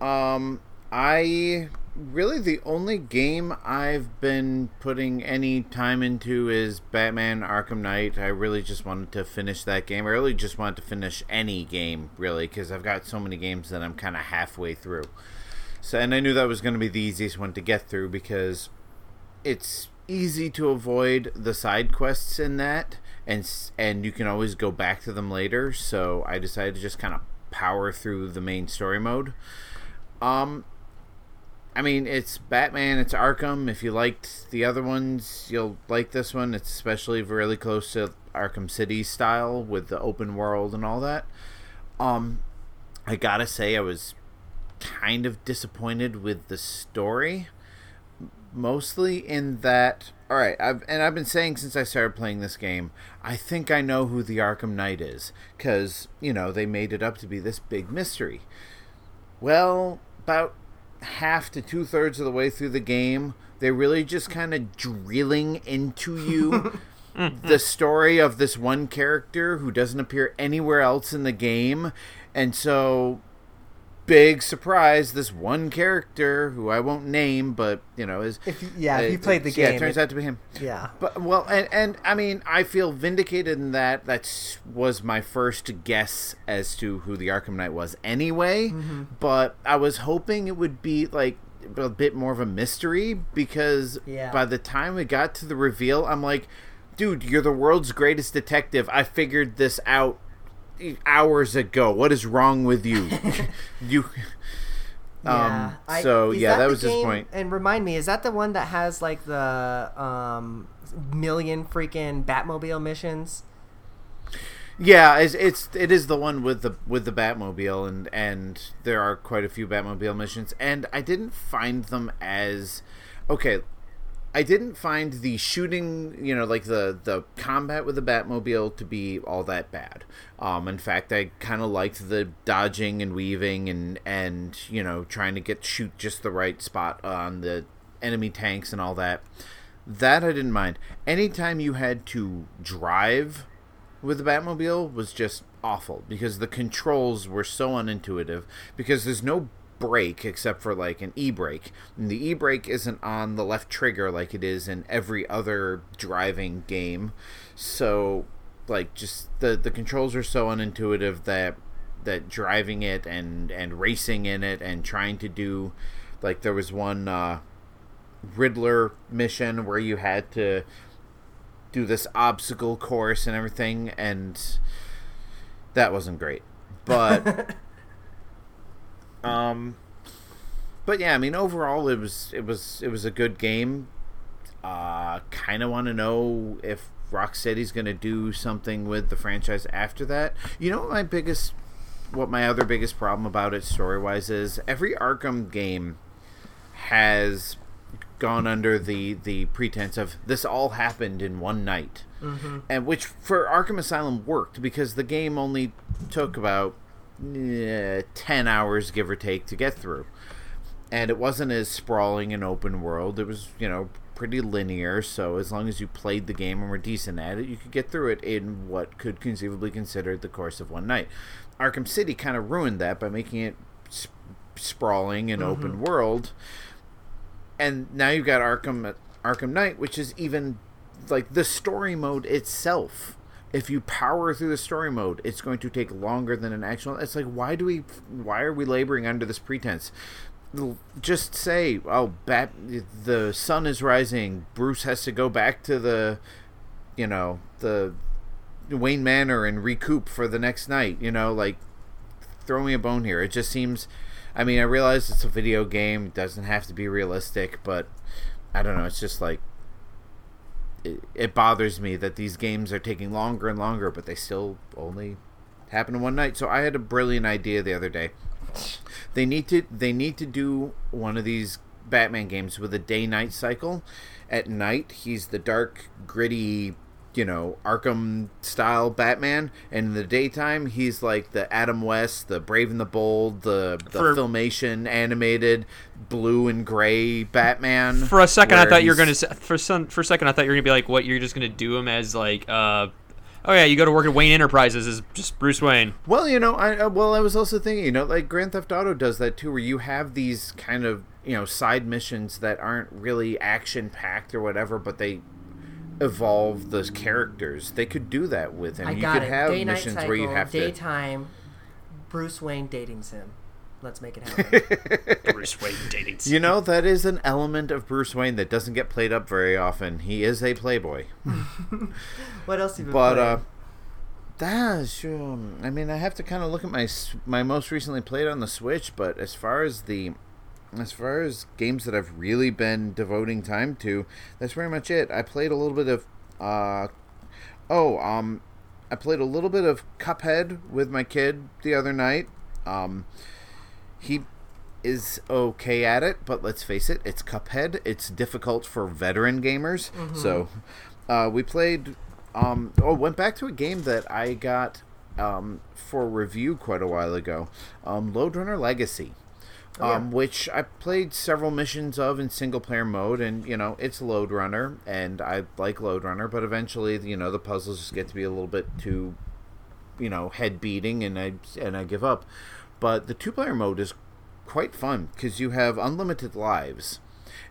Speaker 5: Um, I really the only game I've been putting any time into is Batman Arkham Knight. I really just wanted to finish that game. I really just wanted to finish any game, really, because I've got so many games that I'm kind of halfway through. So, and I knew that was going to be the easiest one to get through because it's easy to avoid the side quests in that, and and you can always go back to them later. So I decided to just kind of power through the main story mode. Um, I mean, it's Batman, it's Arkham. If you liked the other ones, you'll like this one. It's especially really close to Arkham City style with the open world and all that. Um, I gotta say, I was kind of disappointed with the story, mostly in that. All right, I've, and I've been saying since I started playing this game, I think I know who the Arkham Knight is, because you know they made it up to be this big mystery. Well, about half to two thirds of the way through the game, they're really just kind of drilling into you the story of this one character who doesn't appear anywhere else in the game. And so, big surprise, this one character who I won't name, but, you know, is.
Speaker 3: If yeah, if you
Speaker 5: uh,
Speaker 3: played the
Speaker 5: Yeah,
Speaker 3: game,
Speaker 5: it turns
Speaker 3: it-
Speaker 5: out to be him.
Speaker 3: Yeah.
Speaker 5: But well, and and I mean, I feel vindicated in that. That was my first guess as to who the Arkham Knight was, anyway.
Speaker 3: Mm-hmm.
Speaker 5: But I was hoping it would be like a bit more of a mystery because
Speaker 3: Yeah.
Speaker 5: by the time we got to the reveal, I'm like, dude, you're the world's greatest detective. I figured this out hours ago. What is wrong with you? you. Um,
Speaker 3: I-
Speaker 5: so
Speaker 3: is
Speaker 5: yeah, that,
Speaker 3: the
Speaker 5: was
Speaker 3: game-
Speaker 5: disappointing.
Speaker 3: And remind me, is that the one that has like the um million freaking Batmobile missions?
Speaker 5: Yeah, it's, it's it is the one with the with the Batmobile, and and there are quite a few Batmobile missions, and I didn't find them as okay. I didn't find the shooting, you know, like the the combat with the Batmobile to be all that bad. Um, in fact, I kind of liked the dodging and weaving and and you know trying to get shoot just the right spot on the enemy tanks and all that. That I didn't mind. Anytime you had to drive with the Batmobile was just awful because the controls were so unintuitive because there's no brake except for like an e-brake. And the e-brake isn't on the left trigger like it is in every other driving game. So like just the the controls are so unintuitive that that driving it and and racing in it and trying to do like there was one uh Riddler mission where you had to do this obstacle course and everything and that wasn't great. But um but yeah i mean overall it was it was it was a good game. Uh kind of want to know if rocksteady's going to do something with the franchise after that. You know what my biggest what my other biggest problem about it story wise is? Every arkham game has gone under the the pretense of this all happened in one night. And which for arkham asylum worked because the game only took about eh, 10 hours give or take to get through. And it wasn't as sprawling and open world. It was you know pretty linear. So as long as you played the game and were decent at it you could get through it in what could conceivably considered the course of one night. Arkham city kind of ruined that by making it sp- sprawling and open world. And now you've got Arkham Arkham Knight, which is even like the story mode itself. If you power through the story mode, it's going to take longer than an actual. It's like why do we? Why are we laboring under this pretense? Just say, oh, bat, the sun is rising. Bruce has to go back to the, you know, the Wayne Manor and recoup for the next night. You know, like throw me a bone here. It just seems. I mean, I realize it's a video game; it doesn't have to be realistic, but I don't know. It's just like it, it bothers me that these games are taking longer and longer, but they still only happen in one night. So I had a brilliant idea the other day. They need to they need to do one of these Batman games with a day night cycle. At night, he's the dark, gritty you know, Arkham style Batman, and in the daytime he's like the Adam West, the Brave and the Bold, the the
Speaker 4: For-
Speaker 5: filmation animated blue and gray Batman.
Speaker 4: For a second, I thought you were gonna. For some, for a second, I thought you were gonna be like, "What? You're just gonna do him as like, uh, oh yeah, you go to work at Wayne Enterprises as just Bruce Wayne."
Speaker 5: Well, you know, I uh, well, I was also thinking, you know, like Grand Theft Auto does that too, where you have these kind of you know side missions that aren't really action packed or whatever, but they evolve those characters. They could do that with him.
Speaker 3: I
Speaker 5: you
Speaker 3: got
Speaker 5: could
Speaker 3: it.
Speaker 5: have
Speaker 3: Day
Speaker 5: missions
Speaker 3: cycle,
Speaker 5: where you have to.
Speaker 3: daytime. Bruce Wayne dating sim. Let's make it happen.
Speaker 4: Bruce Wayne dating.
Speaker 5: You know, that is an element of Bruce Wayne that doesn't get played up very often. He is a playboy.
Speaker 3: what else have you been
Speaker 5: But
Speaker 3: playing?
Speaker 5: uh that's um, I mean, I have to kind of look at my my most recently played on the Switch, but as far as the as far as games that I've really been devoting time to, that's pretty much it. I played a little bit of uh oh, um I played a little bit of Cuphead with my kid the other night. Um he is okay at it, but let's face it, it's Cuphead. It's difficult for veteran gamers. So, uh, we played. Um, oh, went back to a game that I got um, for review quite a while ago. Um, Lode Runner Legacy. Um, which I played several missions of in single player mode, and you know it's Lode Runner, and I like Lode Runner, but eventually you know the puzzles just get to be a little bit too you know head beating and I and I give up. But the two player mode is quite fun because you have unlimited lives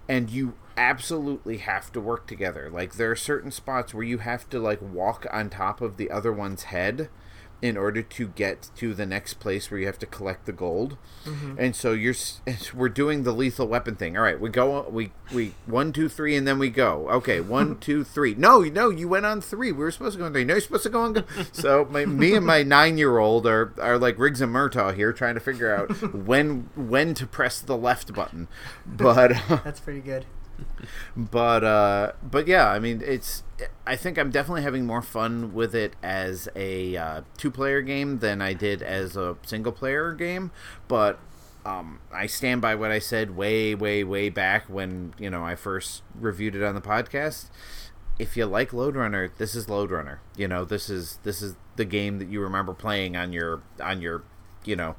Speaker 5: and you absolutely have to work together. Like there are certain spots where you have to like walk on top of the other one's head in order to get to the next place where you have to collect the gold. Mm-hmm. And so you're we're doing the lethal weapon thing. All right, we go we we one two three and then we go. Okay, one two three. No, no, you went on three. We were supposed to go on three. No, you're supposed to go on. Go. So my me and my nine year old are are like Riggs and Murtaugh here trying to figure out when when to press the left button. But
Speaker 3: That's pretty good.
Speaker 5: but uh but yeah i mean it's i think i'm definitely having more fun with it as a uh, two player game than i did as a single player game but um, I stand by what I said way, way, way back when you know I first reviewed it on the podcast. If you like Lode Runner, this is Lode Runner. You know, this is this is the game that you remember playing on your on your you know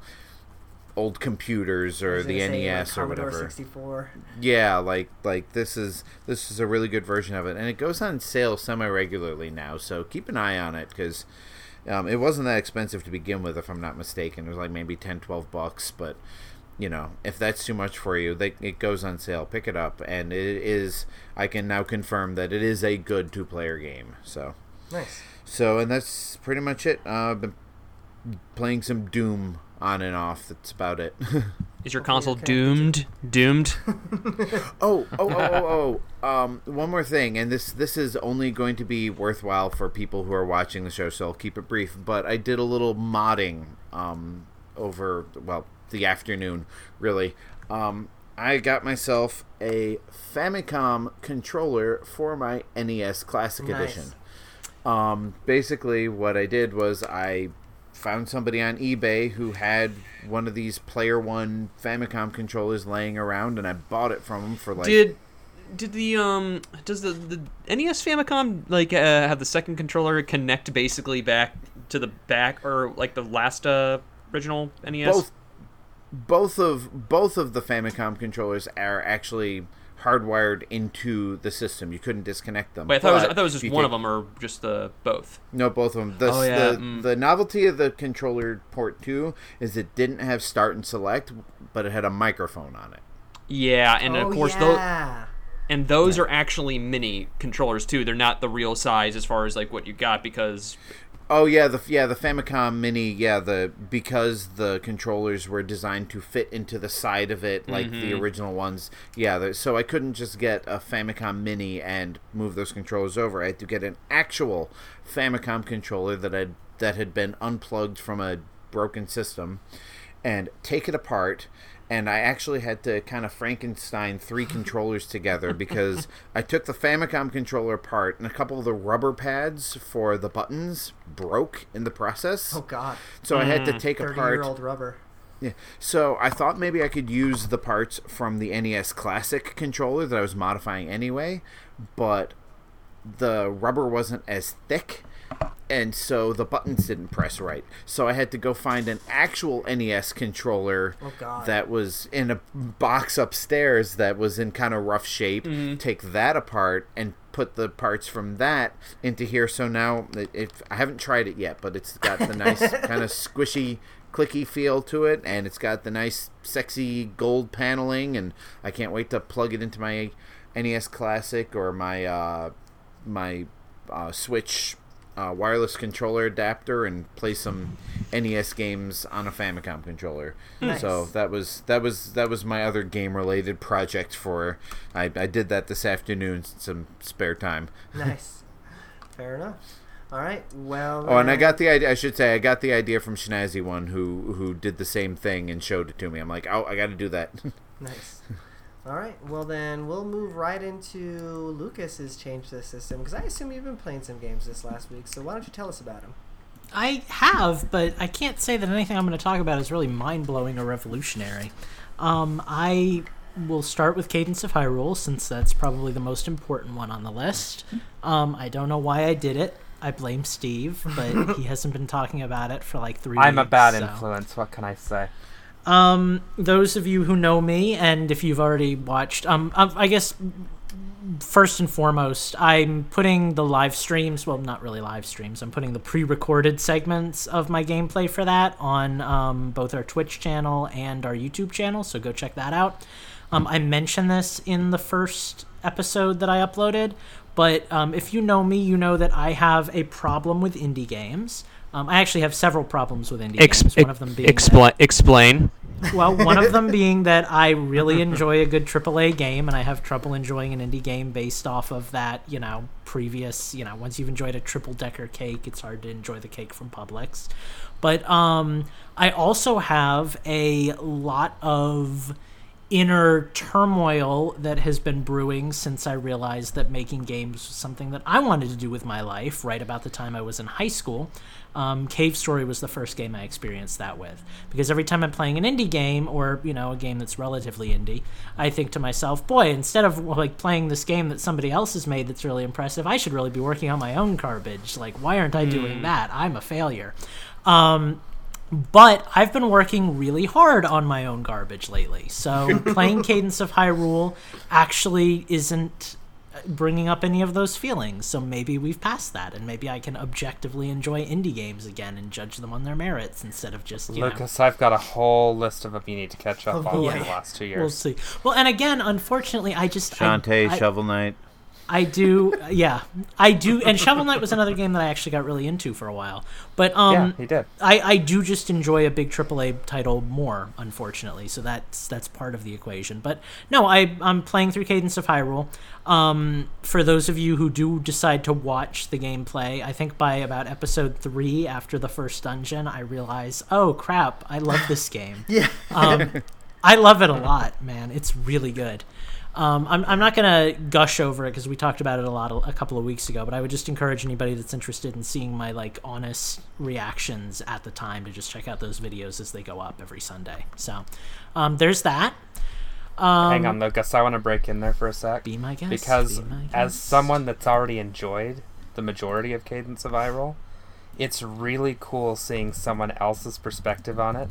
Speaker 5: old computers or the
Speaker 3: say, like,
Speaker 5: NES or whatever.
Speaker 3: 64.
Speaker 5: Yeah, like like this is this is a really good version of it, and it goes on sale semi regularly now. So keep an eye on it because um, it wasn't that expensive to begin with, if I'm not mistaken. It was like maybe 10, 12 bucks, but you know if that's too much for you, they, it goes on sale. Pick it up, and it is. I can now confirm that it is a good two player game. So
Speaker 3: Nice.
Speaker 5: so and that's pretty much it. Uh, I've been playing some Doom on and off. That's about it.
Speaker 4: Is your console
Speaker 3: you're
Speaker 4: doomed? Doomed?
Speaker 5: Oh, oh, oh, oh, oh. Um, one more thing, and this this is only going to be worthwhile for people who are watching the show, so I'll keep it brief. But I did a little modding um, over well the afternoon, really. Um, I got myself a Famicom controller for my NES Classic
Speaker 3: Nice.
Speaker 5: Edition. Um, basically, what I did was I found somebody on eBay who had one of these Player One Famicom controllers laying around, and I bought it from him for like.
Speaker 4: Did did the um does the the NES Famicom like uh, have the second controller connect basically back to the back or like the last uh original NES?
Speaker 5: both both of both of the Famicom controllers are actually hardwired into the system. You couldn't disconnect them.
Speaker 4: Wait, I thought it was, I
Speaker 5: But
Speaker 4: thought it was just one
Speaker 5: take-
Speaker 4: of them or just the both.
Speaker 5: No, both of them. The,
Speaker 4: Oh, yeah,
Speaker 5: the,
Speaker 4: mm.
Speaker 5: the novelty of the controller port 2 is it didn't have start and select, but it had a microphone on it.
Speaker 4: Yeah, and
Speaker 3: oh,
Speaker 4: of course those and those are actually mini controllers too. They're not the real size as far as like what you got because
Speaker 5: Oh yeah, the yeah the Famicom Mini, yeah the because the controllers were designed to fit into the side of it like the mm-hmm. original ones. Yeah, the, so I couldn't just get a Famicom Mini and move those controllers over. I had to get an actual Famicom controller that had that had been unplugged from a broken system and take it apart and I actually had to kind of Frankenstein three controllers together because I took the Famicom controller apart and a couple of the rubber pads for the buttons broke in the process.
Speaker 3: Oh god.
Speaker 5: So I had to mm. take
Speaker 3: 30
Speaker 5: apart
Speaker 3: year old rubber.
Speaker 5: yeah. So I thought maybe I could use the parts from the NES Classic controller that I was modifying anyway, but the rubber wasn't as thick and so the buttons didn't press right. So I had to go find an actual NES controller
Speaker 3: Oh,
Speaker 5: that was in a box upstairs that was in kind of rough shape. Take that apart and put the parts from that into here. So now it, I haven't tried it yet, but it's got the nice kind of squishy, clicky feel to it, and it's got the nice, sexy gold paneling. And I can't wait to plug it into my NES Classic or my uh, my uh, Switch uh, wireless controller adapter and play some NES games on a Famicom controller.
Speaker 3: Nice.
Speaker 5: So that was that was that was my other game related project for. I, I did that this afternoon, some spare time.
Speaker 3: Nice. Fair enough. All right. Well.
Speaker 5: Oh, and I got the idea. I should say I got the idea from Schnazzy one, who who did the same thing and showed it to me. I'm like, oh, I got to do that.
Speaker 3: Nice. All right. Well, then we'll move right into Lucas's change the system because I assume you've been playing some games this last week. So why don't you tell us about them?
Speaker 1: I have, but I can't say that anything I'm going to talk about is really mind blowing or revolutionary. Um, I will start with Cadence of Hyrule since that's probably the most important one on the list. Um, I don't know why I did it. I blame Steve, but he hasn't been talking about it for like three.
Speaker 6: I'm a bad
Speaker 1: so.
Speaker 6: influence. What can I say?
Speaker 1: Um, those of you who know me, and if you've already watched, um, um, I guess first and foremost, I'm putting the live streams. Well, not really live streams. I'm putting the pre-recorded segments of my gameplay for that on um, both our Twitch channel and our YouTube channel. So go check that out. Um, I mentioned this in the first episode that I uploaded, but um, if you know me, you know that I have a problem with indie games. Um, I actually have several problems with indie games. One of them being that-
Speaker 4: explain. Explain.
Speaker 1: well, one of them being that I really enjoy a good AAA game, and I have trouble enjoying an indie game based off of that, you know, previous, you know, once you've enjoyed a triple decker cake, it's hard to enjoy the cake from Publix. But um, I also have a lot of inner turmoil that has been brewing since I realized that making games was something that I wanted to do with my life right about the time I was in high school. Um, Cave Story was the first game I experienced that with. Because every time I'm playing an indie game or, you know, a game that's relatively indie, I think to myself, boy, instead of like playing this game that somebody else has made that's really impressive, I should really be working on my own garbage. Like, why aren't I doing that? I'm a failure. Um, but I've been working really hard on my own garbage lately. So playing Cadence of Hyrule actually isn't bringing up any of those feelings. So maybe we've passed that, and maybe I can objectively enjoy indie games again and judge them on their merits instead of just you know.
Speaker 6: I've got a whole list of them you need to catch up oh, on
Speaker 3: boy.
Speaker 6: for the last two years.
Speaker 1: We'll see. Well, and again, unfortunately, I just I- I,
Speaker 5: Shovel Knight.
Speaker 1: I do, yeah, I do. And Shovel Knight was another game that I actually got really into for a while. But um,
Speaker 6: yeah, he did.
Speaker 1: I, I do just enjoy a big AAA title more, unfortunately. So that's that's part of the equation. But no, I I'm playing through Cadence of Hyrule. Um, for those of you who do decide to watch the gameplay, I think by about episode three, after the first dungeon, I realize, oh crap, I love this game.
Speaker 3: Yeah.
Speaker 1: Um, I love it a lot, man. It's really good. Um, I'm, I'm not gonna gush over it because we talked about it a lot a, a couple of weeks ago, but I would just encourage anybody that's interested in seeing my like honest reactions at the time to just check out those videos as they go up every Sunday. So um, there's that. Um,
Speaker 6: Hang on, Lucas. I want to break in there for a sec.
Speaker 1: Be my guest.
Speaker 6: because
Speaker 1: be my
Speaker 6: as someone that's already enjoyed the majority of Cadence of Hyrule, it's really cool seeing someone else's perspective on it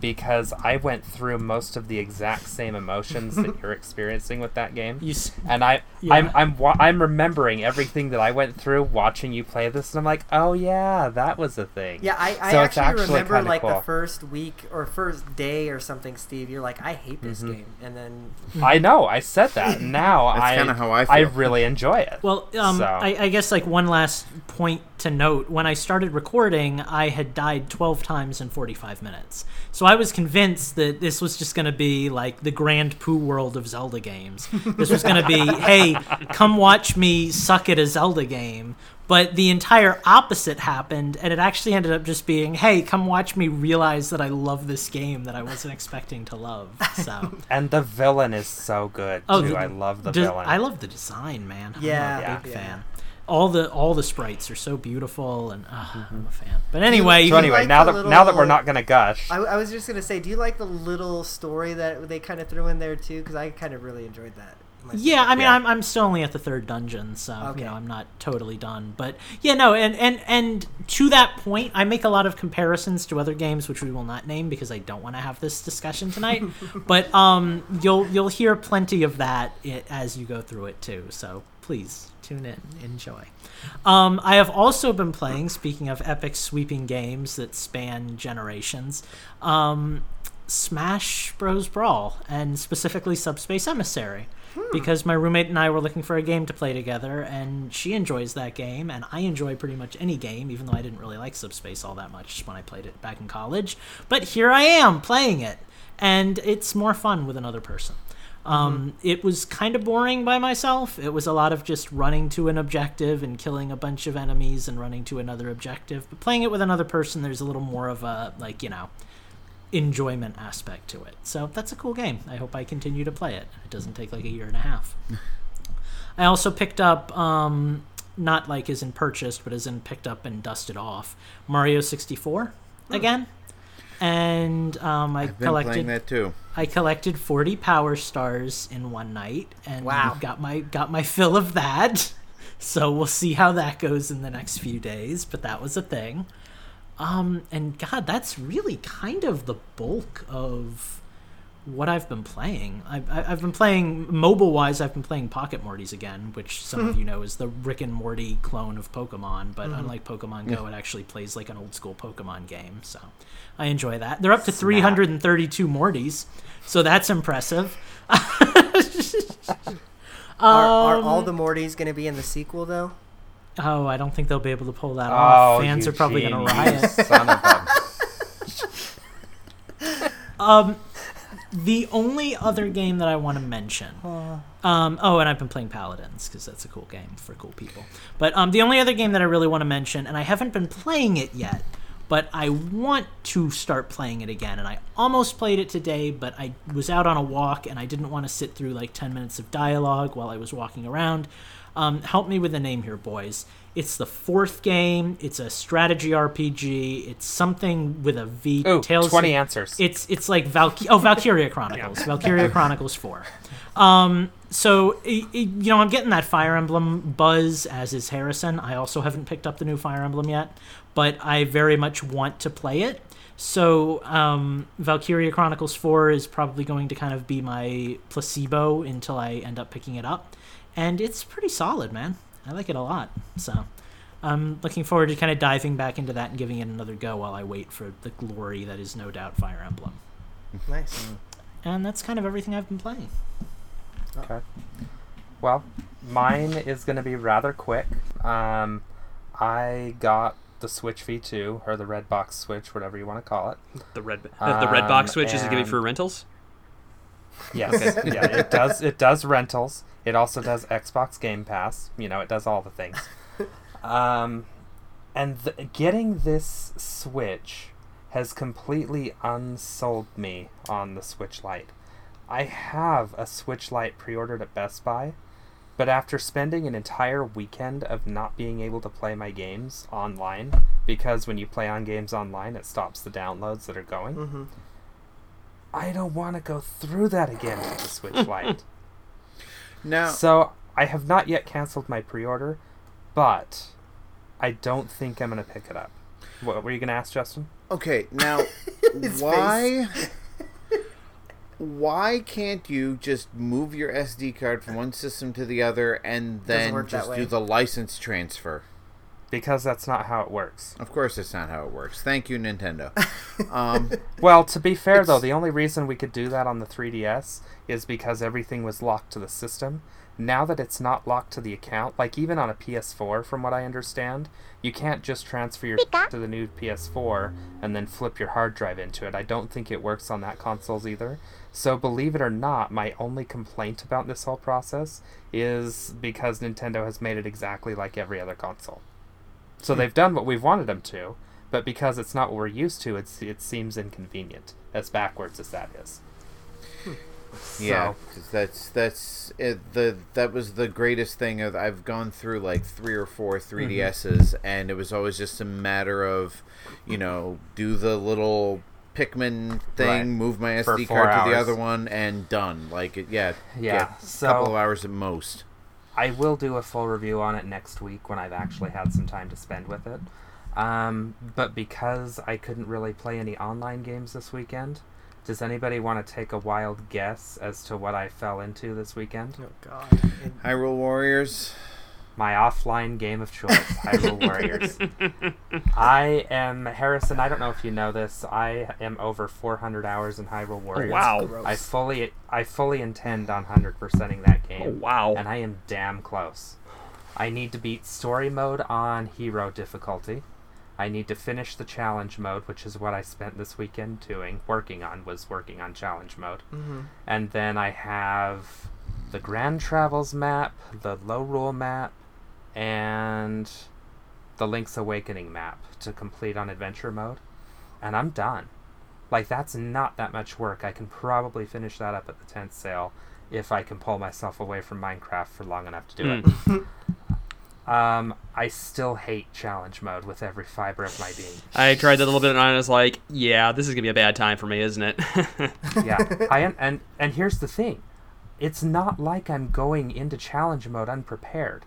Speaker 6: because I went through most of the exact same emotions that you're experiencing with that game.
Speaker 1: you s-
Speaker 6: and I,
Speaker 1: Yeah.
Speaker 6: I'm, I'm, wa- I'm remembering everything that I went through watching you play this, and I'm like, oh yeah, that was a thing.
Speaker 3: Yeah, I, I
Speaker 6: So
Speaker 3: actually,
Speaker 6: actually
Speaker 3: remember
Speaker 6: kinda
Speaker 3: like the first week or first day or something, Steve. You're like, I hate this
Speaker 6: Mm-hmm.
Speaker 3: game, and then
Speaker 6: I know, I said that. Now I,
Speaker 5: kinda how I
Speaker 6: I really enjoy it.
Speaker 1: Well, um,
Speaker 6: So-
Speaker 1: I, I guess like one last point to note: when I started recording, I had died twelve times in forty-five minutes. So I was convinced that this was just going to be like the grand poo world of Zelda games. This was going to be, hey, come watch me suck at a Zelda game. But the entire opposite happened, and it actually ended up just being, hey, come watch me realize that I love this game that I wasn't expecting to love. So.
Speaker 6: And the villain is so good
Speaker 1: Oh,
Speaker 6: too.
Speaker 1: the-
Speaker 6: I love the
Speaker 1: Des-
Speaker 6: villain.
Speaker 1: I love the design, man.
Speaker 3: Yeah,
Speaker 1: I'm a big
Speaker 3: yeah.
Speaker 1: fan. All the all the sprites are so beautiful, and uh, I'm a fan. But anyway,
Speaker 3: you
Speaker 6: so anyway,
Speaker 3: like
Speaker 6: now
Speaker 3: the
Speaker 6: that now that we're not gonna gush,
Speaker 3: I, I was just gonna say, do you like the little story that they kind of threw in there too? Because I kind of really enjoyed that.
Speaker 1: Yeah, I mean,
Speaker 5: Yeah.
Speaker 1: I'm, I'm still only at the third dungeon, so
Speaker 3: Okay.
Speaker 1: you know I'm not totally done. But yeah, no, and, and and to that point, I make a lot of comparisons to other games, which we will not name because I don't want to have this discussion tonight. but um, you'll you'll hear plenty of that i as you go through it too. So please tune in, enjoy. Um, I have also been playing. Speaking of epic sweeping games that span generations, um, Smash Bros. Brawl, and specifically Subspace Emissary, because my roommate and I were looking for a game to play together, and she enjoys that game, and I enjoy pretty much any game, even though I didn't really like Subspace all that much when I played it back in college. But here I am playing it, and it's more fun with another person. Um, It was kind of boring by myself. It was a lot of just running to an objective and killing a bunch of enemies and running to another objective. But playing it with another person, there's a little more of a, like, you know, enjoyment aspect to it. So that's a cool game. I hope I continue to play it. It doesn't take like a year and a half. I also picked up, um, not like as in purchased, but as in picked up and dusted off, Mario 64 again. And um, I
Speaker 5: I've been
Speaker 1: collected
Speaker 5: playing that too.
Speaker 1: I collected 40 power stars in one night and
Speaker 3: Wow.
Speaker 1: got my got my fill of that. So we'll see how that goes in the next few days, but that was a thing. Um and god, that's really kind of the bulk of what I've been playing. I've, I- I've been playing mobile wise. I've been playing Pocket Mortys again, which some of you know is the Rick and Morty clone of Pokemon. But unlike Pokemon Go, it actually plays like an old school Pokemon game. So I enjoy that. They're up to 332 Mortys, so that's impressive.
Speaker 3: Are, are
Speaker 1: Um,
Speaker 3: all the Mortys going to be in the sequel though?
Speaker 1: Oh, I don't think they'll be able to pull that
Speaker 6: Oh,
Speaker 1: off. Fans are probably going to riot.
Speaker 6: Son of a...
Speaker 1: Um, the only other game that I want to mention. Um, oh, and I've been playing Paladins because that's a cool game for cool people. But um, the only other game that I really want to mention, and I haven't been playing it yet, but I want to start playing it again. And I almost played it today, but I was out on a walk and I didn't want to sit through like 10 minutes of dialogue while I was walking around. Um, help me with the name here, boys. It's the fourth game. It's a strategy RPG. It's something with a V.
Speaker 6: Ooh,
Speaker 1: Tales
Speaker 6: 20
Speaker 1: of-
Speaker 6: answers.
Speaker 1: It's it's like Valky- oh Valkyria Chronicles, Valkyria Chronicles Four. Um, so i- i- you know I'm getting that Fire Emblem buzz as is Harrison. I also haven't picked up the new Fire Emblem yet, but I very much want to play it. So um, Valkyria Chronicles Four is probably going to kind of be my placebo until I end up picking it up, and it's pretty solid, man. I like it a lot. So. I'm looking forward to kind of diving back into that and giving it another go while I wait for the glory that is no doubt Fire Emblem.
Speaker 3: Nice.
Speaker 1: And that's kind of everything I've been playing.
Speaker 6: Okay. Well, mine is going to be rather quick. Um, I got the Switch V2 or the Red Box Switch, whatever you want to call it.
Speaker 4: The red uh, the red box
Speaker 6: Um,
Speaker 4: switch is it giving
Speaker 6: and-
Speaker 4: for rentals?
Speaker 6: Yes, yeah, it does. It does rentals. It also does Xbox Game Pass. You know, it does all the things. Um, and th- getting this Switch has completely unsold me on the Switch Lite. I have a Switch Lite pre-ordered at Best Buy, but after spending an entire weekend of not being able to play my games online because when you play on games online, it stops the downloads that are going.
Speaker 3: Mm-hmm.
Speaker 6: I don't want to go through that again with the Switch Lite.
Speaker 5: Now,
Speaker 6: So I have not yet canceled my pre-order, but I don't think I'm gonna pick it up. What were you gonna ask, Justin?
Speaker 5: okay, now why why can't you just move your SD card from one system to the other and then just do the license transfer?
Speaker 6: Because that's not how it works.
Speaker 5: Of course, it's not how it works. Thank you, Nintendo. um,
Speaker 6: Well, to be fair though, the only reason we could do that on the 3DS is because everything was locked to the system. Now that it's not locked to the account, like even on a PS4, from what I understand, you can't just transfer your to the new PS4 and then flip your hard drive into it. I don't think it works on that consoles either. So believe it or not, my only complaint about this whole process is because Nintendo has made it exactly like every other console. So they've done what we've wanted them to, but because it's not what we're used to, it's it seems inconvenient. As backwards as that is. Hmm.
Speaker 5: Yeah,
Speaker 6: So-
Speaker 5: 'cause that's that's it, the that was the greatest thing. Of, I've gone through like three or four 3DSs, mm-hmm. and it was always just a matter of, you know, do the little Pikmin thing,
Speaker 6: Right.
Speaker 5: move my SD card to the other one, and done. Like, it, yeah,
Speaker 6: Yeah,
Speaker 5: get a couple of hours at most.
Speaker 6: I will do a full review on it next week when I've actually had some time to spend with it. Um, but because I couldn't really play any online games this weekend, does anybody want to take a wild guess as to what I fell into this weekend?
Speaker 3: Oh God. It-
Speaker 5: Hyrule Warriors.
Speaker 6: My offline game of choice, Hyrule Warriors. I am Harrison. I don't know if you know this. I am over 400 hours in Hyrule Warriors.
Speaker 4: wow.
Speaker 3: gross.
Speaker 6: I fully, I fully intend on 100%ing that game.
Speaker 4: Oh, wow.
Speaker 6: And I am damn close. I need to beat story mode on hero difficulty. I need to finish the challenge mode, which is what I spent this weekend doing, working on, was working on challenge mode.
Speaker 3: Mhm.
Speaker 6: And then I have the Grand Travels map, the Lorule map, and the Link's Awakening map to complete on adventure mode. And I'm done. Like, that's not that much work. I can probably finish that up at the 10th sale if I can pull myself away from Minecraft for long enough to do it. Um, I still hate challenge mode with every fiber of my being.
Speaker 4: I tried that a little bit and I was like, yeah, this is gonna be a bad time for me, isn't it?
Speaker 6: yeah, I am, and and here's the thing, it's not like I'm going into challenge mode unprepared.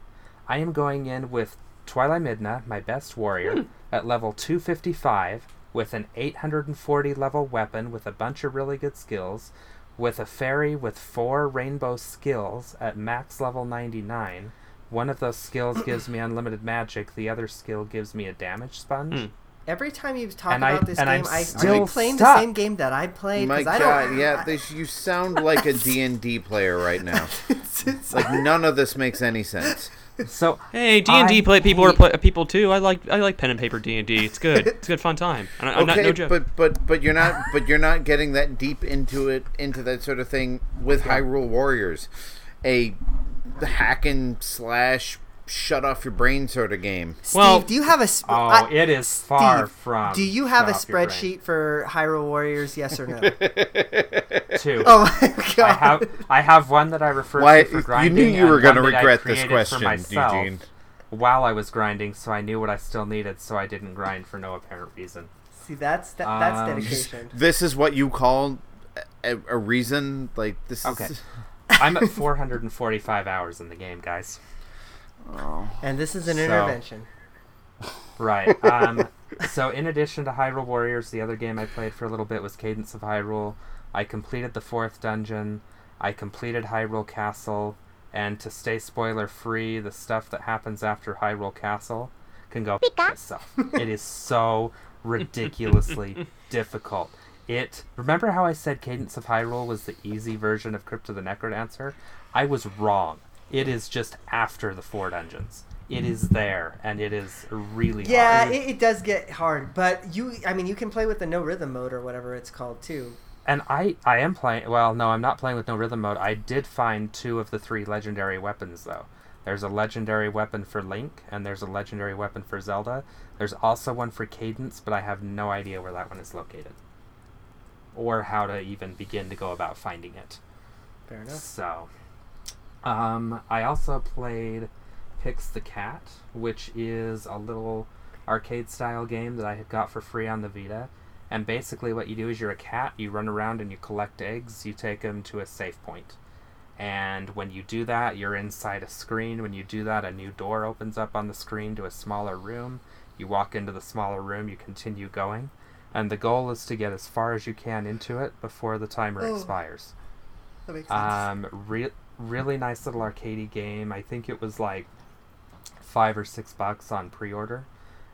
Speaker 6: I am going in with Twilight Midna, my best warrior, hmm. at level 255 with an 840 level weapon with a bunch of really good skills, with a fairy with four rainbow skills at max level 99. One of those skills gives me unlimited magic. The other skill gives me a damage sponge. Hmm.
Speaker 3: Every time you talk
Speaker 6: And I-
Speaker 3: about this
Speaker 6: and I'm
Speaker 3: game, I, are
Speaker 6: still
Speaker 3: you playing
Speaker 6: stuck.
Speaker 3: the same game that I played?
Speaker 5: My
Speaker 3: 'Cause I
Speaker 5: God,
Speaker 3: don't,
Speaker 5: yeah,
Speaker 3: I-
Speaker 5: this, you sound like a D and D player right now.
Speaker 3: it's, it's,
Speaker 5: Like none of this makes any sense.
Speaker 6: So
Speaker 4: hey, D and D play people are play, people too. I like I like pen and paper D and D. It's good. It's a good fun time. I- I'm not
Speaker 5: okay,
Speaker 4: no joke.
Speaker 5: but but but you're not but you're not getting that deep into it into that sort of thing with Hyrule Warriors, a hack and slash shut off your brain sort of game.
Speaker 3: Steve,
Speaker 4: well-
Speaker 3: do you have a? Sp-
Speaker 6: Oh,
Speaker 3: I-
Speaker 6: it is far
Speaker 3: Steve,
Speaker 6: from.
Speaker 3: Do you have a
Speaker 6: shut off
Speaker 3: spreadsheet for Hyrule Warriors? Yes or no?
Speaker 6: Two.
Speaker 3: oh my God!
Speaker 6: I have I have one that I refer
Speaker 5: Why
Speaker 6: to for grinding.
Speaker 5: you knew you were gonna
Speaker 6: one that I
Speaker 5: regret this question,
Speaker 6: for
Speaker 5: Eugene.
Speaker 6: While I was grinding, so I knew what I still needed, so I didn't grind for no apparent reason.
Speaker 3: See, that's that, that's
Speaker 6: Um,
Speaker 3: dedication.
Speaker 5: This is what you call a, a reason like this
Speaker 6: Okay.
Speaker 5: is
Speaker 6: I'm at 445 hours in the game, guys.
Speaker 3: And this is an
Speaker 6: So-
Speaker 3: intervention.
Speaker 6: Right. Um, so, in addition to Hyrule Warriors, the other game I played for a little bit was Cadence of Hyrule. I completed the fourth dungeon. I completed Hyrule Castle. And to stay spoiler free, the stuff that happens after Hyrule Castle can go f itself. It is so ridiculously difficult. It remember how I said Cadence of Hyrule was the easy version of Crypt of the Necrodancer? I was wrong. It is just after the four dungeons. It is there, and it is really
Speaker 3: Yeah,
Speaker 6: hard.
Speaker 3: it, it does get hard, but you, I mean, you can play with the no rhythm mode or whatever it's called too.
Speaker 6: And I, I am playing. Well, no, I'm not playing with no rhythm mode. I did find two of the three legendary weapons, though. There's a legendary weapon for Link, and there's a legendary weapon for Zelda. There's also one for Cadence, but I have no idea where that one is located, or how to even begin to go about finding it.
Speaker 3: Fair enough.
Speaker 6: So, um, I also played Pix the Cat, which is a little arcade style game that I had got for free on the Vita. And basically, what you do is you're a cat, you run around and you collect eggs, you take them to a safe point. And when you do that, you're inside a screen. When you do that, a new door opens up on the screen to a smaller room. You walk into the smaller room, you continue going. And the goal is to get as far as you can into it before the timer
Speaker 3: Oh.
Speaker 6: expires.
Speaker 3: That makes sense.
Speaker 6: Um, re- really nice little arcadey game. I think it was like five or six bucks on pre-order,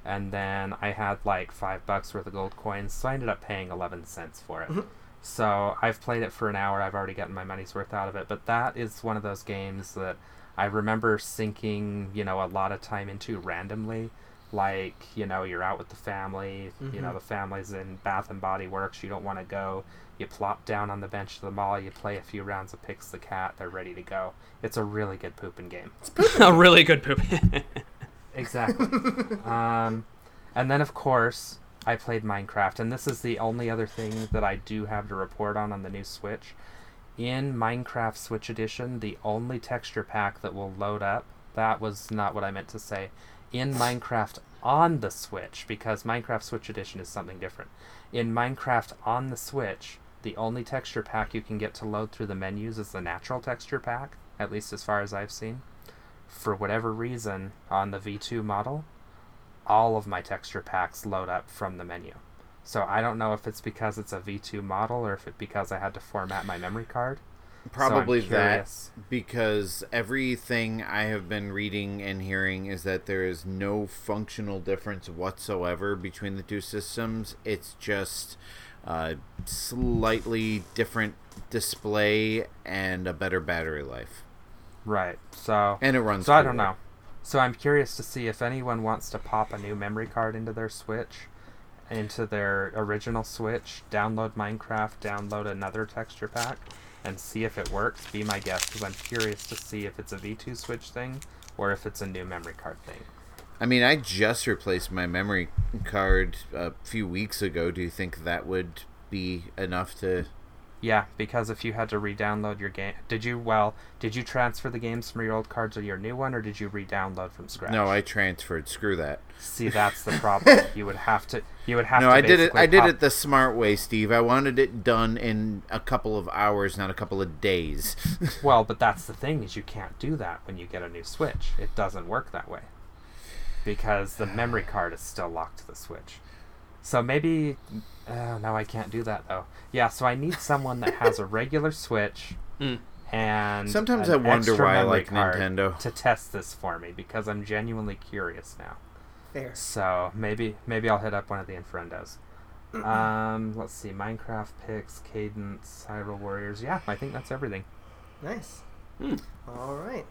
Speaker 6: and then I had like five bucks worth of gold coins, so I ended up paying eleven cents for it. Mm-hmm. So I've played it for an hour. I've already gotten my money's worth out of it. But that is one of those games that I remember sinking, you know, a lot of time into randomly. Like, you know, you're out with the family, you know, mm-hmm. the family's in Bath and Body Works, you don't want to go. You plop down on the bench of the mall, you play a few rounds of Pix the Cat, they're ready to go. It's a really good pooping game.
Speaker 4: a really good poop.
Speaker 6: Exactly. um, and then, of course, I played Minecraft, and this is the only other thing that I do have to report on on the new Switch. In Minecraft Switch Edition, the only texture pack that will load up, that was not what I meant to say. In Minecraft on the Switch, because Minecraft Switch Edition is something different. In Minecraft on the Switch, the only texture pack you can get to load through the menus is the natural texture pack, at least as far as I've seen. For whatever reason, on the V2 model, all of my texture packs load up from the menu. So I don't know if it's because it's a V2 model or if it's because I had to format my memory card.
Speaker 5: Probably
Speaker 6: so
Speaker 5: that because everything I have been reading and hearing is that there is no functional difference whatsoever between the two systems. It's just uh, slightly different display and a better battery life.
Speaker 6: Right. So
Speaker 5: And it runs
Speaker 6: So I don't know. So I'm curious to see if anyone wants to pop a new memory card into their Switch, into their original Switch, download Minecraft, download another texture pack, and see if it works. Be my guest because I'm curious to see if it's a V2 Switch thing or if it's a new memory card thing.
Speaker 5: I mean, I just replaced my memory card a few weeks ago. Do you think that would be enough to?
Speaker 6: Yeah, because if you had to re-download your game, did you? Well, did you transfer the games from your old card to your new one, or did you re-download from scratch?
Speaker 5: No, I transferred. Screw that.
Speaker 6: see. That's the problem. you would have to. You would have
Speaker 5: No. I did it. I did
Speaker 6: pop-
Speaker 5: it the smart way, Steve. I wanted it done in a couple of hours, not a couple of days.
Speaker 6: Well, but that's the thing is you can't do that when you get a new Switch. It doesn't work that way because the memory card is still locked to the Switch. So maybe, oh, no, I can't do that though. Yeah, so I need someone that has a regular Switch
Speaker 4: Mm.
Speaker 6: and
Speaker 5: Sometimes
Speaker 6: an
Speaker 5: I wonder
Speaker 6: extra
Speaker 5: why I like Nintendo.
Speaker 6: to test this for me because I'm genuinely curious now.
Speaker 3: Fair.
Speaker 6: So maybe maybe I'll hit up one of the Infrendos. Um, let's see, Minecraft Pix, Cadence, Hyrule Warriors. Yeah, I think that's everything.
Speaker 3: Nice.
Speaker 4: Hmm.
Speaker 3: All right.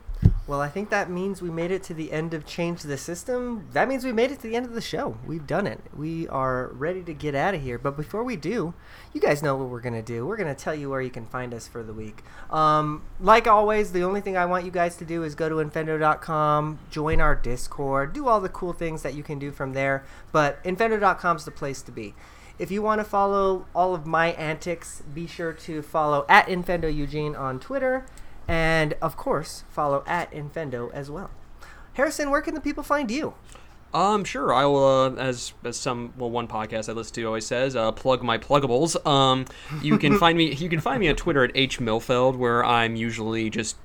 Speaker 3: Well, I think that means we made it to the end of Change the System. That means we made it to the end of the show. We've done it. We are ready to get out of here. But before we do, you guys know what we're going to do. We're going to tell you where you can find us for the week. Um, like always, the only thing I want you guys to do is go to infendo.com, join our Discord, do all the cool things that you can do from there. But infendo.com is the place to be. If you want to follow all of my antics, be sure to follow at Infendo Eugene on Twitter, and of course, follow at Infendo as well. Harrison, where can the people find you?
Speaker 4: Um, sure. I will, uh, as as some well, one podcast I listen to always says, uh, plug my pluggables. Um, you can find me. You can find me on Twitter at h milfeld, where I'm usually just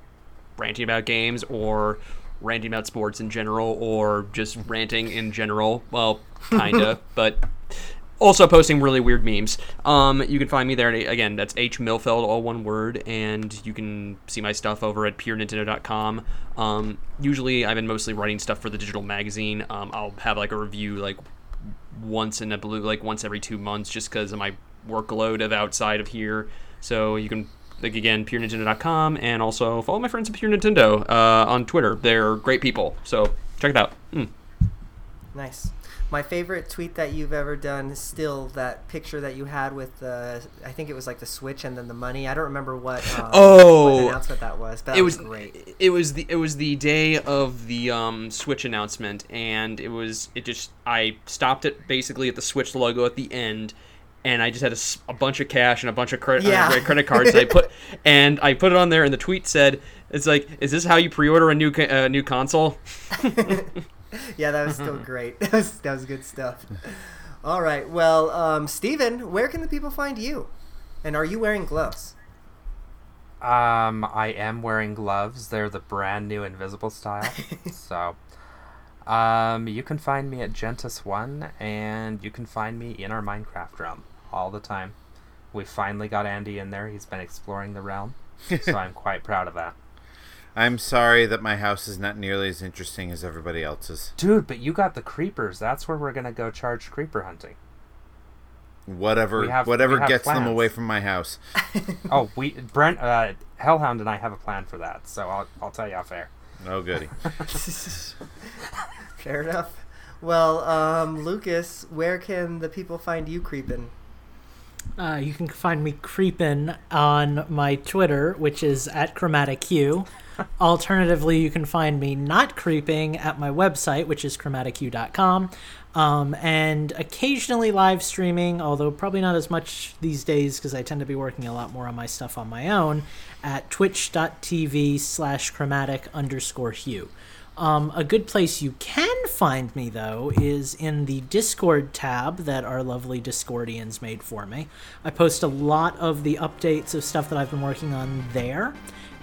Speaker 4: ranting about games or ranting about sports in general, or just ranting in general. Well, kinda, but also posting really weird memes. Um, you can find me there. Again, that's H Milfeld, all one word, and you can see my stuff over at purenintendo.com. Um, usually, I've been mostly writing stuff for the digital magazine. Um, I'll have like a review like once in a blue, like once every two months, just because of my workload of outside of here. So you can. Like again, purenintendo.com, and also follow my friends at Pure Nintendo uh, on Twitter. They're great people, so check it out. Mm.
Speaker 3: Nice. My favorite tweet that you've ever done is still that picture that you had with the, I think it was like the Switch and then the money. I don't remember what, uh,
Speaker 4: Oh.
Speaker 3: what announcement that was, but that
Speaker 4: it
Speaker 3: was,
Speaker 4: was
Speaker 3: great.
Speaker 4: It was the it was the day of the um, Switch announcement, and it was it just I stopped it basically at the Switch logo at the end, and I just had a bunch of cash and a bunch of credit
Speaker 3: Yeah.
Speaker 4: uh, credit cards. I put and I put it on there, and the tweet said, "It's like, is this how you pre-order a new uh, new console?"
Speaker 3: Yeah, that was still great. That was, that was good stuff. All right. Well, um, Steven, where can the people find you? And are you wearing gloves?
Speaker 6: Um, I am wearing gloves. They're the brand new invisible style. so, um, you can find me at Gentis1, and you can find me in our Minecraft realm all the time. We finally got Andy in there. He's been exploring the realm, so I'm quite proud of that.
Speaker 5: I'm sorry that my house is not nearly as interesting as everybody else's.
Speaker 6: Dude, but you got the creepers. That's where we're gonna go charge creeper hunting.
Speaker 5: Whatever,
Speaker 6: have-
Speaker 5: whatever
Speaker 6: we have
Speaker 5: gets them away from my house.
Speaker 6: Oh, we Brent, uh, Hellhound, and I have a plan for that. So I'll I'll tell you off air.
Speaker 5: Oh goody.
Speaker 3: Fair enough. Well, um, Lucas, where can the people find you creeping?
Speaker 1: Uh, you can find me creeping on my Twitter, which is at Chromatic Hue. Alternatively, you can find me not creeping at my website, which is chromatichue.com. Um, and occasionally live streaming, although probably not as much these days because I tend to be working a lot more on my stuff on my own, at twitch.tv slash chromatic underscore hue. Um, a good place you can find me, though, is in the Discord tab that our lovely Discordians made for me. I post a lot of the updates of stuff that I've been working on there.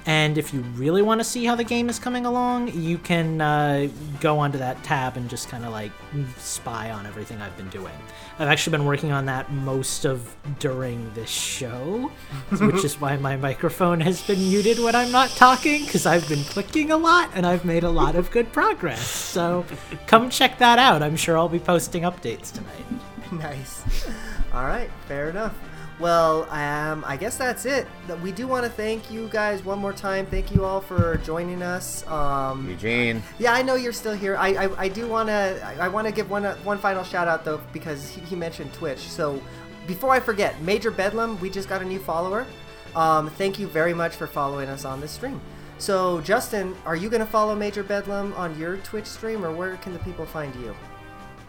Speaker 1: And if you really want to see how the game is coming along, you can uh, go onto that tab and just kind of like spy on everything I've been doing. I've actually been working on that most of during this show, which is why my microphone has been muted when I'm not talking because I've been clicking a lot and I've made a lot of good progress. So come check that out. I'm sure I'll be posting updates tonight.
Speaker 3: nice. All right, fair enough. Well, um, I guess that's it. We do want to thank you guys one more time. Thank you all for joining us. Um,
Speaker 5: Eugene.
Speaker 3: yeah, I know you're still here. I I, I do want to I, want to give one uh, one final shout out though because he, he mentioned Twitch. So before I forget, Major Bedlam, we just got a new follower. Um, thank you very much for following us on this stream. So Justin, are you gonna follow Major Bedlam on your Twitch stream, or where can the people find you?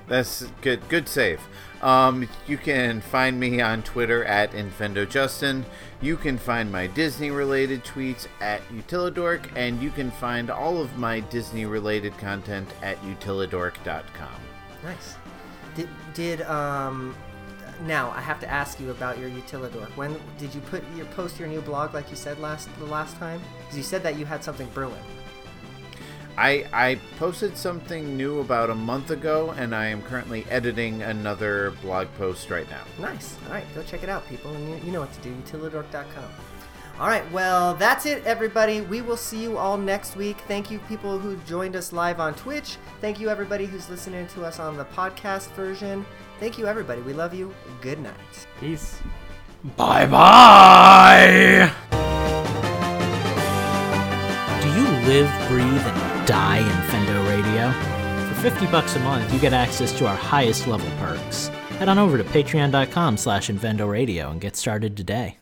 Speaker 5: That's good. Good save. Um, you can find me on Twitter at InfendoJustin. You can find my Disney-related tweets at Utilidork, and you can find all of my Disney-related content at utilidork.com.
Speaker 3: Nice. Did did um now I have to ask you about your Utilidor. When did you put your post your new blog like you said last the last time? Because you said that you had something brewing.
Speaker 5: I I posted something new about a month ago, and I am currently editing another blog post right now.
Speaker 3: Nice. All right, go check it out, people, and you, you know what to do. Utilidork.com. All right, well, that's it, everybody. We will see you all next week. Thank you, people who joined us live on Twitch. Thank you, everybody who's listening to us on the podcast version. Thank you, everybody. We love you. Good night.
Speaker 6: Peace.
Speaker 1: Bye bye! Do you live, breathe, and die in Fendo Radio? For 50 bucks a month, you get access to our highest level perks. Head on over to patreon.com slash Radio and get started today.